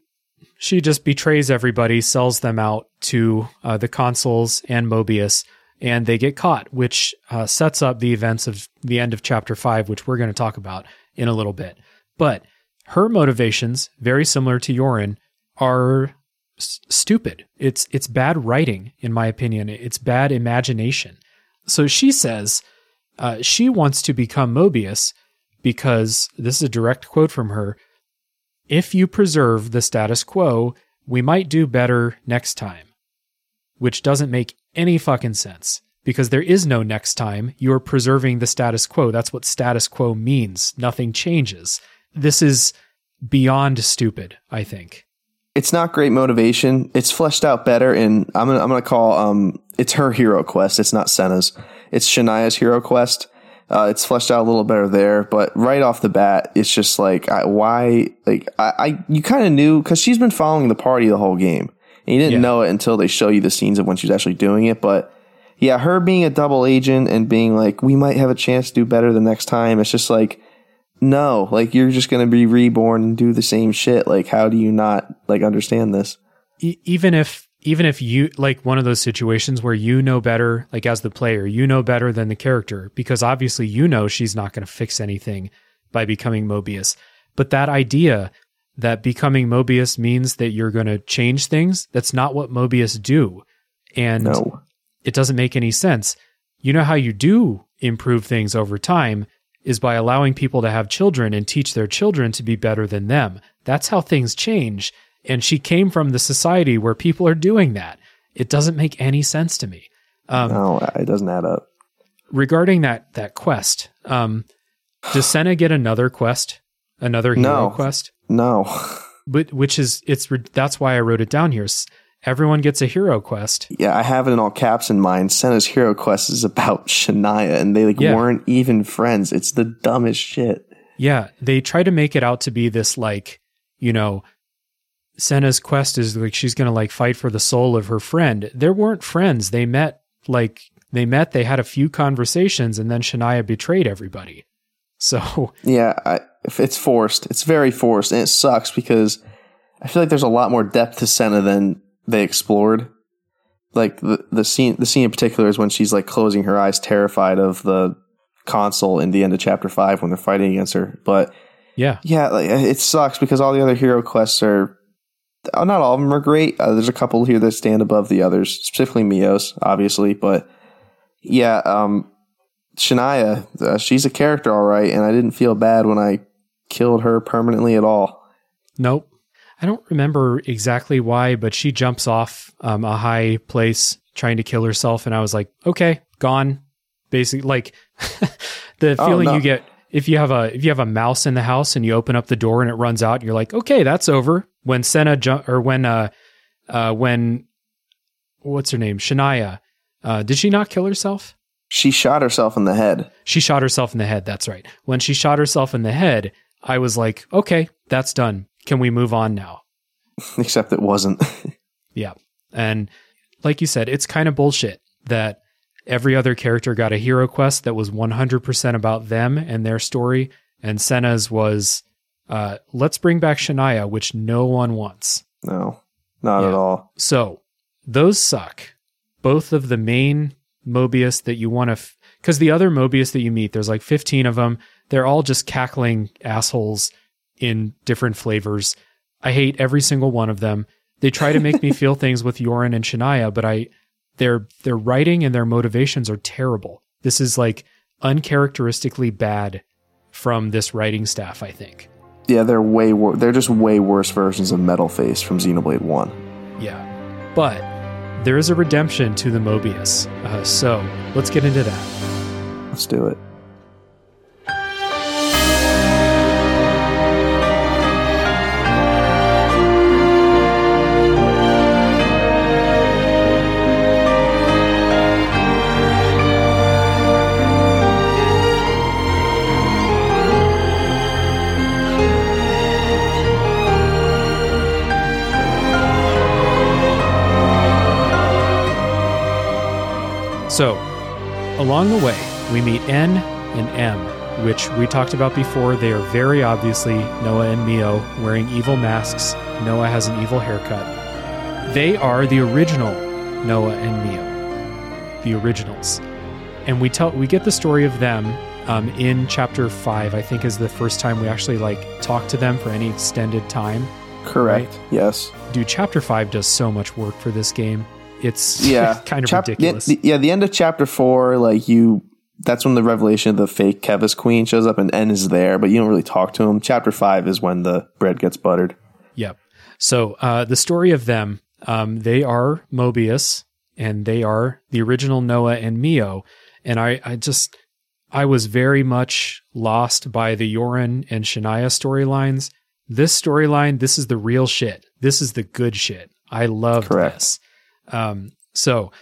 [SPEAKER 1] she just betrays everybody, sells them out to uh, the consuls and Moebius, and they get caught, which uh, sets up the events of the end of chapter five, which we're going to talk about in a little bit. But her motivations, very similar to Yoren, are s- stupid. It's it's bad writing, in my opinion. It's bad imagination. So she says uh, she wants to become Moebius because this is a direct quote from her. If you preserve the status quo, we might do better next time. Which doesn't make any fucking sense because there is no next time. You're preserving the status quo. That's what status quo means. Nothing changes. This is beyond stupid, I think.
[SPEAKER 2] It's not great motivation. It's fleshed out better in I'm gonna I'm gonna call um it's her hero quest. It's not Sena's. It's Shania's hero quest. Uh, it's fleshed out a little better there, but right off the bat, it's just like I, why like I, I you kind of knew because she's been following the party the whole game, and you didn't
[SPEAKER 1] Yeah.
[SPEAKER 2] know it until they show you the scenes of when she's actually doing it. But yeah, her being a double agent and being like we might have a chance to do better the next time. It's just like no, like you're just gonna be reborn and do the same shit. Like how do you not like understand this?
[SPEAKER 1] E- even if even if you like one of those situations where you know better like as the player you know better than the character because obviously you know she's not going to fix anything by becoming moebius but that idea that becoming moebius means that you're going to change things that's not what moebius do and
[SPEAKER 2] No.
[SPEAKER 1] it doesn't make any sense you know how you do improve things over time is by allowing people to have children and teach their children to be better than them that's how things change and she came from the society where people are doing that. It doesn't make any sense to me. Um,
[SPEAKER 2] No, it doesn't add up.
[SPEAKER 1] Regarding that that quest, um, does Sena get another quest, another hero
[SPEAKER 2] No.
[SPEAKER 1] quest?
[SPEAKER 2] No.
[SPEAKER 1] But which is it's that's why I wrote it down here. Everyone gets a hero quest.
[SPEAKER 2] Yeah, I have it in all caps in mind. Sena's hero quest is about Shania, and they like
[SPEAKER 1] Yeah.
[SPEAKER 2] weren't even friends. It's the dumbest shit.
[SPEAKER 1] Yeah, they try to make it out to be this like, you know, Sena's quest is like she's going to like fight for the soul of her friend. There weren't friends. They met like they met, they had a few conversations and then Shania betrayed everybody. So,
[SPEAKER 2] Yeah, I, it's forced. It's very forced, and it sucks because I feel like there's a lot more depth to Sena than they explored. Like the the scene, the scene in particular is when she's like closing her eyes, terrified of the consul in the end of chapter five when they're fighting against her. But
[SPEAKER 1] yeah.
[SPEAKER 2] Yeah, like, it sucks because all the other hero quests are uh, not all of them are great. Uh, there's a couple here that stand above the others, specifically Mios, obviously. But yeah, um, Shania, uh, she's a character, all right, and I didn't feel bad when I killed her permanently at all.
[SPEAKER 1] Nope. I don't remember exactly why, but she jumps off um, a high place trying to kill herself, and I was like, okay, gone. Basically, like the
[SPEAKER 2] Oh,
[SPEAKER 1] feeling
[SPEAKER 2] no.
[SPEAKER 1] you get if you have a if you have a mouse in the house and you open up the door and it runs out, you're like, okay, that's over. When Sena ju- or when uh uh when what's her name Shania, uh, did she not kill herself?
[SPEAKER 2] She shot herself in the head.
[SPEAKER 1] She shot herself in the head. That's right. When she shot herself in the head, I was like, okay, that's done. Can we move on now?
[SPEAKER 2] Except it wasn't.
[SPEAKER 1] Yeah. And like you said, it's kind of bullshit that every other character got a hero quest that was 100% about them and their story. And Sena's was, uh, let's bring back Shania, which no one wants.
[SPEAKER 2] no, not
[SPEAKER 1] Yeah.
[SPEAKER 2] at all.
[SPEAKER 1] So those suck. Both of the main Moebius that you want to, because the other Moebius that you meet, there's like 15 of them. They're all just cackling assholes in different flavors. I hate every single one of them. They try to make me feel things with Yoren and Shania, but I, their their writing and their motivations are terrible. This is like uncharacteristically bad from this writing staff. I think.
[SPEAKER 2] Yeah, they're way wor- They're just way worse versions of Metal Face from Xenoblade One.
[SPEAKER 1] Yeah. But there is a redemption to the Moebius. Uh, so let's get into that.
[SPEAKER 2] Let's do it.
[SPEAKER 1] Along the way, we meet N and M, which we talked about before. They are very obviously Noah and Mio wearing evil masks. Noah has an evil haircut. They are the original Noah and Mio, the originals, and we tell we get the story of them um, in chapter five. I think is the first time we actually like talk to them for any extended time.
[SPEAKER 2] Correct.
[SPEAKER 1] Right.
[SPEAKER 2] Yes.
[SPEAKER 1] Dude, chapter five does so much work for this game. It's
[SPEAKER 2] Yeah.
[SPEAKER 1] kind of
[SPEAKER 2] Chap-
[SPEAKER 1] ridiculous.
[SPEAKER 2] The, yeah, the end of chapter four, like you, that's when the revelation of the fake Keves queen shows up and N is there, but you don't really talk to him. Chapter five is when the bread gets buttered.
[SPEAKER 1] Yep. So uh, the story of them, um, they are Moebius, and they are the original Noah and Mio. And I, I just, I was very much lost by the Yorin and Shania storylines. This storyline, this is the real shit. This is the good shit. I love this. Um, so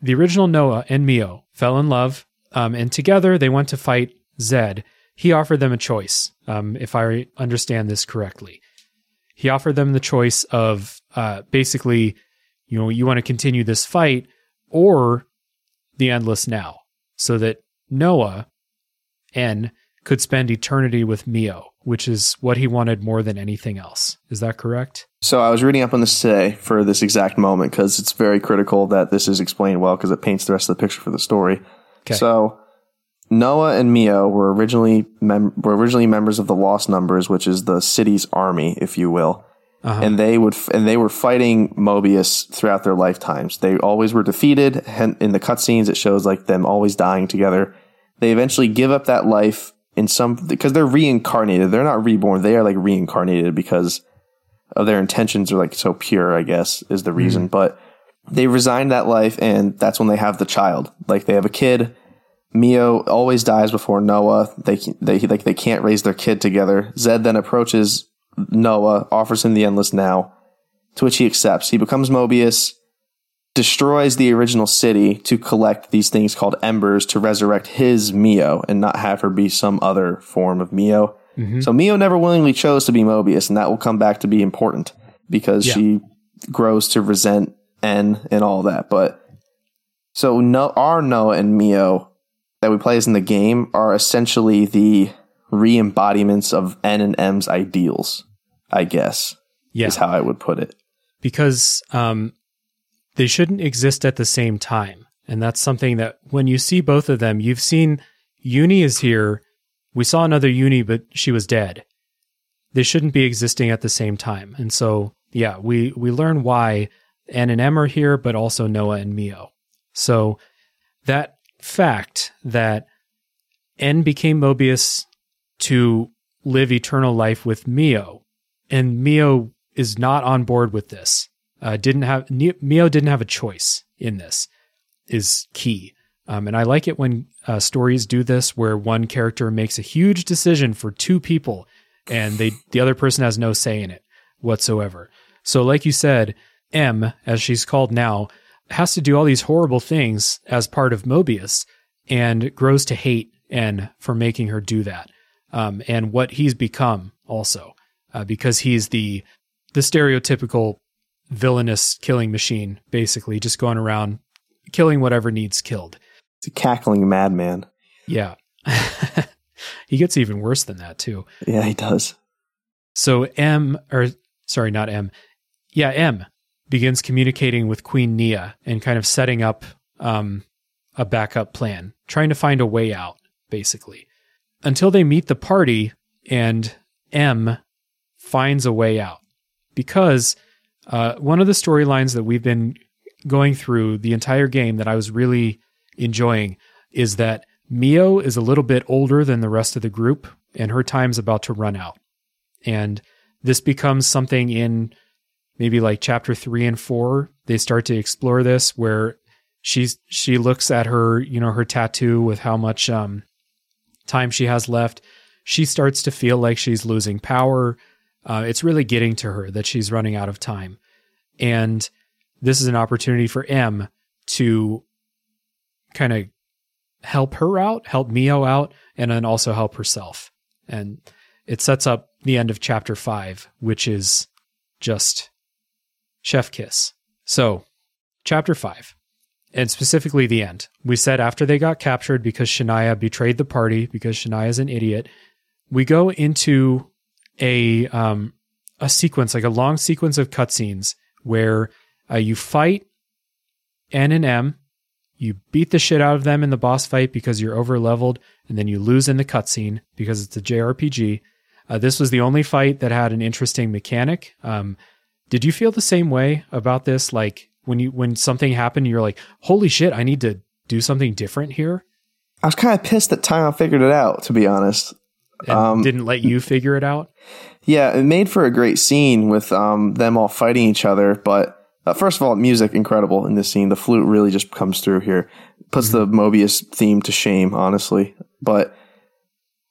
[SPEAKER 1] the original Noah and Mio fell in love, um, and together they went to fight Zed. He offered them a choice, um, if I understand this correctly he offered them the choice of uh, basically, you know, you want to continue this fight or the endless now, so that Noah N could spend eternity with Mio, which is what he wanted more than anything else. Is that correct?
[SPEAKER 2] So I was reading up on this today for this exact moment because it's very critical that this is explained well because it paints the rest of the picture for the story.
[SPEAKER 1] Okay.
[SPEAKER 2] So Noah and Mio were originally mem- were originally members of the Lost Numbers, which is the city's army, if you will.
[SPEAKER 1] Uh-huh.
[SPEAKER 2] and they would f- and they were fighting Moebius throughout their lifetimes. They always were defeated. In the cutscenes, it shows like them always dying together. They eventually give up that life in some because they're reincarnated. They're not reborn. They are like reincarnated because of their intentions are like so pure. I guess is the reason. Mm-hmm. But they resign that life, and that's when they have the child. Like they have a kid. Mio always dies before Noah. They they like they can't raise their kid together. Zed then approaches Noah, offers him the endless now, to which he accepts. He becomes Moebius, destroys the original city to collect these things called embers to resurrect his Mio and not have her be some other form of Mio.
[SPEAKER 1] Mhm.
[SPEAKER 2] So Mio never willingly chose to be Moebius, and that will come back to be important because
[SPEAKER 1] Yeah.
[SPEAKER 2] she grows to resent N and all that. But so no, our Noah and Mio that we play as in the game are essentially the re-embodiments of N and M's ideals, I guess,
[SPEAKER 1] Yeah.
[SPEAKER 2] is how I would put it.
[SPEAKER 1] because um, they shouldn't exist at the same time. And that's something that when you see both of them, you've seen Eunie is here. We saw another Eunie, but she was dead. They shouldn't be existing at the same time. And so, yeah, we, we learn why N and M are here, but also Noah and Mio. So that fact that N became Moebius to live eternal life with Mio, and Mio is not on board with this. Uh, didn't have Mio didn't have a choice in this. Is key, um, and I like it when uh, stories do this, where one character makes a huge decision for two people, and they the other person has no say in it whatsoever. So, like you said, M, as she's called now, has to do all these horrible things as part of Moebius, and grows to hate N for making her do that, um, and what he's become also, uh, because he's the the stereotypical villainous killing machine, basically, just going around killing whatever needs killed.
[SPEAKER 2] It's a cackling madman.
[SPEAKER 1] Yeah. he gets even worse than that, too.
[SPEAKER 2] Yeah, he does.
[SPEAKER 1] So M, or sorry, not M. Yeah, M begins communicating with Queen Nia and kind of setting up um, a backup plan, trying to find a way out, basically. Until they meet the party and M finds a way out. Because uh, one of the storylines that we've been going through the entire game that I was really enjoying is that Mio is a little bit older than the rest of the group, and her time's about to run out. And this becomes something in maybe like chapter three and four. They start to explore this where she's she looks at her, you know, her tattoo with how much um, time she has left. She starts to feel like she's losing power. Uh, it's really getting to her that she's running out of time. And this is an opportunity for M to kind of help her out, help Mio out, and then also help herself. And it sets up the end of chapter five, which is just chef kiss. So, chapter five. and specifically the end. We said after they got captured because Shania betrayed the party because Shania's an idiot. We go into a um, a sequence, like a long sequence of cutscenes where uh, you fight N and M, you beat the shit out of them in the boss fight because you're over leveled, and then you lose in the cutscene because it's a JRPG. Uh, this was the only fight that had an interesting mechanic. Um, did you feel the same way about this? Like when you when something happened, you're like, "Holy shit! I need to do something different here."
[SPEAKER 2] I was kind of pissed that Taion figured it out, to be honest.
[SPEAKER 1] And um, didn't let you figure it out.
[SPEAKER 2] Yeah, it made for a great scene with um, them all fighting each other. But uh, first of all, music incredible in this scene. The flute really just comes through here, puts mm-hmm. the Moebius theme to shame, honestly. But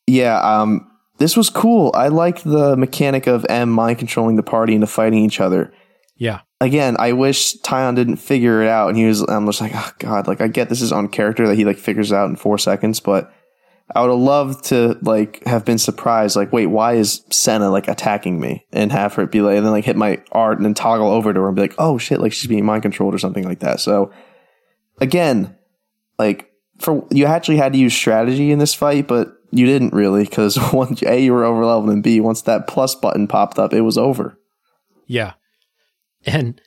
[SPEAKER 2] yeah, um, this was cool. I like the mechanic of M mind controlling the party into fighting each other.
[SPEAKER 1] Yeah.
[SPEAKER 2] Again, I wish Taion didn't figure it out, and he was. I'm just like, oh god, like I get this is on character that he like figures out in four seconds, but I would have loved to like have been surprised, like, wait, why is Sena like attacking me? And have her be like, and then like hit my art and then toggle over to her and be like, oh shit, like she's being mind controlled or something like that. So again, like for you actually had to use strategy in this fight, but you didn't really because once a you were over leveled and b once that plus button popped up, it was over.
[SPEAKER 1] Yeah, and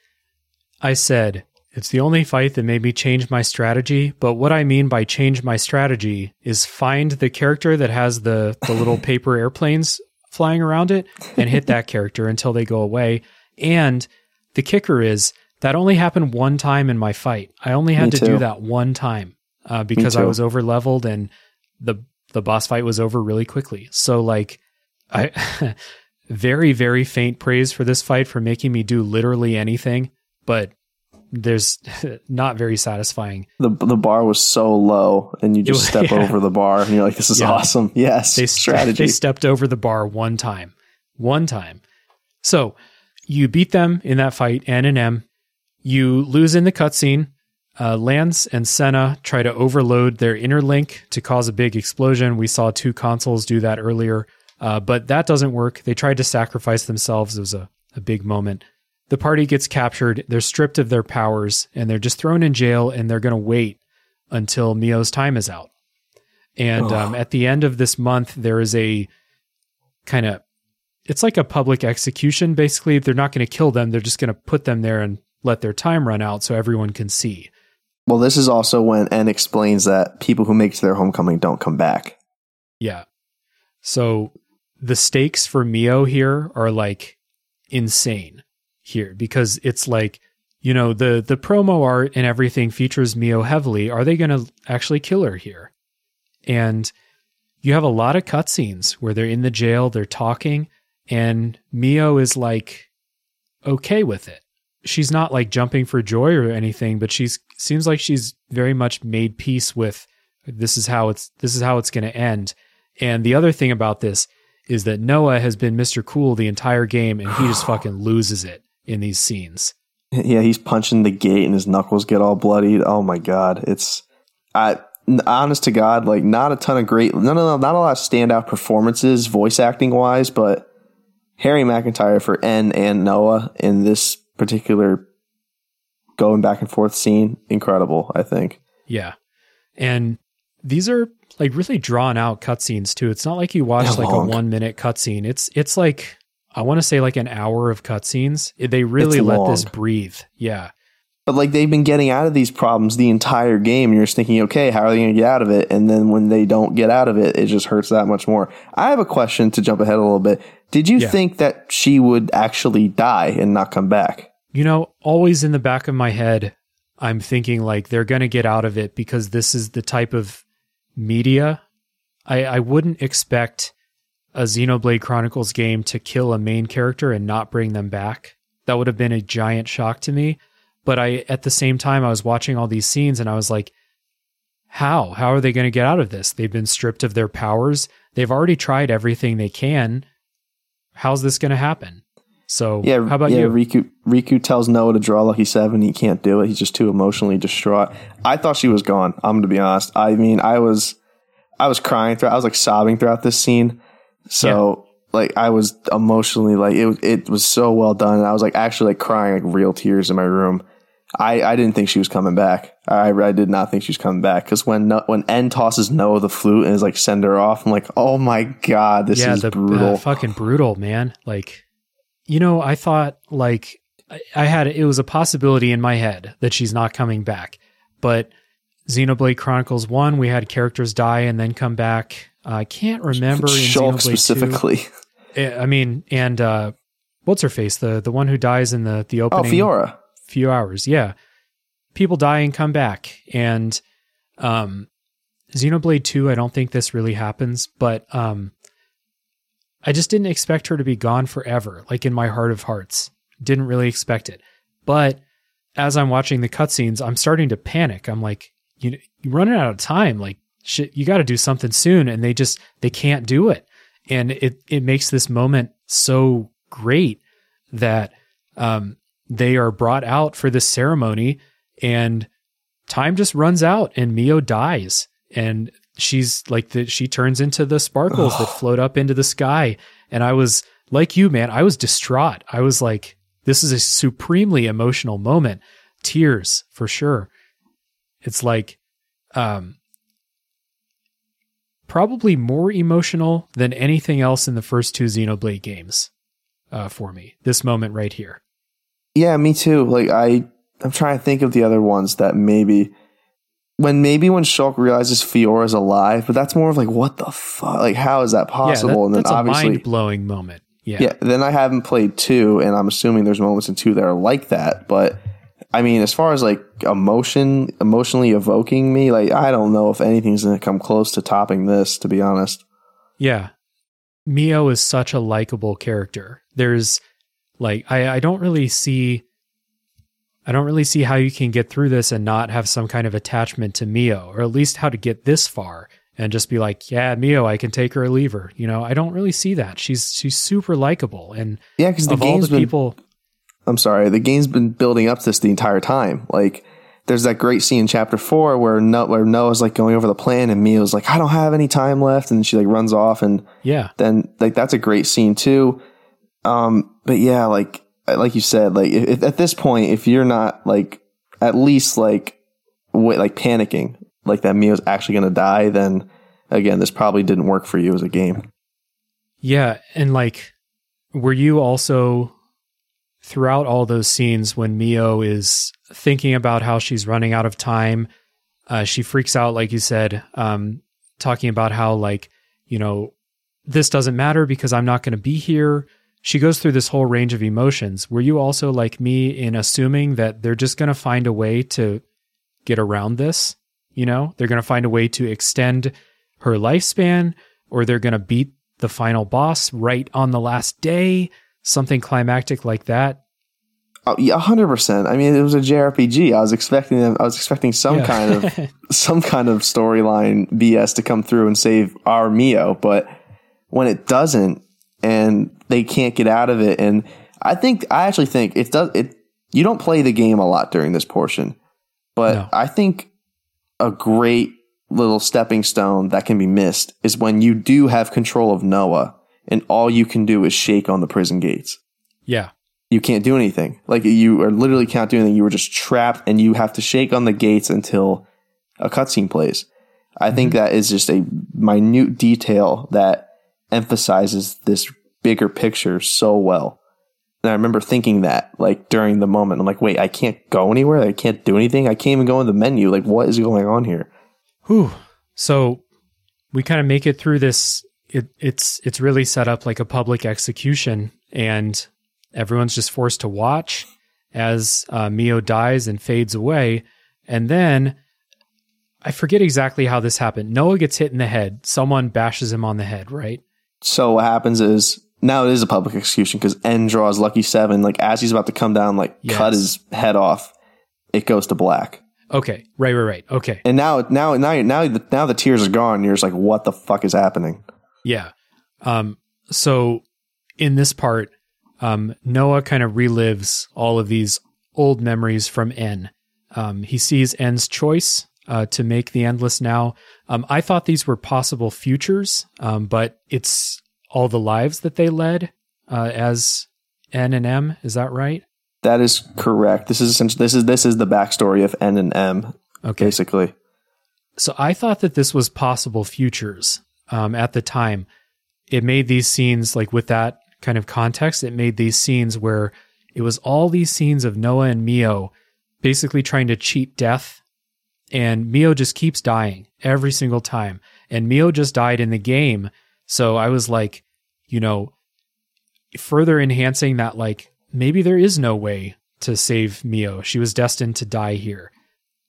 [SPEAKER 1] I said it's the only fight that made me change my strategy, but what I mean by change my strategy is find the character that has the, the little paper airplanes flying around it and hit that character until they go away. And the kicker is that only happened one time in my fight. I only had me to too. do that one time uh, because I was over leveled and the the boss fight was over really quickly. So like I very very faint praise for this fight for making me do literally anything, but there's not very satisfying.
[SPEAKER 2] The the bar was so low, and you just step yeah. over the bar, and you're like, "This is yeah. awesome." Yes,
[SPEAKER 1] they
[SPEAKER 2] strategy.
[SPEAKER 1] They stepped over the bar one time, one time. So you beat them in that fight, N and M. You lose in the cutscene. Uh, Lanz and Sena try to overload their interlink to cause a big explosion. We saw two consuls do that earlier, uh, but that doesn't work. They tried to sacrifice themselves. It was a, a big moment the party gets captured, they're stripped of their powers, and they're just thrown in jail, and they're going to wait until Mio's time is out. And um, at the end of this month, there is a kind of it's like a public execution. Basically, they're not going to kill them; they're just going to put them there and let their time run out so everyone can see.
[SPEAKER 2] Well, this is also when N explains that people who make their homecoming don't come back.
[SPEAKER 1] Yeah. So the stakes for Mio here are like insane here because it's like you know the the promo art and everything features Mio heavily. Are they going to actually kill her here? And you have a lot of cutscenes where they're in the jail, they're talking, and Mio is like okay with it. She's not like jumping for joy or anything, but she's seems like she's very much made peace with this is how it's this is how it's going to end. And the other thing about this is that Noah has been Mr. Cool the entire game and he just fucking loses it in these scenes.
[SPEAKER 2] Yeah, he's punching the gate and his knuckles get all bloodied. Oh my god, it's I honest to God, like not a ton of great, no, no, no, not a lot of standout performances, voice acting wise, but Harry McEntire for N and Noah in this particular going back and forth scene, incredible. I think.
[SPEAKER 1] Yeah, and these are like really drawn out cutscenes too. It's not like you watch They're like long. a one minute cutscene. It's it's like I want to say like an hour of cutscenes. They really it's let long. this breathe. Yeah.
[SPEAKER 2] But like they've been getting out of these problems the entire game. You're just thinking, okay, how are they going to get out of it? And then when they don't get out of it, it just hurts that much more. I have a question to jump ahead a little bit. Did you yeah. think that she would actually die and not come back?
[SPEAKER 1] You know, always in the back of my head, I'm thinking like they're going to get out of it because this is the type of media I, I wouldn't expect a Xenoblade Chronicles game to kill a main character and not bring them back. That would have been a giant shock to me. But I, at the same time, I was watching all these scenes and I was like, how? How are they going to get out of this? They've been stripped of their powers. They've already tried everything they can. How's this going to happen? So, yeah, how about yeah, you?
[SPEAKER 2] Riku, Riku tells Noah to draw Lucky Seven. He can't do it. He's just too emotionally distraught. I thought she was gone. I'm going to be honest. I mean, I was, I was crying throughout. I was like sobbing throughout this scene. So yeah. like I was emotionally like it it was so well done. And I was like actually like crying like real tears in my room. I, I didn't think she was coming back. I, I did not think she was coming back because when when N tosses Noah the flute and is like send her off, I'm like, oh my god, this
[SPEAKER 1] yeah,
[SPEAKER 2] is
[SPEAKER 1] the
[SPEAKER 2] brutal.
[SPEAKER 1] uh, fucking brutal, man. Like, you know, I thought like I, I had it was a possibility in my head that she's not coming back, but Xenoblade Chronicles One, we had characters die and then come back. I can't remember in
[SPEAKER 2] Shulk
[SPEAKER 1] Xenoblade 2.
[SPEAKER 2] specifically.
[SPEAKER 1] Eh, I mean, and uh, what's her face? The the one who dies in the the opening.
[SPEAKER 2] Oh,
[SPEAKER 1] opening
[SPEAKER 2] Fiora.
[SPEAKER 1] few hours. Yeah, people die and come back, and um, Xenoblade Two. I don't think this really happens, but um, I just didn't expect her to be gone forever. Like in my heart of hearts, didn't really expect it. But as I'm watching the cutscenes, I'm starting to panic. I'm like, you you're running out of time. Like shit, you got to do something soon, and they just they can't do it, and it it makes this moment so great that um, they are brought out for this ceremony, and time just runs out, and Mio dies, and she's like the she turns into the sparkles that float up into the sky, and I was like you, man, I was distraught. I was like, this is a supremely emotional moment, tears for sure. It's like, um, probably more emotional than anything else in the first two Xenoblade games uh, for me. This moment right here.
[SPEAKER 2] Yeah, me too. Like I, I'm trying to think of the other ones that maybe when maybe when Shulk realizes Fiora's alive, but that's more of like what the fuck? Like how is that possible?
[SPEAKER 1] yeah, that-
[SPEAKER 2] and then
[SPEAKER 1] that's a
[SPEAKER 2] obviously,
[SPEAKER 1] mind blowing moment. Yeah.
[SPEAKER 2] yeah. Then I haven't played two, and I'm assuming there's moments in two that are like that. But I mean, as far as like emotion, emotionally evoking me, like I don't know if anything's gonna come close to topping this. To be honest.
[SPEAKER 1] Yeah. Mio is such a likable character. There's like I, I don't really see I don't really see how you can get through this and not have some kind of attachment to Mio, or at least how to get this far and just be like, yeah, Mio, I can take her or leave her. You know, I don't really see that. She's she's super likable, and
[SPEAKER 2] Yeah, because the game's
[SPEAKER 1] the
[SPEAKER 2] been
[SPEAKER 1] people,
[SPEAKER 2] I'm sorry, the game's been building up this the entire time. Like, there's that great scene in chapter four where no, where Noah's like going over the plan, and Mio's like, "I don't have any time left," and she like runs off, and
[SPEAKER 1] yeah,
[SPEAKER 2] then like that's a great scene too. Um, but yeah, like like you said, like if, if- at this point, if you're not like at least like wait, like panicking, like that Mio's actually gonna die, then again, this probably didn't work for you as a game.
[SPEAKER 1] yeah, and like, were you also throughout all those scenes when Mio is thinking about how she's running out of time, uh, she freaks out, like you said, um, talking about how, like, you know, this doesn't matter because I'm not going to be here. She goes through this whole range of emotions. Were you also like me in assuming that they're just going to find a way to get around this? You know, they're going to find a way to extend her lifespan or they're going to beat the final boss right on the last day, something climactic like that.
[SPEAKER 2] Oh, yeah, hundred percent. I mean, it was a JRPG. I was expecting them. I was expecting some
[SPEAKER 1] Yeah.
[SPEAKER 2] kind of some kind of storyline BS to come through and save our Mio, but when it doesn't, and they can't get out of it, and I think I actually think it does. It you don't play the game a lot during this portion, but
[SPEAKER 1] No.
[SPEAKER 2] I think a great little stepping stone that can be missed is when you do have control of Noah, and all you can do is shake on the prison gates
[SPEAKER 1] yeah.
[SPEAKER 2] you can't do anything. Like you are literally can't do anything. You were just trapped and you have to shake on the gates until a cutscene plays. I think mm-hmm. that is just a minute detail that emphasizes this bigger picture so well. And I remember thinking that like during the moment, I'm like, wait, I can't go anywhere. I can't do anything. I can't even go in the menu. Like, what is going on here?
[SPEAKER 1] Whew. So we kind of make it through this. It, it's it's really set up like a public execution, and everyone's just forced to watch as uh, Mio dies and fades away, and then I forget exactly how this happened. Noah gets hit in the head. Someone bashes him on the head, right?
[SPEAKER 2] So what happens is now it is a public execution because N draws lucky seven. Like as he's about to come down, like cut his head off, it goes to black.
[SPEAKER 1] Okay, right, right, right. Okay,
[SPEAKER 2] And now, now, now, now, the, now the tears are gone. You're just like, what the fuck is happening?
[SPEAKER 1] Yeah. Um, so in this part, um, Noah kind of relives all of these old memories from N. Um, he sees N's choice uh, to make the endless now. Um, I thought these were possible futures, um, but it's all the lives that they led uh, as N and M. Is that right?
[SPEAKER 2] That is correct. This is essentially this is this is the backstory of N and M,
[SPEAKER 1] Okay.
[SPEAKER 2] basically.
[SPEAKER 1] So I thought that this was possible futures um, at the time. It made these scenes like with that kind of context. It made these scenes where it was all these scenes of Noah and Mio basically trying to cheat death, and Mio just keeps dying every single time. And Mio just died in the game, so I was like, you know, further enhancing that like maybe there is no way to save Mio. She was destined to die here.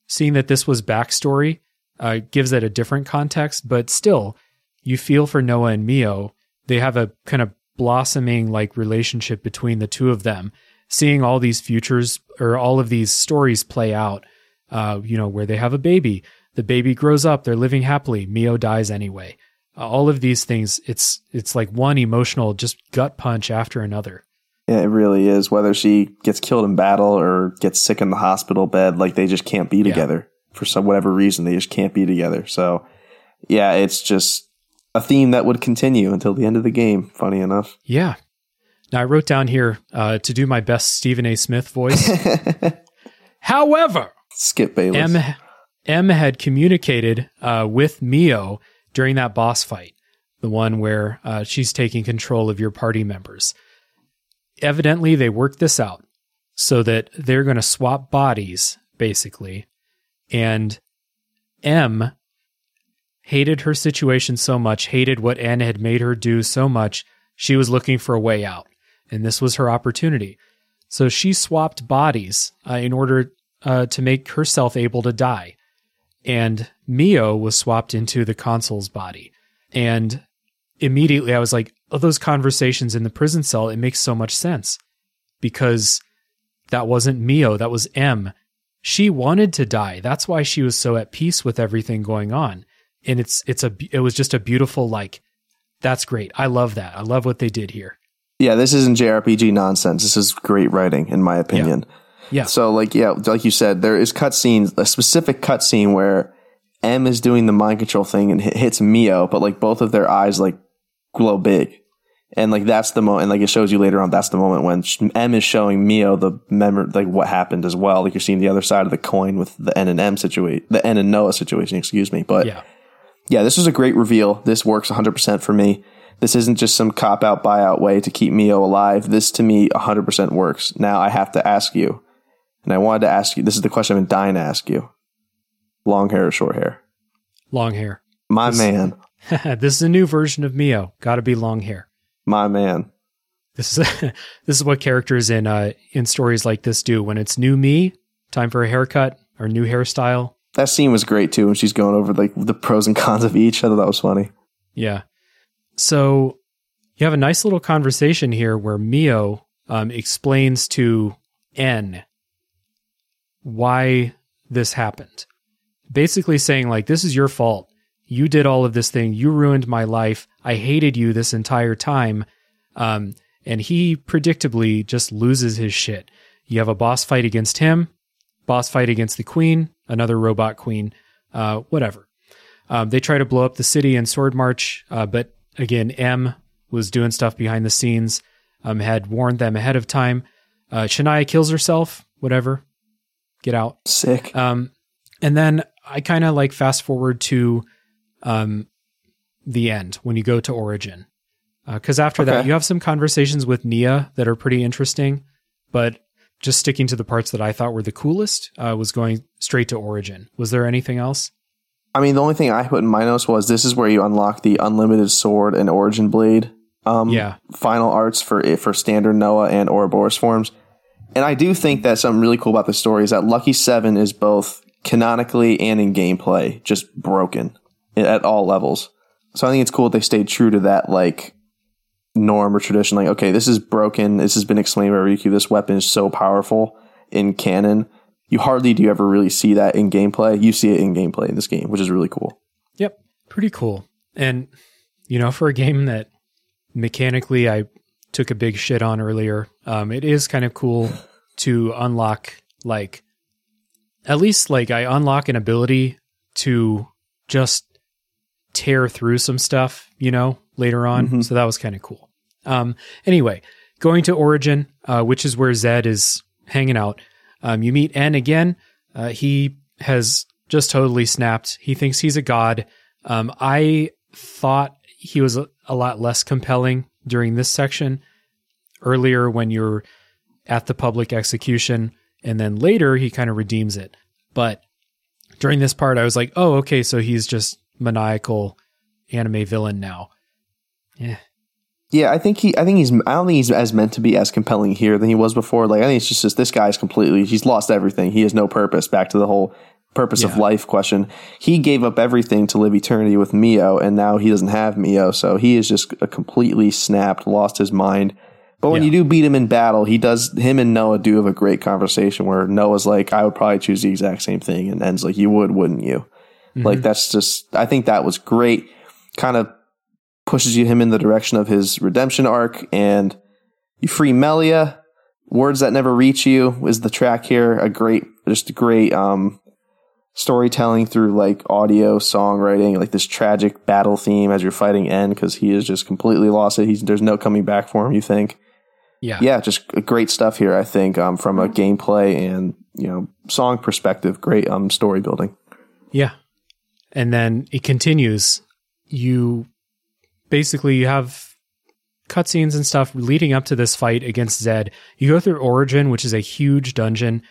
[SPEAKER 1] Seeing that this was backstory uh, gives it a different context, but still, you feel for Noah and Mio. They have a kind of blossoming like relationship between the two of them. Seeing all these futures or all of these stories play out, uh, you know, where they have a baby, the baby grows up, they're living happily, Mio dies anyway. Uh, all of these things, it's it's like one emotional just gut punch after another.
[SPEAKER 2] Yeah, it really is. Whether she gets killed in battle or gets sick in the hospital bed, like they just can't be together for some whatever reason. They just can't be together. So, yeah, it's just a theme that would continue until the end of the game. Funny enough.
[SPEAKER 1] Yeah. Now I wrote down here uh, to do my best Stephen A. Smith voice. However,
[SPEAKER 2] Skip Bayless.
[SPEAKER 1] M M had communicated uh, with Mio during that boss fight, the one where uh, she's taking control of your party members. Evidently, they worked this out so that they're going to swap bodies, basically. And M hated her situation so much, hated what Anna had made her do so much, she was looking for a way out. And this was her opportunity. So she swapped bodies uh, in order uh, to make herself able to die. And Mio was swapped into the consul's body. And immediately I was like, oh, those conversations in the prison cell, it makes so much sense because that wasn't Mio, that was M. She wanted to die. That's why she was so at peace with everything going on. And it's it's a it was just a beautiful like that's great. I love that. I love what they did here.
[SPEAKER 2] Yeah, this isn't JRPG nonsense. This is great writing, in my opinion.
[SPEAKER 1] Yeah.
[SPEAKER 2] So, like, yeah, like you said, there is cutscenes, a specific cutscene where M is doing the mind control thing and hit, hits Mio, but like both of their eyes like glow big, and like that's the moment. And like it shows you later on, that's the moment when M is showing Mio the memory, like what happened as well. Like you're seeing the other side of the coin with the N and M situation, the N and Noah situation. Excuse me, but
[SPEAKER 1] Yeah.
[SPEAKER 2] Yeah, this was a great reveal. This works 100% for me. This isn't just some cop out buyout way to keep Mio alive. This to me 100% works. Now I have to ask you, and I wanted to ask you, this is the question I've been dying to ask you. Long hair or short hair?
[SPEAKER 1] Long hair.
[SPEAKER 2] My man.
[SPEAKER 1] this is a new version of Mio. Got to be long hair.
[SPEAKER 2] My man.
[SPEAKER 1] This is this is what characters in uh in stories like this do. When it's new me, time for a haircut or new hairstyle.
[SPEAKER 2] That scene was great too when she's going over like the pros and cons of each. I thought that was funny.
[SPEAKER 1] Yeah. So you have a nice little conversation here where Mio um, explains to N why this happened. Basically saying like this is your fault. You did all of this thing. You ruined my life. I hated you this entire time. Um, and he predictably just loses his shit. You have a boss fight against him, boss fight against the queen, another robot queen, uh, whatever. Um, they try to blow up the city in Swordmarch, uh, but again, M was doing stuff behind the scenes, um, had warned them ahead of time. Uh, Shania kills herself, whatever. Get out.
[SPEAKER 2] Sick.
[SPEAKER 1] Um, and then I kind of like fast forward to um, the end when you go to Origin. Because after that, you have some conversations with Nia that are pretty interesting, but just sticking to the parts that I thought were the coolest uh, was going straight to Origin. Was there anything else?
[SPEAKER 2] I mean, the only thing I put in my notes was this is where you unlock the unlimited sword and origin blade. Um,
[SPEAKER 1] Yeah.
[SPEAKER 2] Final arts for for standard Noah and Ouroboros forms, and I do think that something really cool about the story is that Lucky Seven is both canonically and in gameplay just broken at all levels. So I think it's cool that they stayed true to that like norm or tradition. Like, okay, this is broken. This has been explained by Riku. This weapon is so powerful in canon. You hardly do you ever really see that in gameplay. You see it in gameplay in this game, which is really cool.
[SPEAKER 1] Yep, pretty cool. And you know, for a game that mechanically I took a big shit on earlier, um, it is kind of cool to unlock like at least like I unlock an ability to just tear through some stuff, you know, later on.
[SPEAKER 2] Mhm.
[SPEAKER 1] So that was kind of cool. Um, anyway, going to Origin, uh, which is where Zed is hanging out. Um, you meet N again. Uh, he has just totally snapped. He thinks he's a god. Um, I thought he was a, a lot less compelling during this section. Earlier, when you're at the public execution, and then later he kind of redeems it. But during this part, I was like, oh, okay, so he's just maniacal anime villain now. Yeah.
[SPEAKER 2] Yeah, I think he. I think he's. I don't think he's as meant to be as compelling here than he was before. Like I think it's just, just this guy's completely. He's lost everything. He has no purpose. Back to the whole purpose yeah. of life question. He gave up everything to live eternity with Mio, and now he doesn't have Mio. So he is just a completely snapped, lost his mind. But when yeah. you do beat him in battle, he does. Him and Noah do have a great conversation where Noah's like, "I would probably choose the exact same thing," and N's like, "You would, wouldn't you?" Mm-hmm. Like that's just. I think that was great. Kind of pushes you him in the direction of his redemption arc, and you free Melia. Words that never reach you is the track here. A great, just a great um, storytelling through like audio songwriting, like this tragic battle theme as you're fighting N because he is just completely lost it. He's there's no coming back for him. You think?
[SPEAKER 1] Yeah,
[SPEAKER 2] yeah, just great stuff here. I think um, from a gameplay and you know song perspective, great um story building.
[SPEAKER 1] Yeah, and then it continues. You basically you have cutscenes and stuff leading up to this fight against Zed. You go through Origin, which is a huge dungeon.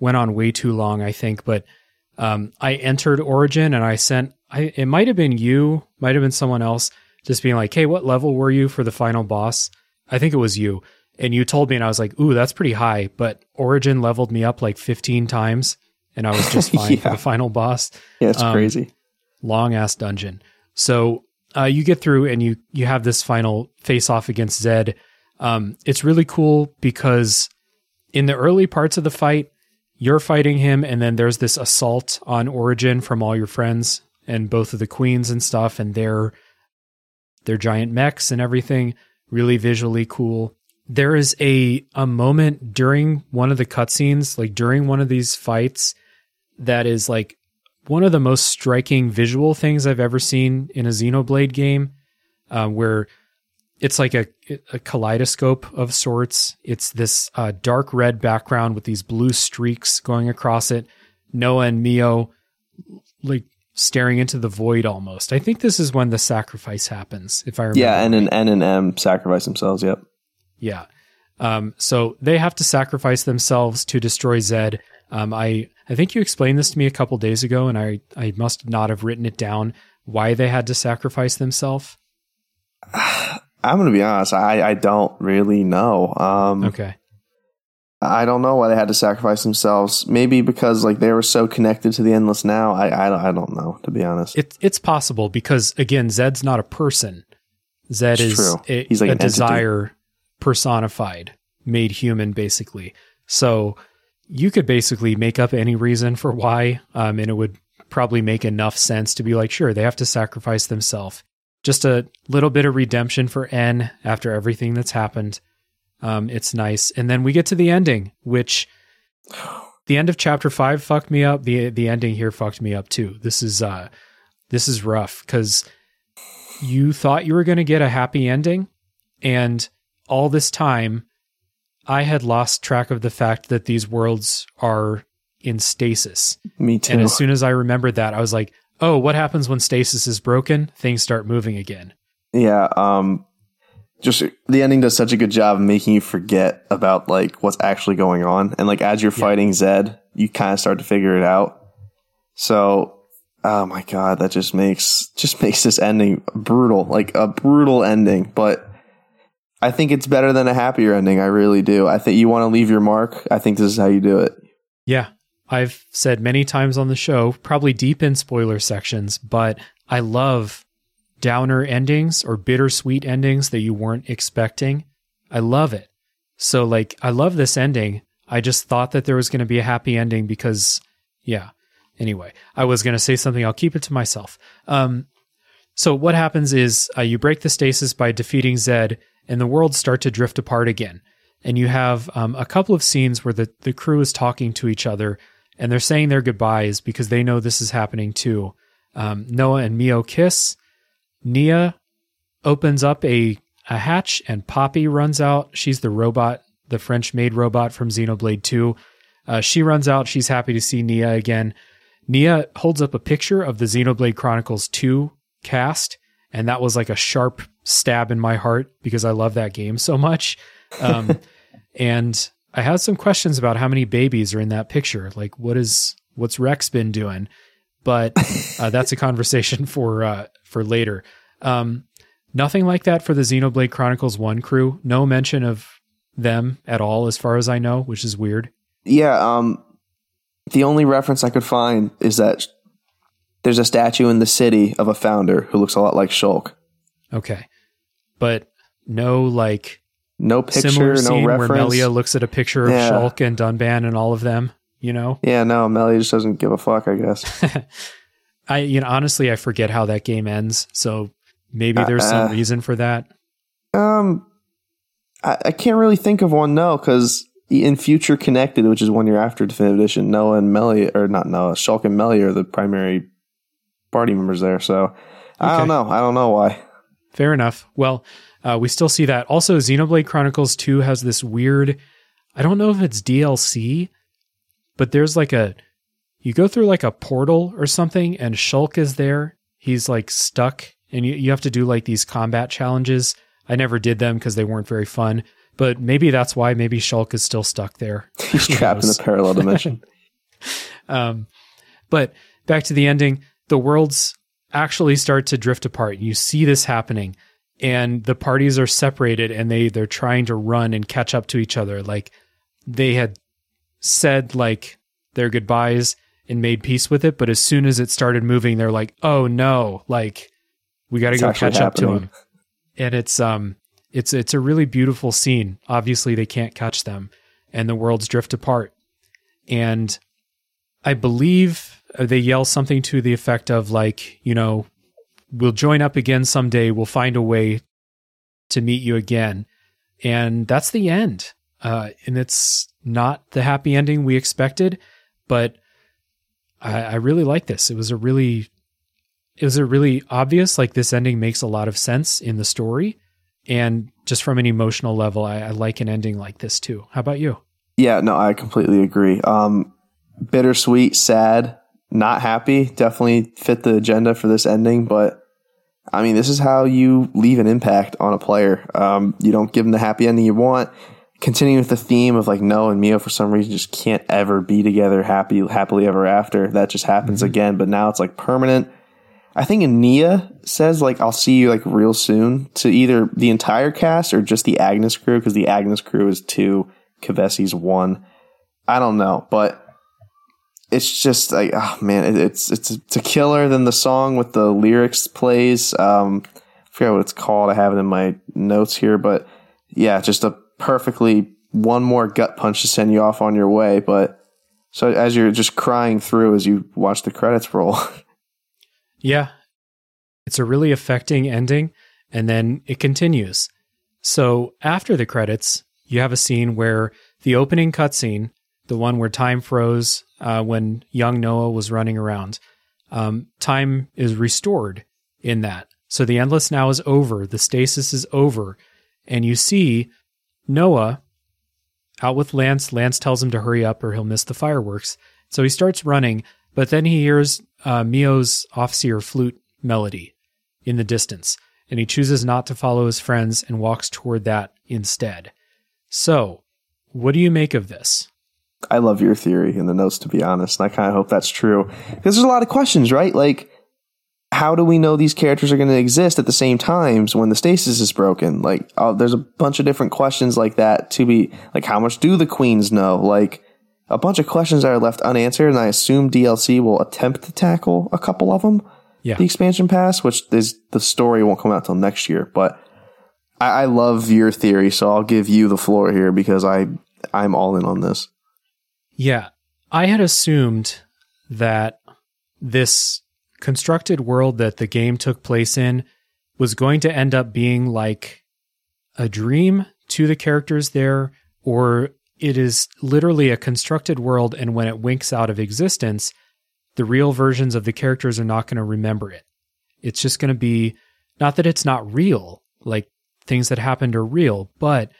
[SPEAKER 1] Went on way too long, I think, but um, I entered Origin and I sent. I it might have been you, might have been someone else, just being like, "Hey, what level were you for the final boss?" I think it was you and you told me, and I was like, "Ooh, that's pretty high." But Origin leveled me up like 15 times, and I was just fine yeah. for the final boss.
[SPEAKER 2] Yeah, it's um, crazy.
[SPEAKER 1] Long ass dungeon. So uh, you get through, and you you have this final face off against Zed. Um, it's really cool because in the early parts of the fight, you're fighting him, and then there's this assault on Origin from all your friends and both of the queens and stuff, and their their giant mechs and everything. Really visually cool there is a a moment during one of the cutscenes, like during one of these fights, that is like one of the most striking visual things I've ever seen in a Xenoblade game, uh, where it's like a, a kaleidoscope of sorts. It's this uh, dark red background with these blue streaks going across it. Noah and Mio like staring into the void almost. I think this is when the sacrifice happens, if I remember.
[SPEAKER 2] Yeah, and an N and M sacrifice themselves. Yep.
[SPEAKER 1] Yeah. Um, so they have to sacrifice themselves to destroy Zed. Um, I I think you explained this to me a couple days ago, and I I must not have written it down why they had to sacrifice themselves.
[SPEAKER 2] I'm going to be honest. I I don't really know. Um,
[SPEAKER 1] okay.
[SPEAKER 2] I don't know why they had to sacrifice themselves. Maybe because like they were so connected to the endless now. I I, I don't know to be honest.
[SPEAKER 1] It's it's possible because again, Zed's not a person. Zed it's is a, He's like a desire personified, made human, basically. So you could basically make up any reason for why, um, and it would probably make enough sense to be like, sure, they have to sacrifice themselves. Just a little bit of redemption for N after everything that's happened. Um, it's nice. And then we get to the ending, which the end of chapter five fucked me up. The the ending here fucked me up too. This is uh this is rough because you thought you were gonna get a happy ending, and all this time, I had lost track of the fact that these worlds are in stasis.
[SPEAKER 2] Me too.
[SPEAKER 1] And as soon as I remembered that, I was like, oh, what happens when stasis is broken? Things start moving again.
[SPEAKER 2] Yeah. Um, just the ending does such a good job of making you forget about like what's actually going on. And like as you're yeah. fighting Zed, you kind of start to figure it out. So, oh my God, that just makes, just makes this ending brutal, like a brutal ending. But I think it's better than a happier ending. I really do. I think you want to leave your mark. I think this is how you do it.
[SPEAKER 1] Yeah. I've said many times on the show, probably deep in spoiler sections, but I love downer endings or bittersweet endings that you weren't expecting. I love it. So, like, I love this ending. I just thought that there was going to be a happy ending because, yeah. Anyway, I was going to say something. I'll keep it to myself. Um, so, what happens is uh, you break the stasis by defeating Zed and the worlds start to drift apart again. And you have um, a couple of scenes where the, the crew is talking to each other and they're saying their goodbyes because they know this is happening too. Um, Noah and Mio kiss. Nia opens up a, a hatch and Poppi runs out. She's the robot the French maid robot from Xenoblade 2. Uh, she runs out. She's happy to see Nia again. Nia holds up a picture of the Xenoblade Chronicles 2 cast, and that was like a sharp stab in my heart because I love that game so much. Um, and I had some questions about how many babies are in that picture. Like, what is what's Rex been doing? But uh, that's a conversation for uh, for later. Um, nothing like that for the Xenoblade Chronicles One crew. No mention of them at all, as far as I know, which is weird.
[SPEAKER 2] Yeah. Um, the only reference I could find is that there's a statue in the city of a founder who looks a lot like Shulk.
[SPEAKER 1] Okay, but no like
[SPEAKER 2] no picture,
[SPEAKER 1] similar
[SPEAKER 2] no
[SPEAKER 1] scene
[SPEAKER 2] reference.
[SPEAKER 1] where Melia looks at a picture of
[SPEAKER 2] Yeah.
[SPEAKER 1] Shulk and Dunban and all of them. You know,
[SPEAKER 2] Yeah, no, Melia just doesn't give a fuck. I guess.
[SPEAKER 1] I you know honestly I forget how that game ends, so maybe there's some
[SPEAKER 2] Uh,
[SPEAKER 1] reason for that.
[SPEAKER 2] Um, I, I can't really think of one. No, because in Future Connected, which is one year after Definitive Edition, Noah and Melly, or not Noah, Shulk and Melly are the primary party members there. So I don't know. I don't know why.
[SPEAKER 1] Fair enough. Well, uh, we still see that. Also, Xenoblade Chronicles 2 has this weird, I don't know if it's DLC, but there's like a, you go through like a portal or something and Shulk is there. He's like stuck and you, you have to do like these combat challenges. I never did them because they weren't very fun, but maybe that's why maybe Shulk is still stuck there.
[SPEAKER 2] He's trapped in a parallel dimension.
[SPEAKER 1] Um, but back to the ending, the worlds actually start to drift apart. You see this happening, and the parties are separated, and they they're trying to run and catch up to each other. Like they had said, like their goodbyes and made peace with it, but as soon as it started moving, they're like, "Oh no!" Like we got to go catch up to
[SPEAKER 2] happening.
[SPEAKER 1] him. And it's um, it's it's a really beautiful scene. Obviously, they can't catch them, and the worlds drift apart. And I believe they yell something to the effect of like, you know, we'll join up again someday. We'll find a way to meet you again. And that's the end. Uh, and it's not the happy ending we expected, but I, I really like this. It was a really, it was a really obvious, like this ending makes a lot of sense in the story. And just from an emotional level, I, I like an ending like this too. How about you?
[SPEAKER 2] Yeah, no, I completely agree. Um, bittersweet, sad, not happy. Definitely fit the agenda for this ending, but I mean, this is how you leave an impact on a player. Um, you don't give them the happy ending you want. Continuing with the theme of like No and Mio for some reason just can't ever be together happy happily ever after. That just happens again, but now it's like permanent. I think Nia says like I'll see you like real soon to either the entire cast or just the Agnes crew because the Agnes crew is two, Keves's one. I don't know, but it's just like oh man, it, it's it's it's a killer. Then the song with the lyrics plays. Um, I forget what it's called. I have it in my notes here, but yeah, just a perfectly one more gut punch to send you off on your way. But so as you're just crying through as you watch the credits roll.
[SPEAKER 1] Yeah. It's a really affecting ending, and then it continues. So after the credits, you have a scene where the opening cutscene, the one where time froze uh, when young Noah was running around, um, time is restored in that. So the endless now is over, the stasis is over, and you see Noah out with Lanz. Lanz tells him to hurry up or he'll miss the fireworks. So he starts running, but then he hears uh, Mio's off-seer flute melody in the distance, and he chooses not to follow his friends and walks toward that instead. So, what do you make of this?
[SPEAKER 2] I love your theory in the notes, to be honest. And I kind of hope that's true because there's a lot of questions, right? Like, how do we know these characters are going to exist at the same times when the stasis is broken? Like, uh, there's a bunch of different questions like that to be like, how much do the queens know? Like, a bunch of questions that are left unanswered, and I assume DLC will attempt to tackle a couple of them.
[SPEAKER 1] Yeah.
[SPEAKER 2] The expansion pass, which is the story won't come out till next year, but I, I love your theory, so I'll give you the floor here because I I'm all in on this.
[SPEAKER 1] Yeah, I had assumed that this constructed world that the game took place in was going to end up being like a dream to the characters there, or it is literally a constructed world, and when it winks out of existence, the real versions of the characters are not going to remember it. It's just going to be not that it's not real, like things that happened are real, but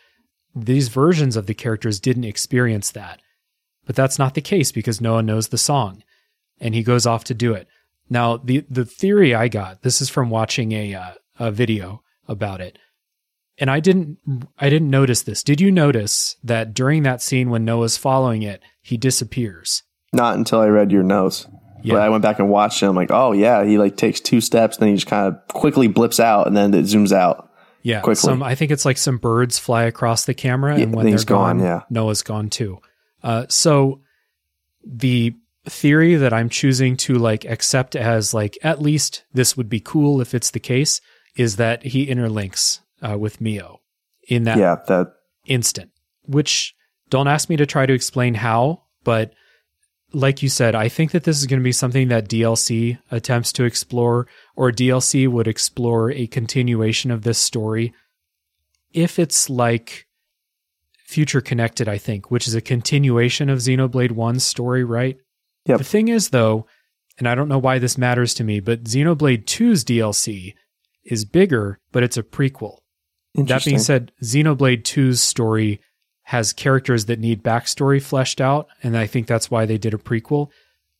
[SPEAKER 1] these versions of the characters didn't experience that. But that's not the case because Noah knows the song and he goes off to do it. Now, the the theory I got, this is from watching a uh, a video about it. And I didn't I didn't notice this. Did you notice that during that scene when Noah's following it, he disappears?
[SPEAKER 2] Not until I read your notes. Yeah. But I went back and watched it. I'm like, oh yeah, he like takes two steps, then he just kind of quickly blips out, and then it zooms out.
[SPEAKER 1] Yeah, quickly. Some I think it's like some birds fly across the camera, yeah, and when they're gone, gone, yeah. Noah's gone too. Uh, so the theory that I'm choosing to like accept as like at least this would be cool if it's the case is that he interlinks uh, with Mio in that,
[SPEAKER 2] yeah, that
[SPEAKER 1] instant. Which don't ask me to try to explain how, but like you said, I think that this is going to be something that DLC attempts to explore, or DLC would explore a continuation of this story. If it's like Future Connected, I think, which is a continuation of Xenoblade 1's story, right?
[SPEAKER 2] Yep.
[SPEAKER 1] The thing is, though, and I don't know why this matters to me, but Xenoblade 2's DLC is bigger, but it's a prequel. That being said, Xenoblade 2's story has characters that need backstory fleshed out, and I think that's why they did a prequel.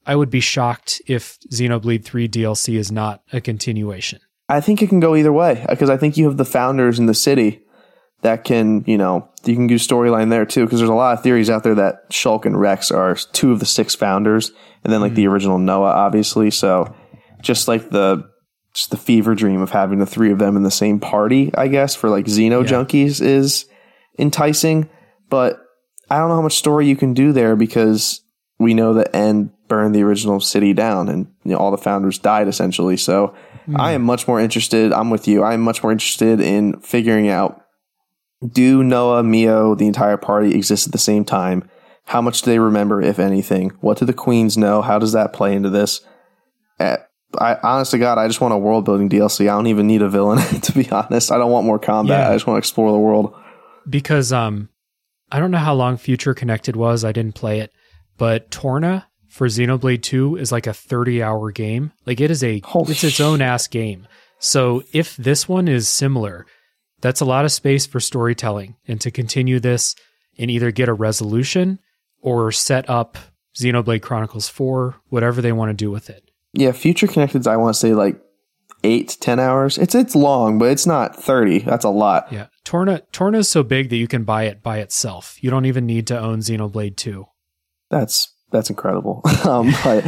[SPEAKER 1] I would be shocked if Xenoblade 3 DLC is not a continuation.
[SPEAKER 2] I think it can go either way because I think you have the founders in the city that can, you know, you can do storyline there too because there's a lot of theories out there that Shulk and Rex are two of the six founders, and then like mm-hmm. the original Noah, obviously. So just like the just the fever dream of having the three of them in the same party, I guess, for like Xeno yeah. junkies is enticing. But I don't know how much story you can do there because we know that N burned the original city down and you know, all the founders died essentially. So mm. I am much more interested. I'm with you. I am much more interested in figuring out do Noah, Mio, the entire party exist at the same time? How much do they remember, if anything? What do the queens know? How does that play into this? Uh, I honestly, God, I just want a world building DLC. I don't even need a villain, to be honest. I don't want more combat. Yeah. I just want to explore the world.
[SPEAKER 1] Because um, I don't know how long Future Connected was. I didn't play it, but Torna for Xenoblade 2 is like a 30 hour game. Like it is a Holy it's its own ass game. So if this one is similar, that's a lot of space for storytelling and to continue this and either get a resolution or set up Xenoblade Chronicles 4, whatever they want to do with it.
[SPEAKER 2] Yeah, Future Connected, I want to say like eight, ten hours. It's it's long, but it's not thirty. That's a lot.
[SPEAKER 1] Yeah, Torna Torna is so big that you can buy it by itself. You don't even need to own Xenoblade Two.
[SPEAKER 2] That's that's incredible. um, but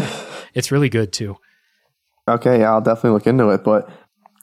[SPEAKER 1] it's really good too.
[SPEAKER 2] Okay, yeah, I'll definitely look into it. But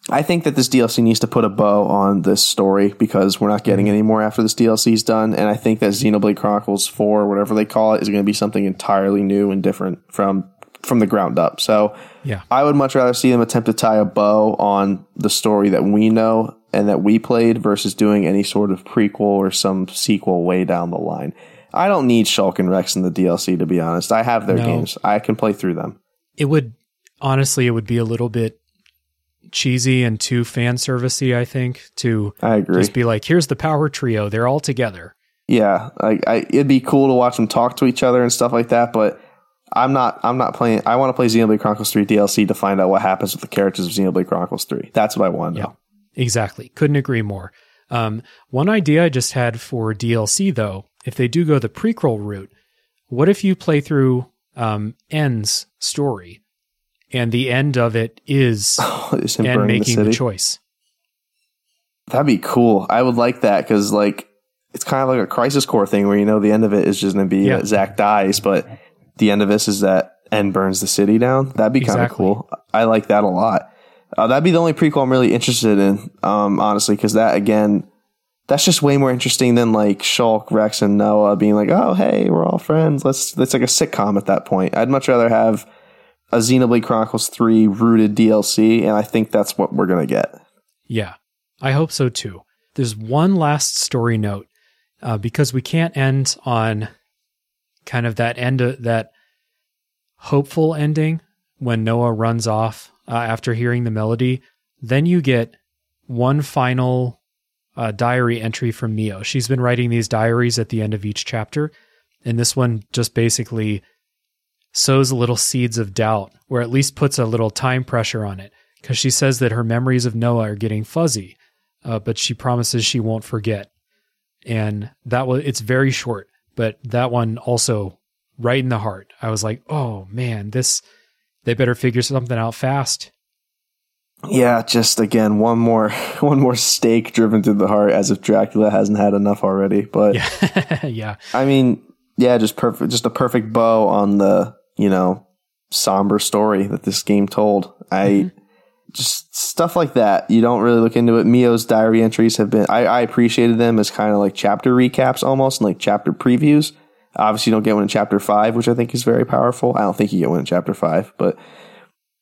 [SPEAKER 2] I think that this DLC needs to put a bow on this story because we're not getting any more after this DLC is done. And I think that Xenoblade Chronicles Four, whatever they call it, is going to be something entirely new and different from from the ground up. So
[SPEAKER 1] yeah,
[SPEAKER 2] I would much rather see them attempt to tie a bow on the story that we know and that we played versus doing any sort of prequel or some sequel way down the line. I don't need Shulk and Rex in the DLC to be honest. I have their no. games. I can play through them.
[SPEAKER 1] It would honestly it would be a little bit cheesy and too fan servicey, I think, to
[SPEAKER 2] I agree.
[SPEAKER 1] just be like, here's the power trio, they're all together.
[SPEAKER 2] Yeah, I, I, it'd be cool to watch them talk to each other and stuff like that, but I'm not. I'm not playing. I want to play Xenoblade Chronicles 3 DLC to find out what happens with the characters of Xenoblade Chronicles 3. That's what I want yeah, know.
[SPEAKER 1] Exactly. Couldn't agree more. Um, one idea I just had for DLC though, if they do go the prequel route, what if you play through um, N's story, and the end of it is oh, N making the, the choice?
[SPEAKER 2] That'd be cool. I would like that because like it's kind of like a crisis core thing where you know the end of it is just going to be yeah. Zack dies, but the end of this is that N burns the city down. That'd be kind of exactly. cool. I like that a lot. Uh, that'd be the only prequel I'm really interested in, um, honestly, because that again, that's just way more interesting than like Shulk, Rex, and Noah being like, "Oh, hey, we're all friends." Let's. It's like a sitcom at that point. I'd much rather have a Xenoblade Chronicles Three rooted DLC, and I think that's what we're gonna get.
[SPEAKER 1] Yeah, I hope so too. There's one last story note uh, because we can't end on kind of that end of that hopeful ending when Noah runs off uh, after hearing the melody. Then you get one final uh, diary entry from Mio. She's been writing these diaries at the end of each chapter, and this one just basically sows a little seeds of doubt, or at least puts a little time pressure on it, because she says that her memories of Noah are getting fuzzy, uh, but she promises she won't forget. and that was it's very short, but that one also right in the heart. I was like, oh man, this they better figure something out fast.
[SPEAKER 2] Yeah, just again one more one more stake driven through the heart, as if Dracula hasn't had enough already. But
[SPEAKER 1] yeah, yeah.
[SPEAKER 2] I mean, yeah, just perfect, just a perfect bow on the you know somber story that this game told. I mm-hmm. just stuff like that. You don't really look into it. Mio's diary entries have been. I, I appreciated them as kind of like chapter recaps, almost and like chapter previews. Obviously, you don't get one in chapter five, which I think is very powerful. I don't think you get one in chapter five, but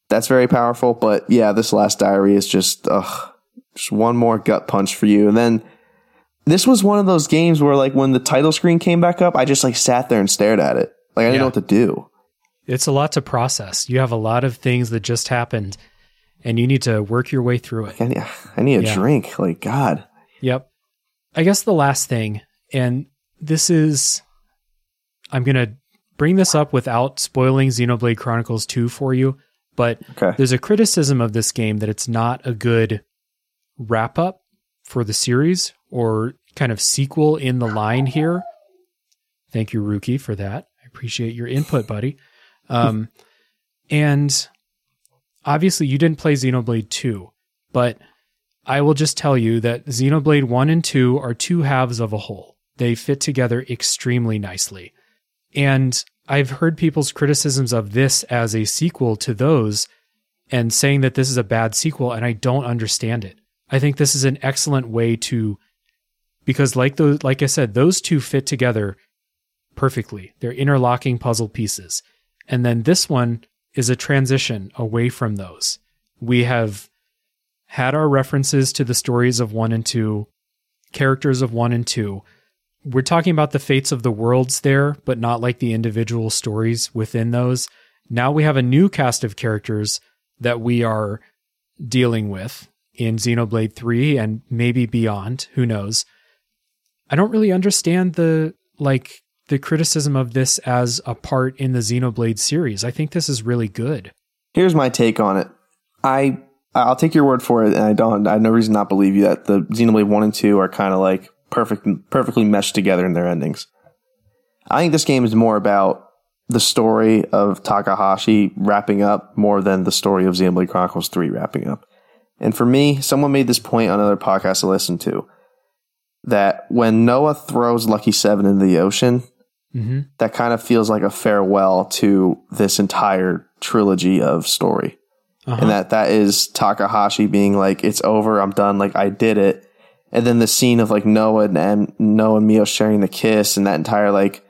[SPEAKER 2] that's very powerful. But yeah, this last diary is just, ugh, just one more gut punch for you. And then this was one of those games where like when the title screen came back up, I just like sat there and stared at it. Like I didn't yeah. know what to do.
[SPEAKER 1] It's a lot to process. You have a lot of things that just happened and you need to work your way through it.
[SPEAKER 2] I need, I need a yeah. drink. Like God.
[SPEAKER 1] Yep. I guess the last thing, and this is, I'm going to bring this up without spoiling Xenoblade Chronicles 2 for you. But okay. there's a criticism of this game that it's not a good wrap up for the series or kind of sequel in the line here. Thank you, Rookie, for that. I appreciate your input, buddy. Um, and obviously, you didn't play Xenoblade 2, but I will just tell you that Xenoblade 1 and 2 are two halves of a whole. They fit together extremely nicely. And I've heard people's criticisms of this as a sequel to those and saying that this is a bad sequel, and I don't understand it. I think this is an excellent way to because like those like I said, those two fit together perfectly. They're interlocking puzzle pieces. And then this one is a transition away from those. We have had our references to the stories of 1 and 2, characters of 1 and 2, we're talking about the fates of the worlds there, but not like the individual stories within those. Now we have a new cast of characters that we are dealing with in Xenoblade 3 and maybe beyond, who knows. I don't really understand the like the criticism of this as a part in the Xenoblade series. I think this is really good.
[SPEAKER 2] Here's my take on it. I I'll take your word for it and I don't I have no reason not believe you that the Xenoblade 1 and 2 are kind of like perfect, perfectly meshed together in their endings. I think this game is more about the story of Takahashi wrapping up more than the story of Xenoblade Chronicles 3 wrapping up. And for me, someone made this point on another podcast I listened to that when Noah throws Lucky Seven into the ocean, mm-hmm. that kind of feels like a farewell to this entire trilogy of story. Uh-huh. And that that is Takahashi being like, it's over, I'm done, like I did it and then the scene of like Noah and Noah and Mio sharing the kiss and that entire like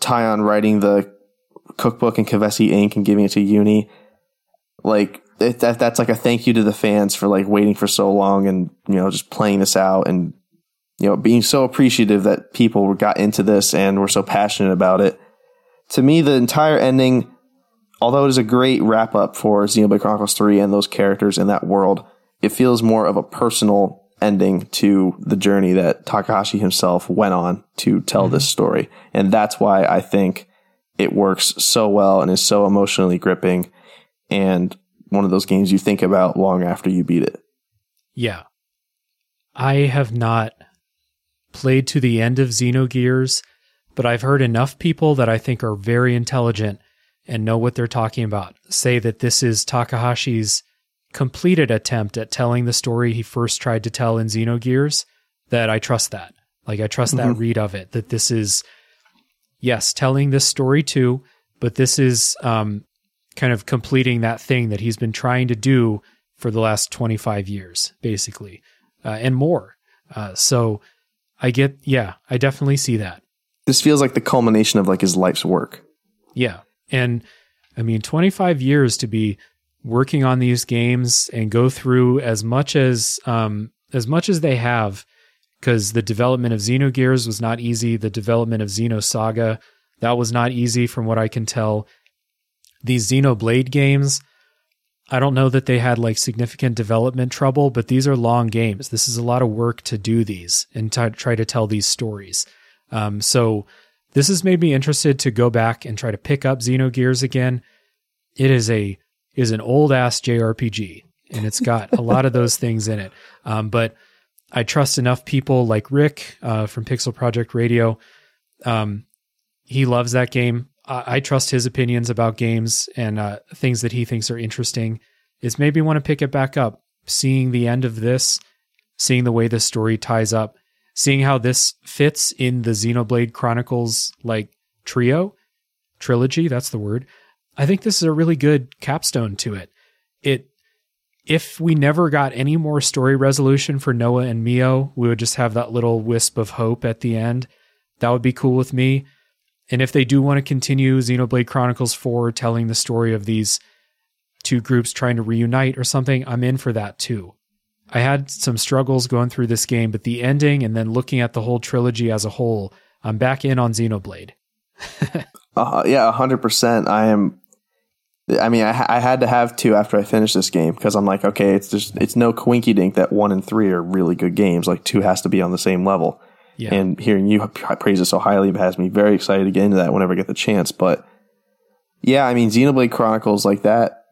[SPEAKER 2] Taion writing the cookbook in Kevesi ink and giving it to Eunie, like it, that that's like a thank you to the fans for like waiting for so long and you know just playing this out and you know being so appreciative that people got into this and were so passionate about it. To me, the entire ending, although it is a great wrap up for Xenoblade Chronicles 3 and those characters in that world, it feels more of a personal ending to the journey that Takahashi himself went on to tell mm-hmm. this story. And that's why I think it works so well and is so emotionally gripping and one of those games you think about long after you beat it.
[SPEAKER 1] Yeah. I have not played to the end of Xenogears, but I've heard enough people that I think are very intelligent and know what they're talking about say that this is Takahashi's completed attempt at telling the story he first tried to tell in Xenogears, that I trust that. Like I trust mm-hmm. that read of it. That this is yes, telling this story too, but this is um, kind of completing that thing that he's been trying to do for the last 25 years, basically, uh, and more. Uh, so I get, yeah, I definitely see that.
[SPEAKER 2] This feels like the culmination of like his life's work.
[SPEAKER 1] Yeah. And I mean, 25 years to be working on these games and go through as much as um, as much as they have, because the development of Xenogears was not easy. The development of Xenosaga that was not easy, from what I can tell. These Xenoblade games, I don't know that they had like significant development trouble, but these are long games. This is a lot of work to do these and to try to tell these stories. Um, so this has made me interested to go back and try to pick up Xenogears again. It is a is an old ass JRPG, and it's got a lot of those things in it. Um, but I trust enough people like Rick uh, from Pixel Project Radio. Um, he loves that game. I, trust his opinions about games and uh, things that he thinks are interesting. It's made me want to pick it back up. Seeing the end of this, seeing the way the story ties up, seeing how this fits in the Xenoblade Chronicles like trio, trilogy, that's the word. I think this is a really good capstone to it. It if we never got any more story resolution for Noah and Mio, we would just have that little wisp of hope at the end. That would be cool with me. And if they do want to continue Xenoblade Chronicles 4 telling the story of these two groups trying to reunite or something, I'm in for that too. I had some struggles going through this game, but the ending and then looking at the whole trilogy as a whole, I'm back in on Xenoblade.
[SPEAKER 2] uh, yeah, 100%. I am I mean, I, I, had to have two after I finished this game because I'm like, okay, it's just it's no quinky dink that one and three are really good games. Like two has to be on the same level. Yeah. And hearing you praise it so highly has me very excited to get into that whenever I get the chance. But yeah, I mean, Xenoblade Chronicles like that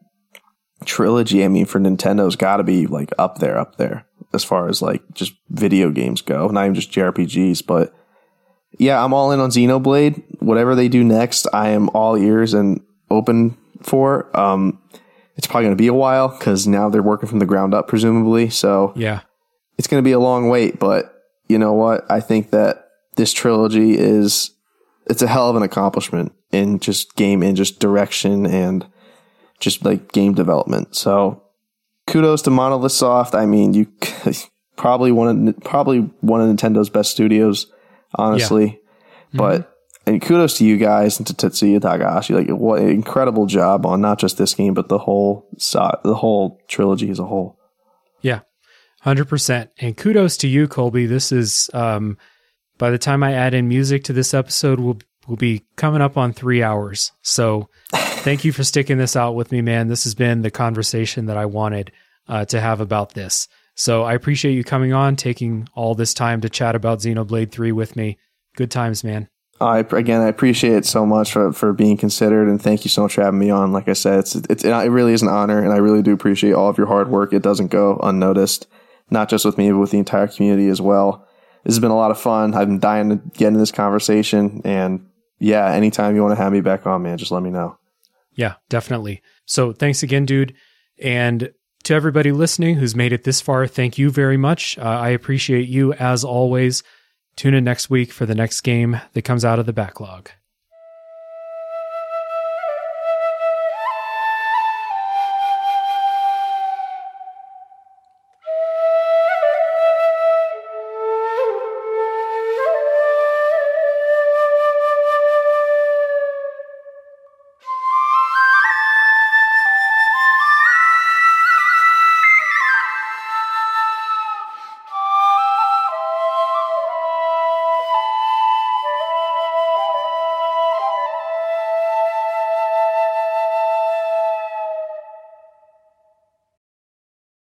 [SPEAKER 2] trilogy. I mean, for Nintendo's got to be like up there, up there as far as like just video games go, not even just JRPGs. But yeah, I'm all in on Xenoblade. Whatever they do next, I am all ears and open for. Um, it's probably going to be a while because now they're working from the ground up, presumably. So
[SPEAKER 1] yeah,
[SPEAKER 2] it's going to be a long wait. But you know what? I think that this trilogy is it's a hell of an accomplishment in just game in just direction and just like game development. So kudos to Monolith Soft. I mean, you probably one of probably one of Nintendo's best studios, honestly. Yeah. Mm-hmm. But and kudos to you guys and to Tetsuya Takahashi. Like, what an incredible job on not just this game, but the whole the whole trilogy as a whole.
[SPEAKER 1] Yeah, hundred percent. And kudos to you, Colby. This is um, by the time I add in music to this episode, we'll we'll be coming up on three hours. So, thank you for sticking this out with me, man. This has been the conversation that I wanted uh, to have about this. So, I appreciate you coming on, taking all this time to chat about Xenoblade Three with me. Good times, man.
[SPEAKER 2] I again, I appreciate it so much for, for being considered, and thank you so much for having me on. Like I said, it's, it's it really is an honor, and I really do appreciate all of your hard work. It doesn't go unnoticed, not just with me, but with the entire community as well. This has been a lot of fun. I've been dying to get into this conversation, and yeah, anytime you want to have me back on, man, just let me know.
[SPEAKER 1] Yeah, definitely. So thanks again, dude, and to everybody listening who's made it this far, thank you very much. Uh, I appreciate you as always. Tune in next week for the next game that comes out of the backlog.